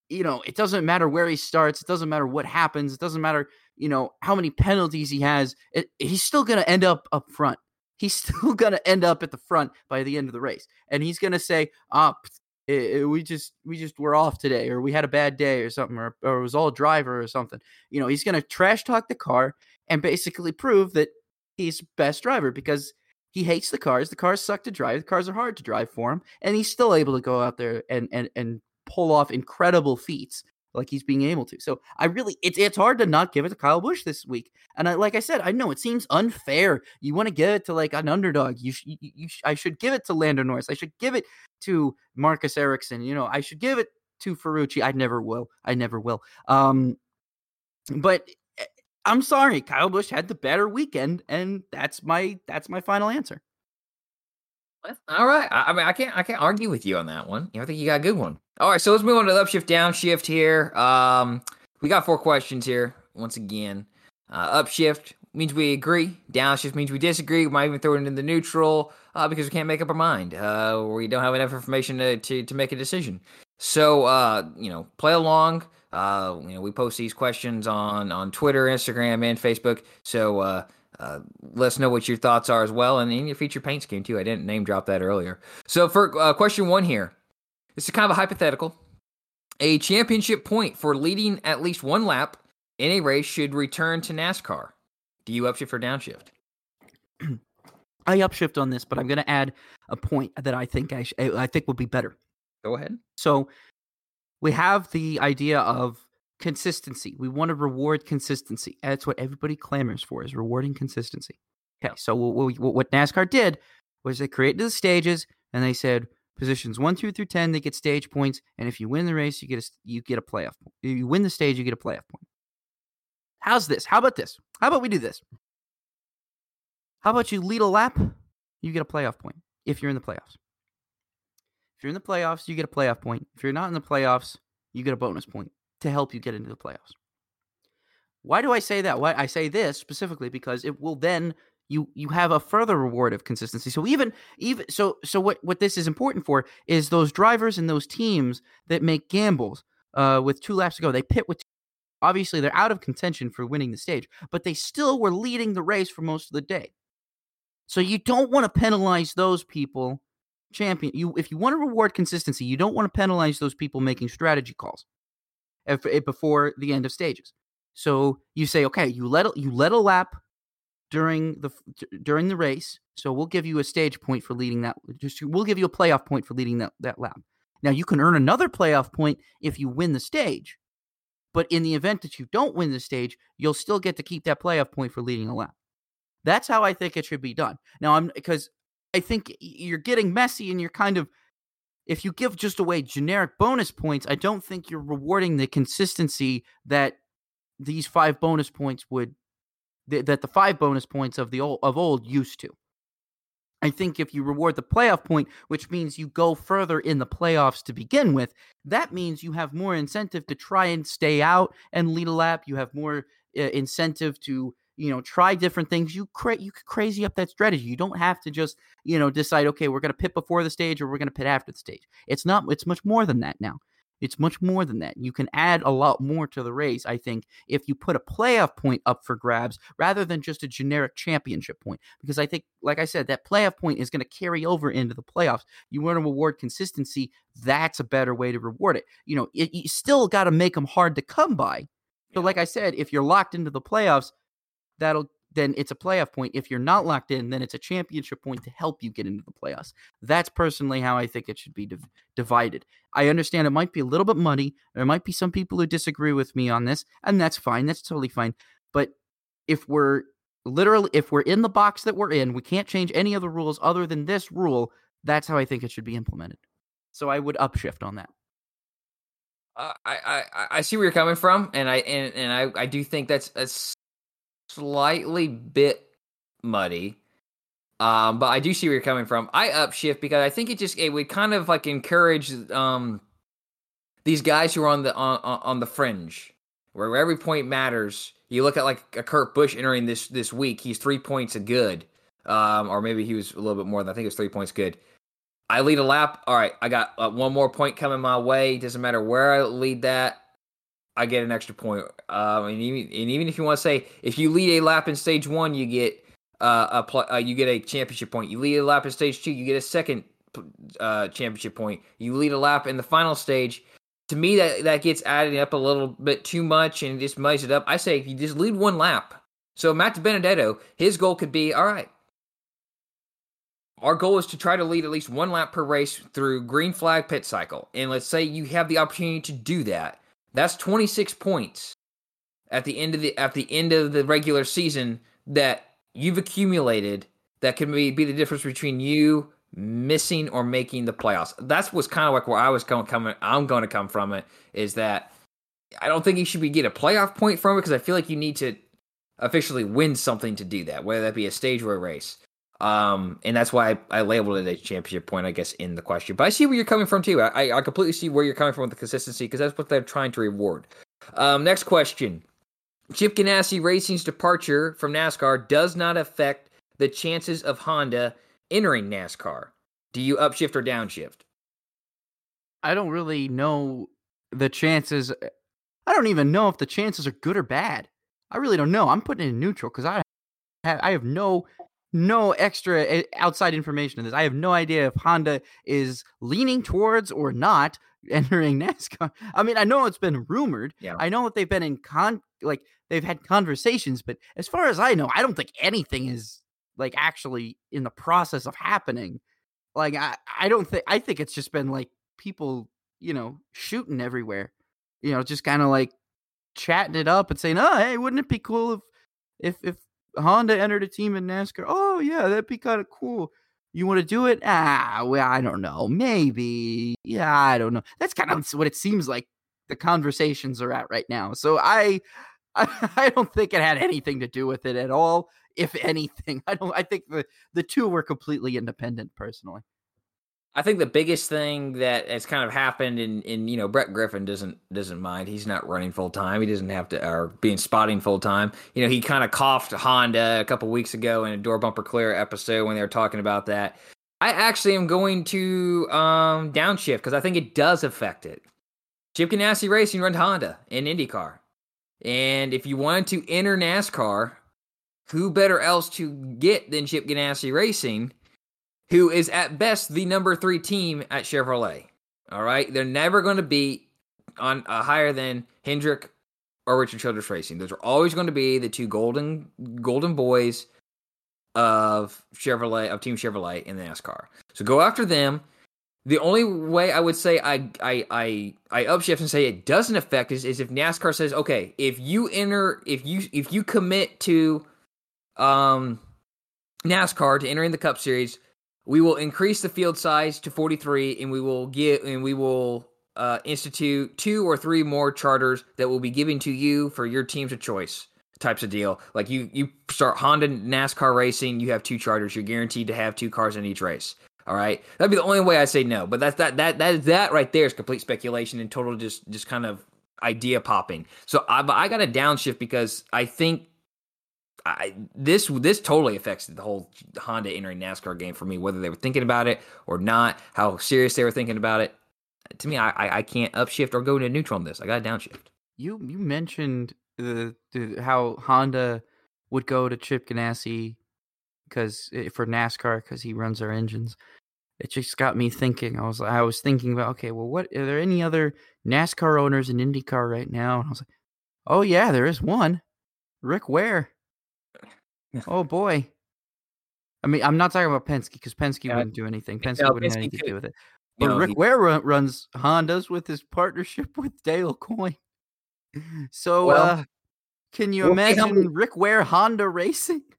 Speaker 2: you know, it doesn't matter where he starts, it doesn't matter what happens, it doesn't matter, you know, how many penalties he has. It, he's still going to end up up front. He's still going to end up at the front by the end of the race, and he's going to say, "Ah, it, it, we just we just were off today or we had a bad day or something or, or it was all driver or something. You know he's going to trash talk the car and basically prove that he's best driver because he hates the cars the cars suck to drive the cars are hard to drive for him and he's still able to go out there and and and pull off incredible feats like he's being able to. So I really it's it's hard to not give it to Kyle Busch this week. And I like I said, I know it seems unfair. You want to give it to like an underdog. You, sh- you, sh- I should give it to Lando Norris. I should give it to Marcus Ericsson. You know, I should give it to Ferrucci. I never will. I never will. Um but eh, I'm sorry, Kyle Busch had the better weekend and that's my that's my final answer.
Speaker 1: All right. I, I, mean, I can't I can't argue with you on that one. You know, I think you got a good one. All right, so let's move on to the upshift downshift here. Um, we got four questions here. Once again, uh, upshift means we agree. Downshift means we disagree. We might even throw it into the neutral uh, because we can't make up our mind. Uh, we don't have enough information to, to, to make a decision. So, uh, you know, play along. Uh, you know, we post these questions on on Twitter, Instagram, and Facebook. So uh, uh, let us know what your thoughts are as well, and in your feature paint scheme too. I didn't name drop that earlier. So for question one here, this is kind of a hypothetical. A championship point for leading at least one lap in a race should return to NASCAR. Do you upshift or downshift?
Speaker 2: I upshift on this, but I'm going to add a point that I think I, sh- I think will be better.
Speaker 1: Go ahead.
Speaker 2: So we have the idea of consistency. We want to reward consistency. That's what everybody clamors for is rewarding consistency. Okay, so what, what NASCAR did was they created the stages and they said positions one, two through ten, they get stage points, and if you win the race, you get a you get a playoff. If you win the stage, you get a playoff point. How's this? How about this? How about we do this? How about you lead a lap, you get a playoff point if you're in the playoffs. If you're in the playoffs, you get a playoff point. If you're not in the playoffs, you get a bonus point to help you get into the playoffs. Why do I say that? Why I say this specifically because it will then you you have a further reward of consistency. So even even so so what what this is important for is those drivers and those teams that make gambles uh, with two laps to go. They pit with Two, obviously they're out of contention for winning the stage, but they still were leading the race for most of the day. So you don't want to penalize those people champion you if you want to reward consistency, you don't want to penalize those people making strategy calls. Eh, before the end of stages. So you say, okay, you let you let a lap during the during the race. So we'll give you a stage point for leading that. Just we'll give you a playoff point for leading that that lap. Now you can earn another playoff point if you win the stage. But in the event that you don't win the stage, you'll still get to keep that playoff point for leading a lap. That's how I think it should be done. Now I'm because I think you're getting messy and you're kind of if you give just away generic bonus points, I don't think you're rewarding the consistency that these five bonus points would th- that the five bonus points of the old, of old used to. I think if you reward the playoff point, which means you go further in the playoffs to begin with, that means you have more incentive to try and stay out and lead a lap. You have more uh, incentive to you know try different things you cra- you crazy up that strategy you don't have to just you know decide okay we're going to pit before the stage or we're going to pit after the stage it's not it's much more than that now It's much more than that. You can add a lot more to the race, I think, if you put a playoff point up for grabs rather than just a generic championship point. Because I think, like I said, that playoff point is going to carry over into the playoffs. You want to reward consistency, that's a better way to reward it. You know, it, you still got to make them hard to come by. So, like I said, if you're locked into the playoffs, that'll then it's a playoff point. If you're not locked in, then it's a championship point to help you get into the playoffs. That's personally how I think it should be div- divided. I understand it might be a little bit muddy. There might be some people who disagree with me on this, and that's fine. That's totally fine. But if we're literally if we're in the box that we're in, we can't change any of the rules other than this rule. That's how I think it should be implemented. So I would upshift on that.
Speaker 1: Uh, I, I I see where you're coming from, and I and, and I, I do think that's that's slightly bit muddy. Um, but I do see where you're coming from. I upshift because I think it just it would kind of like encourage um these guys who are on the on on the fringe, where every point matters. You look at like a Kurt Busch entering this this week; he's three points a good, um, or maybe he was a little bit more than I think it was three points good. I lead a lap. All right, I got uh, one more point coming my way. Doesn't matter where I lead that. I get an extra point. Um, and even and even if you want to say if you lead a lap in stage one, you get uh, a pl- uh, you get a championship point. You lead a lap in stage two, you get a second uh, championship point. You lead a lap in the final stage. To me, that that gets added up a little bit too much and just muddies it up. I say if you just lead one lap. So Matt DiBenedetto, his goal could be all right. Our goal is to try to lead at least one lap per race through green flag pit cycle. And let's say you have the opportunity to do that that's 26 points at the end of the at the end of the regular season that you've accumulated that can be, be the difference between you missing or making the playoffs. That's what's kind of like where I was coming coming I'm going to come from it is that I don't think you should be get a playoff point from it because I feel like you need to officially win something to do that, whether that be a stage or a race. Um, and that's why I, I, labeled it a championship point, I guess, in the question. But I see where you're coming from too. I, I completely see where you're coming from with the consistency because that's what they're trying to reward. Um, next question: Chip Ganassi Racing's departure from NASCAR does not affect the chances of Honda entering NASCAR. Do you upshift or downshift?
Speaker 2: I don't really know the chances. I don't even know if the chances are good or bad. I really don't know. I'm putting it in neutral because I have, I have no no extra eh, outside information in this. I have no idea if Honda is leaning towards or not entering NASCAR. I mean, I know it's been rumored. Yeah. I know that they've been in con like they've had conversations, but as far as I know, I don't think anything is like actually in the process of happening. Like I, I don't think I think it's just been like people, you know, shooting everywhere. You know, just kind of like chatting it up and saying, "Oh, hey, wouldn't it be cool if if if Honda entered a team in NASCAR. Oh yeah, that'd be kind of cool. You want to do it? Ah, well, I don't know. Maybe. Yeah, I don't know. That's kind of what it seems like the conversations are at right now. So I, I, I don't think it had anything to do with it at all. If anything, I don't. I think the the two were completely independent, personally.
Speaker 1: I think the biggest thing that has kind of happened in, in you know Brett Griffin doesn't doesn't mind. He's not running full time. He doesn't have to or being spotting full time. You know he kind of coughed Honda a couple weeks ago in a door bumper clear episode when they were talking about that. I actually am going to um, downshift because I think it does affect it. Chip Ganassi Racing runs Honda in IndyCar, and if you wanted to enter NASCAR, who better else to get than Chip Ganassi Racing? Who is at best the number three team at Chevrolet. All right, they're never going to be on uh, higher than Hendrick or Richard Childress Racing. Those are always going to be the two golden golden boys of Chevrolet of Team Chevrolet in the NASCAR. So go after them. The only way I would say I I I I upshift and say it doesn't affect is, is if NASCAR says, okay, if you enter if you if you commit to um NASCAR to entering the Cup Series, we will increase the field size to 43 and we will get and we will uh, institute two or three more charters that will be given to you for your teams of choice types of deal. Like you you start honda nascar racing you have two charters. You're guaranteed to have two cars in each race. All right? That'd be the only way i say no but that's that that that that right there is complete speculation and total just just kind of idea popping. So i i got a downshift because i think I, this this totally affects the whole Honda entering NASCAR game for me, whether they were thinking about it or not, how serious they were thinking about it. to me, I, I, can't upshift or go into neutral on this. I got to downshift.
Speaker 2: You you mentioned the, the how Honda would go to Chip Ganassi because eh, for NASCAR because he runs our engines. It just got me thinking. I was I was thinking about okay, well, what are there any other NASCAR owners in IndyCar right now? And I was like, oh yeah, there is one, Rick Ware. Oh boy. I mean, I'm not talking about Penske because Penske
Speaker 1: Yeah.
Speaker 2: wouldn't do anything. Penske
Speaker 1: No,
Speaker 2: wouldn't have
Speaker 1: Penske
Speaker 2: anything to do with it. But
Speaker 1: know,
Speaker 2: Rick
Speaker 1: he-
Speaker 2: Ware run, runs Hondas with his partnership with Dale Coyne. So,
Speaker 1: Well,
Speaker 2: uh, can you
Speaker 1: we'll
Speaker 2: imagine
Speaker 1: many-
Speaker 2: Rick Ware Honda racing?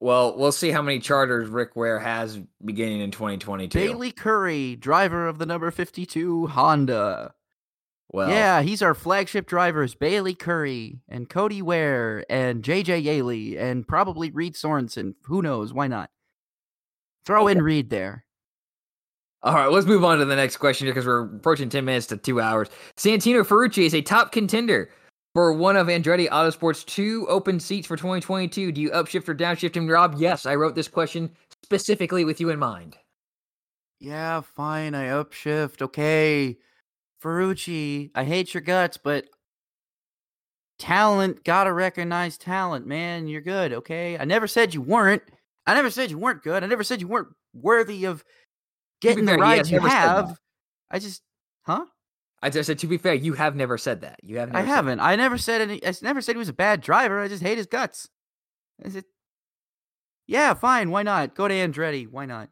Speaker 1: Well, we'll see how many charters Rick Ware has beginning in 2022.
Speaker 2: Bayley Currey, driver of the number 52 Honda.
Speaker 1: Well,
Speaker 2: yeah, he's our flagship drivers, Bayley Currey and Cody Ware and JJ Yeley and probably Reed Sorenson. Who knows? Why not? Throw in Reed there.
Speaker 1: All right, let's move on to the next question because we're approaching 10 minutes to two hours. Santino Ferrucci is a top contender for one of Andretti Autosport's two open seats for 2022. Do you upshift or downshift him, Rob? Yes, I wrote this question specifically with you in mind.
Speaker 2: Yeah, fine. I upshift. Okay. Ferrucci, I hate your guts, but talent, gotta recognize talent, man. You're good, okay? I never said you weren't. I never said you weren't good. I never said you weren't worthy of getting the
Speaker 1: fair,
Speaker 2: rides you
Speaker 1: that.
Speaker 2: have. I just, huh?
Speaker 1: I just said, to be fair, you have never said that. You have
Speaker 2: I haven't. I never said any. I never said he was a bad driver. I just hate his guts. I said, yeah, fine. Why not? Go to Andretti. Why not?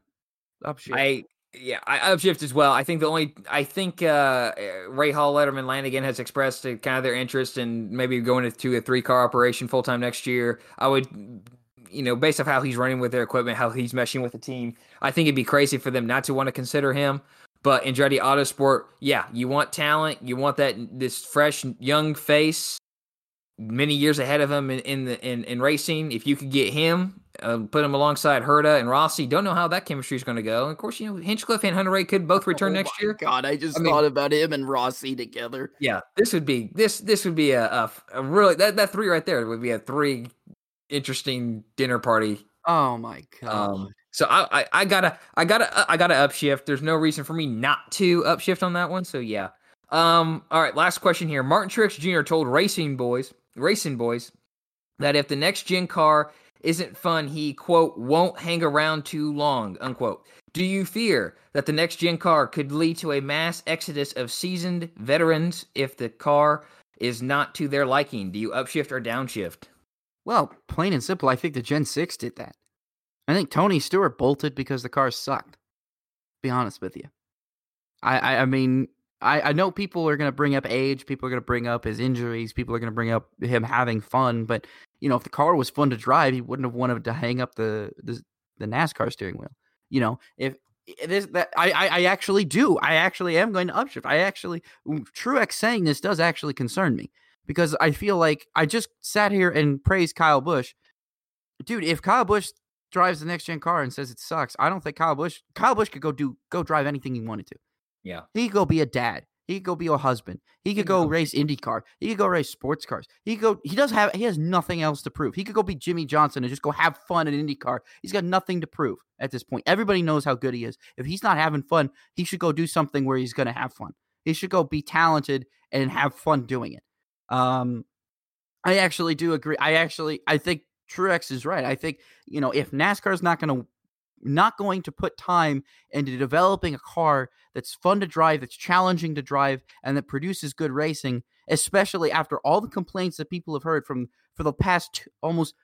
Speaker 2: Upshift.
Speaker 1: I yeah, I upshift as well. I think the only I think uh Rahal, Letterman, Lanigan has expressed uh, kind of their interest in maybe going to a three car operation full time next year. I would, you know, based off how he's running with their equipment, how he's meshing with the team, I think it'd be crazy for them not to want to consider him. But Andretti Autosport, yeah, you want talent, you want that this fresh young face, many years ahead of him in, in the in, in racing. If you could get him, uh, put him alongside Herta and Rossi, don't know how that chemistry is going to go. And of course, you know Hinchcliffe and Hunter-Reay could both return
Speaker 2: Oh
Speaker 1: next
Speaker 2: my
Speaker 1: year.
Speaker 2: God, I just
Speaker 1: I mean-
Speaker 2: thought about him and Rossi together.
Speaker 1: Yeah, this would be this this would be a, a, a really that that three right there would be a three interesting dinner party.
Speaker 2: Oh my god.
Speaker 1: Um, so I, I I gotta I gotta I gotta upshift. There's no reason for me not to upshift on that one. So yeah. Um. All right. Last question here. Martin Truex Jr. told Racing Boys Racing Boys that if the next gen car isn't fun, he quote won't hang around too long unquote. Do you fear that the next gen car could lead to a mass exodus of seasoned veterans if the car is not to their liking? Do you upshift or downshift?
Speaker 2: well, plain and simple, I think the Gen 6 did that. I think Tony Stewart bolted because the car sucked. Be honest with you. I I, I mean, I, I know people are gonna bring up age, people are gonna bring up his injuries, people are gonna bring up him having fun, but you know, if the car was fun to drive, he wouldn't have wanted to hang up the the, the NASCAR steering wheel. You know, if this that I, I I actually do. I actually am going to upshift. I actually Truex saying this does actually concern me because I feel like I just sat here and praised Kyle Busch. Dude, if Kyle Busch drives the next gen car and says it sucks, I don't think Kyle Busch Kyle Busch could go do go drive anything he wanted to.
Speaker 1: Yeah.
Speaker 2: He could go be a dad. He could go be a husband. He could go race IndyCar. He could go race sports cars. He could go. He does have. He has nothing else to prove. He could go be Jimmie Johnson and just go have fun in IndyCar. He's got nothing to prove at this point. Everybody knows how good he is. If he's not having fun, he should go do something where he's going to have fun. He should go be talented and have fun doing it. Um, I actually do agree. I actually I think Truex is right. I think you know if NASCAR's not going to not going to put time into developing a car that's fun to drive, that's challenging to drive, and that produces good racing, especially after all the complaints that people have heard from for the past almost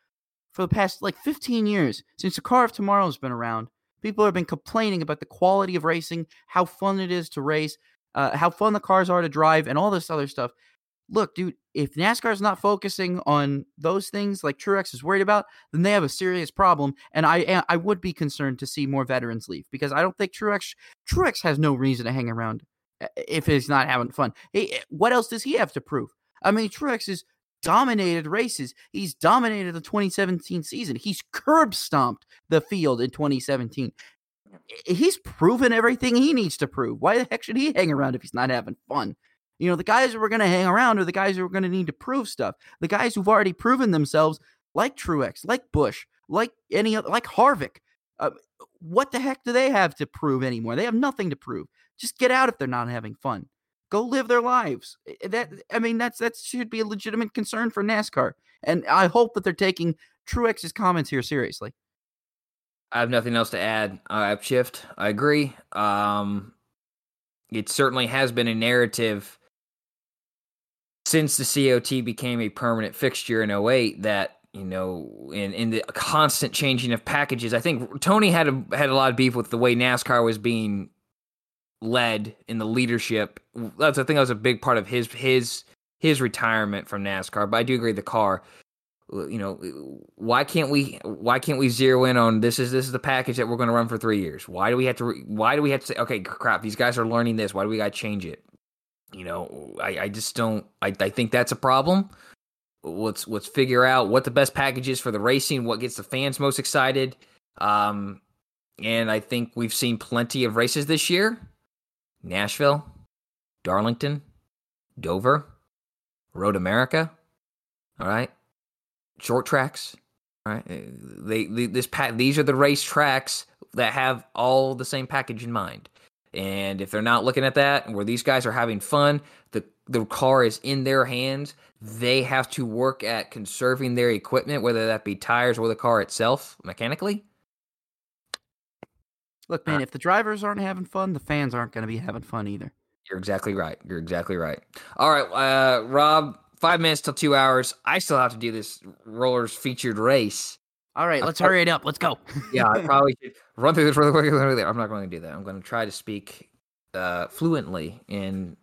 Speaker 2: for the past like 15 years since the car of tomorrow has been around. People have been complaining about the quality of racing, how fun it is to race, uh, how fun the cars are to drive, and all this other stuff. Look, dude, if NASCAR's not focusing on those things like Truex is worried about, then they have a serious problem. And I eh, I would be concerned to see more veterans leave because I don't think Truex Truex has no reason to hang around uh, if he's not having fun. Hey, what else does he have to prove? I mean, Truex has dominated races. He's dominated the 2017 season. He's curb stomped the field in 2017. He's proven everything he needs to prove. Why the heck should he hang around if he's not having fun? You know, the guys who are going to hang around are the guys who are going to need to prove stuff. The guys who've already proven themselves, like Truex, like Busch, like any other, like Harvick. Uh, what the heck do they have to prove anymore? They have nothing to prove. Just get out if they're not having fun. Go live their lives. That I mean, that's that should be a legitimate concern for NASCAR. And I hope that they're taking Truex's comments here seriously.
Speaker 1: I have nothing else to add. I shift. I agree. Um, it certainly has been a narrative since the COT became a permanent fixture in 08 that you know in in the constant changing of packages. I think Tony had a had a lot of beef with the way NASCAR was being led in the leadership. That's I think that was a big part of his his his retirement from NASCAR. But I do agree the car you know why can't we why can't we zero in on this is this is the package that we're going to run for three years why do we have to why do we have to say okay crap these guys are learning this why do we got to change it you know i i just don't i, I think that's a problem. Let's let's figure out what the best package is for the racing what gets the fans most excited. Um and i think we've seen plenty of races this year. Nashville darlington dover road america. All right. Short tracks, right? Eh, they, they this pack these are the race tracks that have all the same package in mind. And if they're not looking at that, where these guys are having fun, the the car is in their hands. They have to work at conserving their equipment, whether that be tires or the car itself, mechanically.
Speaker 2: Look, man, if the drivers aren't having fun, the fans aren't going to be having fun either.
Speaker 1: You're exactly right. You're exactly right. All right, uh, Rob, five minutes till two hours. I still have to do this rollers featured race.
Speaker 2: All right, let's hurry it up. Let's go.
Speaker 1: yeah, I probably should run through this really quickly. I'm not going to do that. I'm going to try to speak uh, fluently in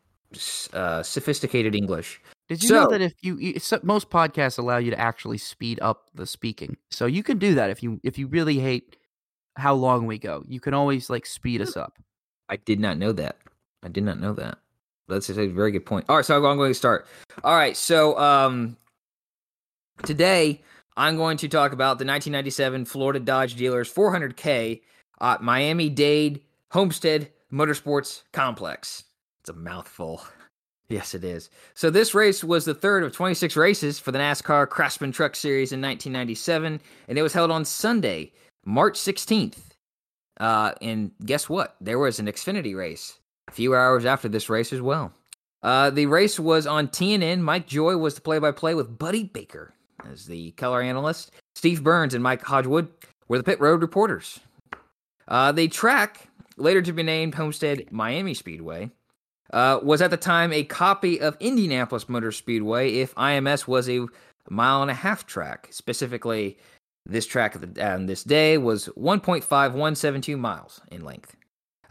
Speaker 1: uh, sophisticated English.
Speaker 2: Did you so, know that if you most podcasts allow you to actually speed up the speaking, so you can do that if you if you really hate how long we go, you can always like speed us up.
Speaker 1: I did not know that. I did not know that. That's a very good point. All right, so I'm going to start. All right, so um, today I'm going to talk about the 1997 Florida Dodge Dealers 400K at Miami Dade Homestead Motorsports Complex. It's a mouthful. Yes, it is. So this race was the third of 26 races for the NASCAR Craftsman Truck Series in 1997, and it was held on Sunday, March 16th. Uh, and guess what? There was an Xfinity race a few hours after this race as well. Uh, the race was on TNN. Mike Joy was the play by play with Buddy Baker as the color analyst. Steve Burns and Mike Hogewood were the pit road reporters. Uh, the track, later to be named Homestead Miami Speedway, uh, was at the time a copy of Indianapolis Motor Speedway if IMS was a mile and a half track. Specifically, this track on this day was 1.5172 miles in length.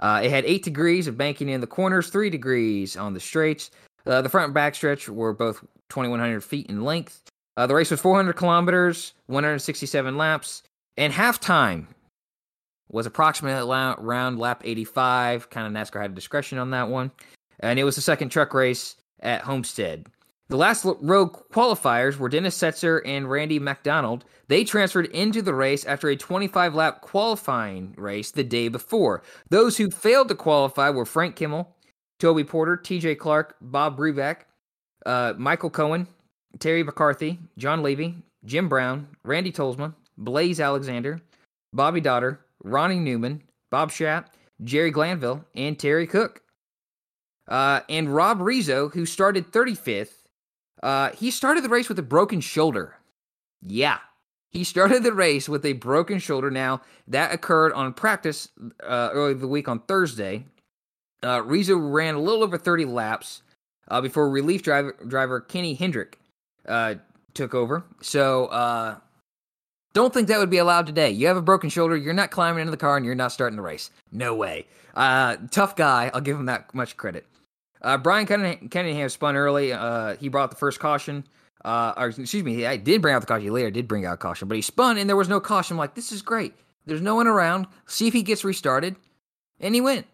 Speaker 1: Uh, it had eight degrees of banking in the corners, three degrees on the straights. Uh, the front and back stretch were both 2,100 feet in length. Uh, the race was 400 kilometers, 167 laps, and halftime was approximately around lap 85. Kind of NASCAR had discretion on that one. And it was the second truck race at Homestead. The last road qualifiers were Dennis Setzer and Randy McDonald. They transferred into the race after a 25 lap qualifying race the day before. Those who failed to qualify were Frank Kimmel, Toby Porter, TJ Clark, Bob Brevak, uh, Michael Cohen, Terry McCarthy, John Levy, Jim Brown, Randy Tolsma, Blaze Alexander, Bobby Dotter, Ronnie Newman, Bob Schaap, Jerry Glanville, and Terry Cook. Uh, and Rob Rizzo, who started 35th, uh, he started the race with a broken shoulder. Yeah, he started the race with a broken shoulder. Now that occurred on practice uh, early the week on Thursday. Uh, Rizzo ran a little over 30 laps uh, before relief driver, driver Kenny Hendrick uh, took over. So uh, don't think that would be allowed today. You have a broken shoulder. You're not climbing into the car and you're not starting the race. No way. Uh, tough guy. I'll give him that much credit. Uh, Brian Cunningham spun early. Uh, he brought the first caution. Uh, or excuse me, I did bring out the caution. Later did bring out caution, but he spun and there was no caution. I'm like, this is great. There's no one around. See if he gets restarted, and he went.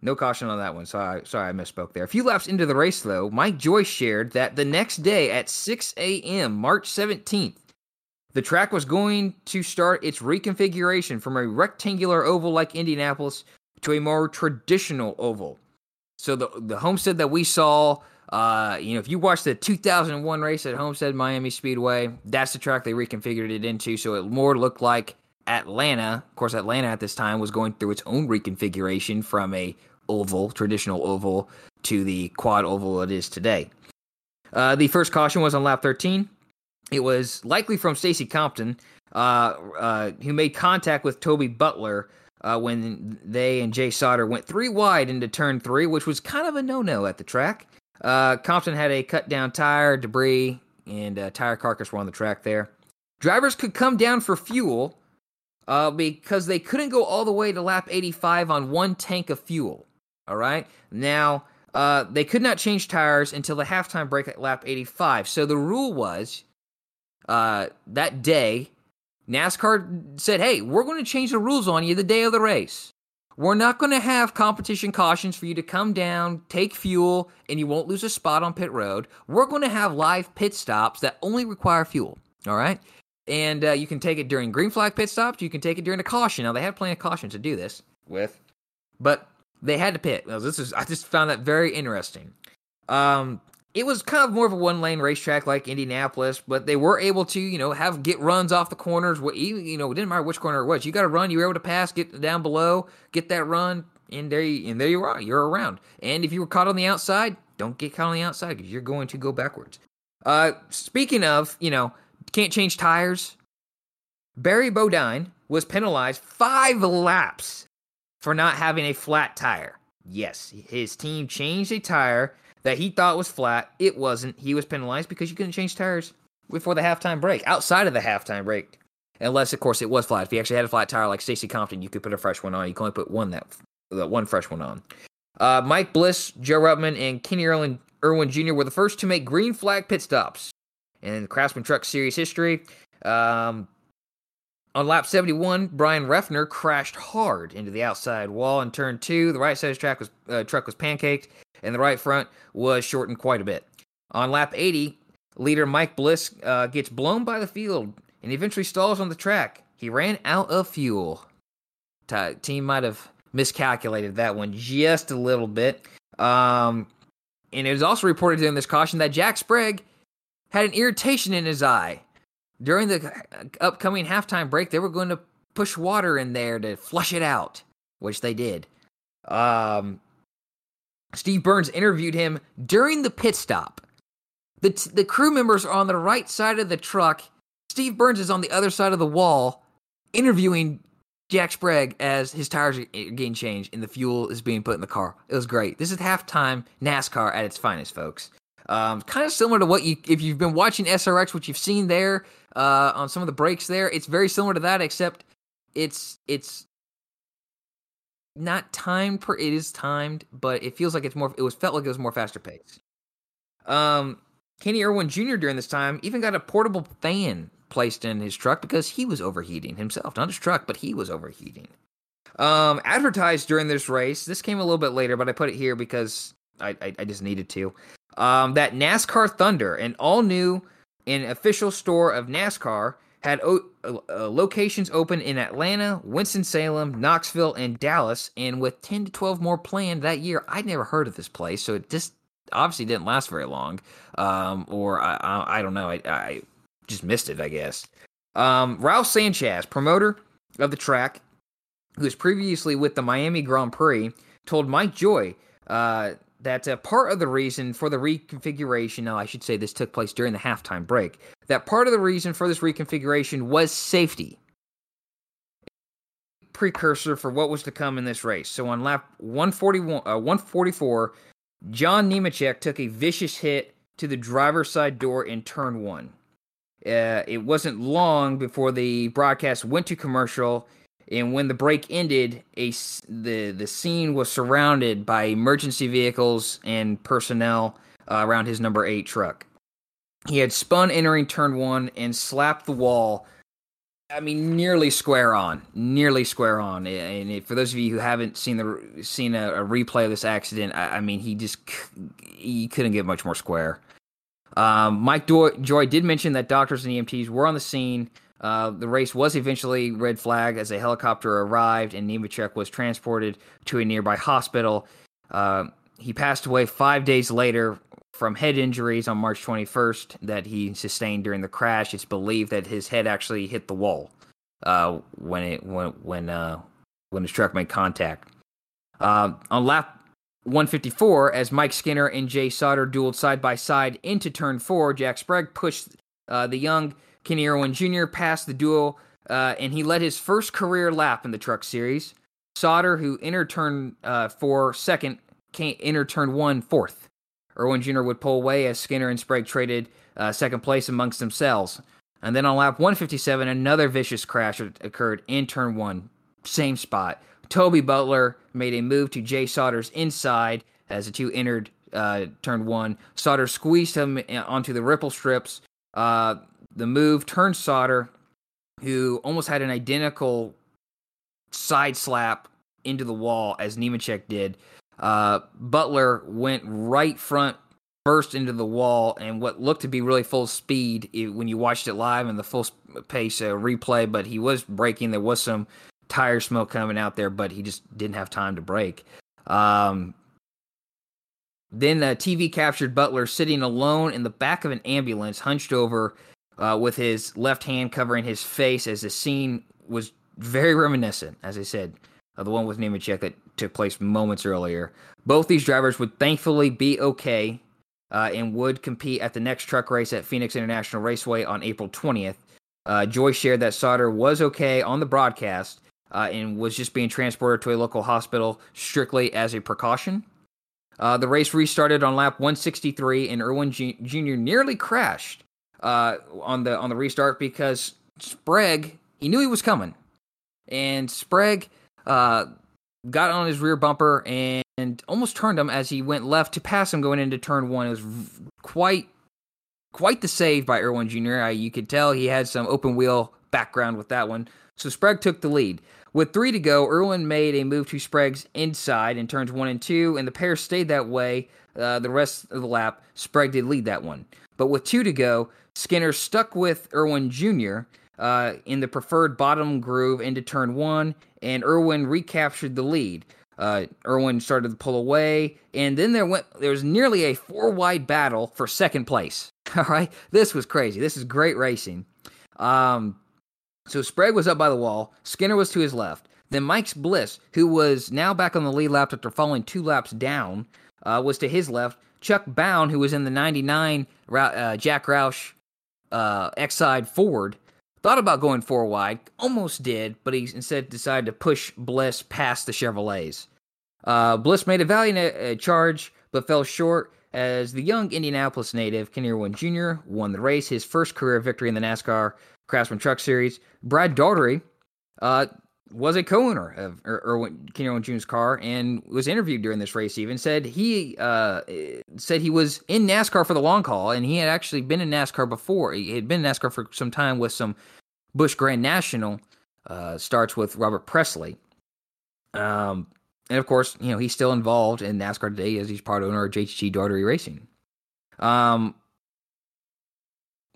Speaker 1: No caution on that one. Sorry, sorry, I misspoke there. A few laps into the race, though, Mike Joyce shared that the next day at 6 a.m., March 17th, the track was going to start its reconfiguration from a rectangular oval like Indianapolis to a more traditional oval. So the the homestead that we saw, uh, you know, if you watched the 2001 race at Homestead Miami Speedway, that's the track they reconfigured it into, so it more looked like Atlanta. Of course, Atlanta at this time was going through its own reconfiguration from a oval, traditional oval, to the quad oval it is today. Uh, the first caution was on lap 13. It was likely from Stacy Compton, uh, uh, who made contact with Toby Butler uh, when they and Jay Sauter went three wide into turn three, which was kind of a no no at the track. Uh, Compton had a cut down tire, debris, and tire carcass were on the track there. Drivers could come down for fuel uh, because they couldn't go all the way to lap 85 on one tank of fuel. All right. Now, uh, they could not change tires until the halftime break at lap 85. So the rule was uh, that day, NASCAR said, hey, we're going to change the rules on you the day of the race. We're not going to have competition cautions for you to come down, take fuel, and you won't lose a spot on pit road. We're going to have live pit stops that only require fuel. All right. And uh, you can take it during green flag pit stops. You can take it during a caution. Now, they have plenty of cautions to do this with, but they had to pit. This is I just found that very interesting. Um, it was kind of more of a one lane racetrack like Indianapolis, but they were able to, you know, have get runs off the corners. What you know, it didn't matter which corner it was. You got to run. You were able to pass, get down below, get that run, and there, you, and there you are. You're around. And if you were caught on the outside, don't get caught on the outside because you're going to go backwards. Uh, speaking of, you know, can't change tires. Barry Bodine was penalized five laps for not having a flat tire. Yes, his team changed a tire that he thought was flat. It wasn't. He was penalized because you couldn't change tires before the halftime break, outside of the halftime break. Unless, of course, it was flat. If you actually had a flat tire like Stacy Compton, you could put a fresh one on. You can only put one that, that one fresh one on. Uh, Mike Bliss, Joe Ruttman, and Kenny Irwin, Irwin Jr. were the first to make green flag pit stops in the Craftsman Truck Series history. Um, on lap 71, Bryan Reffner crashed hard into the outside wall in turn two. The right side of track was, uh, truck was pancaked, and the right front was shortened quite a bit. On lap 80, leader Mike Bliss uh, gets blown by the field and eventually stalls on the track. He ran out of fuel. T- team might have miscalculated that one just a little bit. Um, and it was also reported during this caution that Jack Sprague had an irritation in his eye. During the upcoming halftime break, they were going to push water in there to flush it out, which they did. Um, Steve Byrnes interviewed him during the pit stop. The, t- the crew members are on the right side of the truck. Steve Byrnes is on the other side of the wall interviewing Jack Sprague as his tires are getting changed and the fuel is being put in the car. It was great. This is halftime NASCAR at its finest, folks. Um, kind of similar to what you, if you've been watching SRX, what you've seen there uh, on some of the breaks there, it's very similar to that, except it's it's not timed per it is timed, but it feels like it's more. It was felt like it was more faster paced. Um, Kenny Irwin Jr. during this time even got a portable fan placed in his truck because he was overheating himself, not his truck, but he was overheating. Um, advertised during this race, this came a little bit later, but I put it here because I, I, I just needed to. Um, that NASCAR Thunder, an all new and official store of NASCAR, had o- uh, locations open in Atlanta, Winston-Salem, Knoxville, and Dallas, and with 10 to 12 more planned that year. I'd never heard of this place, so it just obviously didn't last very long. Um, or I, I, I, don't know. I, I, just missed it, I guess. Um, Ralph Sanchez, promoter of the track, who was previously with the Miami Grand Prix, told Mike Joy uh, that uh, part of the reason for the reconfiguration, now I should say this took place during the halftime break, that part of the reason for this reconfiguration was safety. Precursor for what was to come in this race. So on lap 141, uh, 144, John Nemechek took a vicious hit to the driver's side door in turn one. Uh, it wasn't long before the broadcast went to commercial and when the break ended, a the the scene was surrounded by emergency vehicles and personnel uh, around his number eight truck. He had spun entering turn one and slapped the wall. I mean, nearly square on, nearly square on. And for those of you who haven't seen the seen a, a replay of this accident, I, I, mean, he just he couldn't get much more square. Um, Mike Joy did mention that doctors and EMTs were on the scene. Uh, the race was eventually red flag as a helicopter arrived and Nemechek was transported to a nearby hospital. Uh, he passed away five days later from head injuries on March 21st that he sustained during the crash. It's believed that his head actually hit the wall uh, when it when when uh, when his truck made contact. Uh, on lap 154, as Mike Skinner and Jay Sauter dueled side by side into turn four, Jack Sprague pushed the young Kenny Irwin Jr. passed the duel, uh, and he led his first career lap in the Truck Series. Sauter, who entered turn uh, four second, came, entered turn one fourth. Irwin Jr. would pull away as Skinner and Sprague traded uh, second place amongst themselves. And then on lap 157, another vicious crash occurred in turn one, same spot. Toby Butler made a move to Jay Sauter's inside as the two entered uh, turn one. Sauter squeezed him uh, onto the ripple strips. Uh, the move turned Sauter, who almost had an identical side slap into the wall as Nemechek did. Uh, Butler went right front burst into the wall and what looked to be really full speed when you watched it live and the full pace uh, replay, but he was breaking. There was some tire smoke coming out there, but he just didn't have time to break. Um, then the TV captured Butler sitting alone in the back of an ambulance, hunched over uh, with his left hand covering his face as the scene was very reminiscent, as I said, of the one with Nemechek that took place moments earlier. Both these drivers would thankfully be okay uh, and would compete at the next truck race at Phoenix International Raceway on April 20th. Uh, Joy shared that Sauter was okay on the broadcast uh, and was just being transported to a local hospital strictly as a precaution. Uh, the race restarted on lap 163, and Irwin Jr. nearly crashed uh, on the on the restart because Sprague he knew he was coming, and Sprague uh, got on his rear bumper and, almost turned him as he went left to pass him going into turn one. It was quite quite the save by Irwin Jr. Uh, you could tell he had some open wheel background with that one. So Sprague took the lead. With three to go, Irwin made a move to Sprague's inside in turns one and two, and the pair stayed that way uh, the rest of the lap. Sprague did lead that one. But with two to go, Skinner stuck with Irwin Jr. Uh, in the preferred bottom groove into turn one, and Irwin recaptured the lead. Uh, Irwin started to pull away, and then there went there was nearly a four wide battle for second place. All right, this was crazy. This is great racing. Um, so Sprague was up by the wall. Skinner was to his left. Then Mike's Bliss, who was now back on the lead lap after falling two laps down, uh, was to his left. Chuck Bown, who was in the 99 uh, Jack Roush uh, Exide Ford, thought about going four wide, almost did, but he instead decided to push Bliss past the Chevrolets. Uh, Bliss made a valiant uh, charge, but fell short as the young Indianapolis native, Kenny Irwin Jr., won the race, his first career victory in the NASCAR Craftsman Truck Series. Brad Daugherty uh, was a co-owner of Irwin, Kenny Irwin Jr.'s car and was interviewed during this race. Even said he uh, said he was in NASCAR for the long haul, and he had actually been in NASCAR before. He had been in NASCAR for some time with some Busch Grand National. Uh, starts with Robert Pressley, Um, and of course, you know he's still involved in NASCAR today as he's part owner of JTG Daugherty Racing. Um,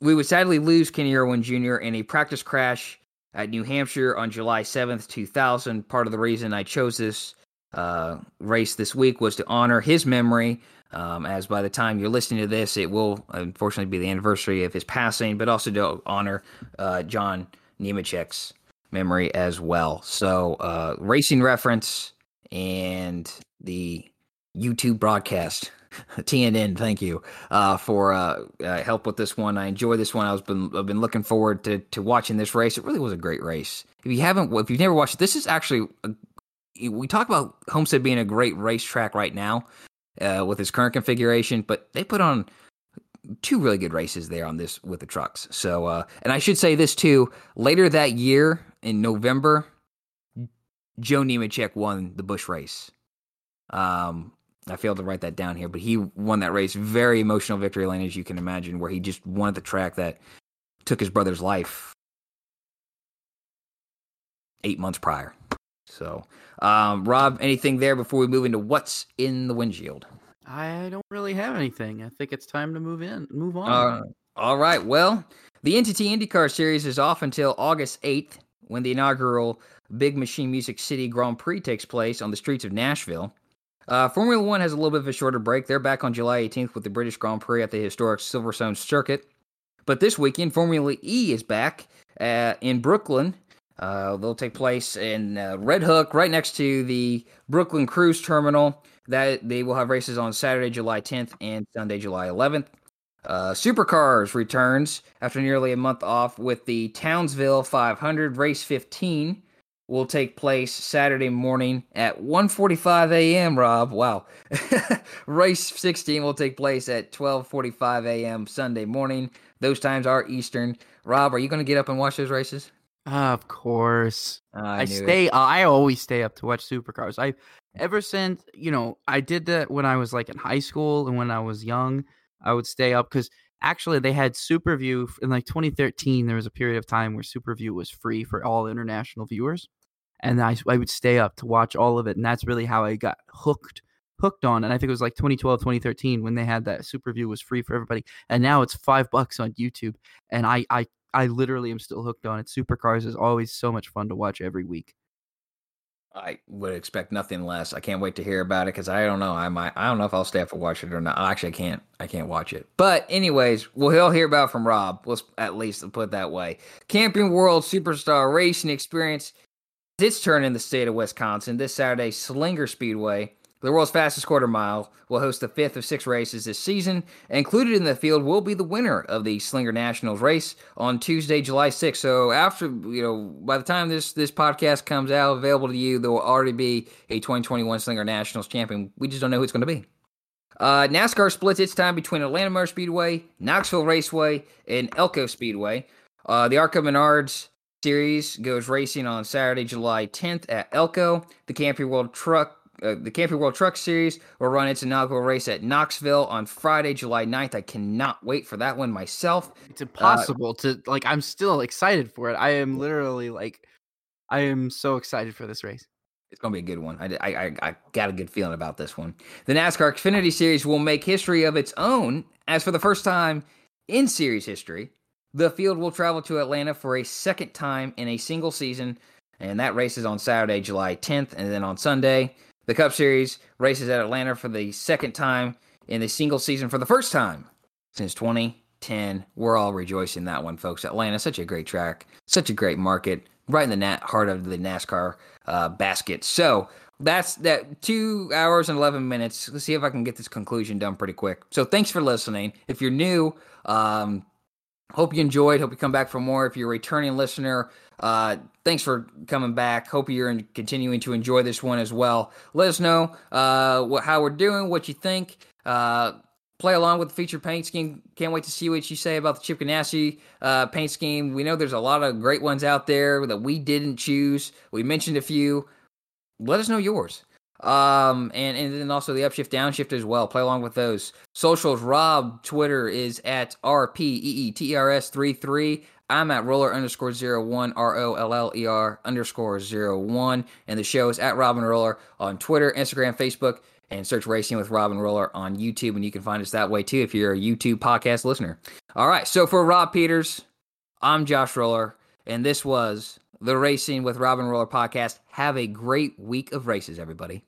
Speaker 1: we would sadly lose Kenny Irwin Jr. in a practice crash at New Hampshire on July 7th, 2000. Part of the reason I chose this uh, race this week was to honor his memory. Um, as by the time you're listening to this, it will unfortunately be the anniversary of his passing, but also to honor uh, John Nemechek's memory as well. So, uh, racing reference and the YouTube broadcast TNN, thank you uh, for uh, uh, help with this one. I enjoy this one. I was been I've been looking forward to to watching this race. It really was a great race. If you haven't, if you've never watched this is actually a, we talk about Homestead being a great racetrack right now uh, with its current configuration, but they put on two really good races there on this with the trucks. So, uh, and I should say this too. Later that year in November, Joe Nemechek won the Busch race. Um, I failed to write that down here, but he won that race. Very emotional victory lane, as you can imagine, where he just won at the track that took his brother's life eight months prior. So, um, Rob, anything there before we move into what's in the windshield?
Speaker 2: I don't really have anything. I think it's time to move in, move on.
Speaker 1: Uh, all right. Well, the NTT IndyCar Series is off until August 8th when the inaugural Big Machine Music City Grand Prix takes place on the streets of Nashville. Uh, Formula One has a little bit of a shorter break. They're back on July 18th with the British Grand Prix at the historic Silverstone circuit. But this weekend, Formula E is back uh, in Brooklyn Uh, they'll take place in uh, Red Hook, right next to the Brooklyn Cruise Terminal. That they will have races on Saturday, July 10th, and Sunday, July 11th. Uh, Supercars returns after nearly a month off with the Townsville 500 race 15 will take place Saturday morning at 1:45 a.m. Rob, wow. race 16 will take place at 12:45 a.m. Sunday morning. Those times are Eastern. Rob, are you going to get up and watch those races?
Speaker 2: Of course.
Speaker 1: I,
Speaker 2: I stay. Uh, I always stay up to watch supercars. I ever since you know I did that when I was like in high school and when I was young. I would stay up because actually they had Superview in like 2013. There was a period of time where Superview was free for all international viewers, and I I would stay up to watch all of it, and that's really how I got hooked hooked on. And I think it was like 2012, 2013 when they had that SuperView was free for everybody, and now it's five bucks on YouTube, and I I I literally am still hooked on it. Supercars is always so much fun to watch every week.
Speaker 1: I would expect nothing less. I can't wait to hear about it because I don't know. I might. I don't know if I'll stay up and watch it or not. Actually, I can't. I can't watch it. But anyways, we'll he'll hear about from Rob. Let's at least put that way. Camping World Superstar Racing Experience. Its turn in the state of Wisconsin this Saturday. Slinger Speedway the world's fastest quarter mile will host the fifth of six races this season. Included in the field will be the winner of the Slinger Nationals race on Tuesday, July 6th. So after you know, by the time this this podcast comes out available to you, there will already be a 2021 Slinger Nationals champion. We just don't know who it's going to be. Uh, NASCAR splits its time between Atlanta Motor Speedway, Knoxville Raceway, and Elko Speedway. Uh, the ARCA Menards Series goes racing on Saturday, July 10th at Elko. The Camping World Truck uh, the Camping World Truck Series will run its inaugural race at Knoxville on Friday, July 9th. I cannot wait for that one myself.
Speaker 2: It's impossible uh, to like. I'm still excited for it. I am literally like, I am so excited for this race.
Speaker 1: It's going to be a good one. I, I, I got a good feeling about this one. The NASCAR Xfinity Series will make history of its own as for the first time in series history. The field will travel to Atlanta for a second time in a single season, and that race is on Saturday, July 10th, and then on Sunday, the Cup Series races at Atlanta for the second time in the single season for the first time since 2010. We're all rejoicing that one, folks. Atlanta, such a great track, such a great market, right in the nat- heart of the NASCAR uh, basket. So that's that two hours and 11 minutes. Let's see if I can get this conclusion done pretty quick. So thanks for listening. If you're new, um, hope you enjoyed. Hope you come back for more. If you're a returning listener, uh, thanks for coming back. Hope you're in, continuing to enjoy this one as well. Let us know uh, what, how we're doing, what you think. Uh, play along with the featured paint scheme. Can't wait to see what you say about the Chip Ganassi uh, paint scheme. We know there's a lot of great ones out there that we didn't choose. We mentioned a few. Let us know yours. Um, and, and then also the upshift, downshift as well. Play along with those. Socials, Rob, Twitter is at R P E E T E R S three three. I'm at roller underscore zero one, R O L L E R underscore zero one. And the show is at Robin Roller on Twitter, Instagram, Facebook, and search Racing with Robin Roller on YouTube. And you can find us that way too if you're a YouTube podcast listener. All right. So for Rob Peters, I'm Josh Roller, and this was the Racing with Robin Roller podcast. Have a great week of races, everybody.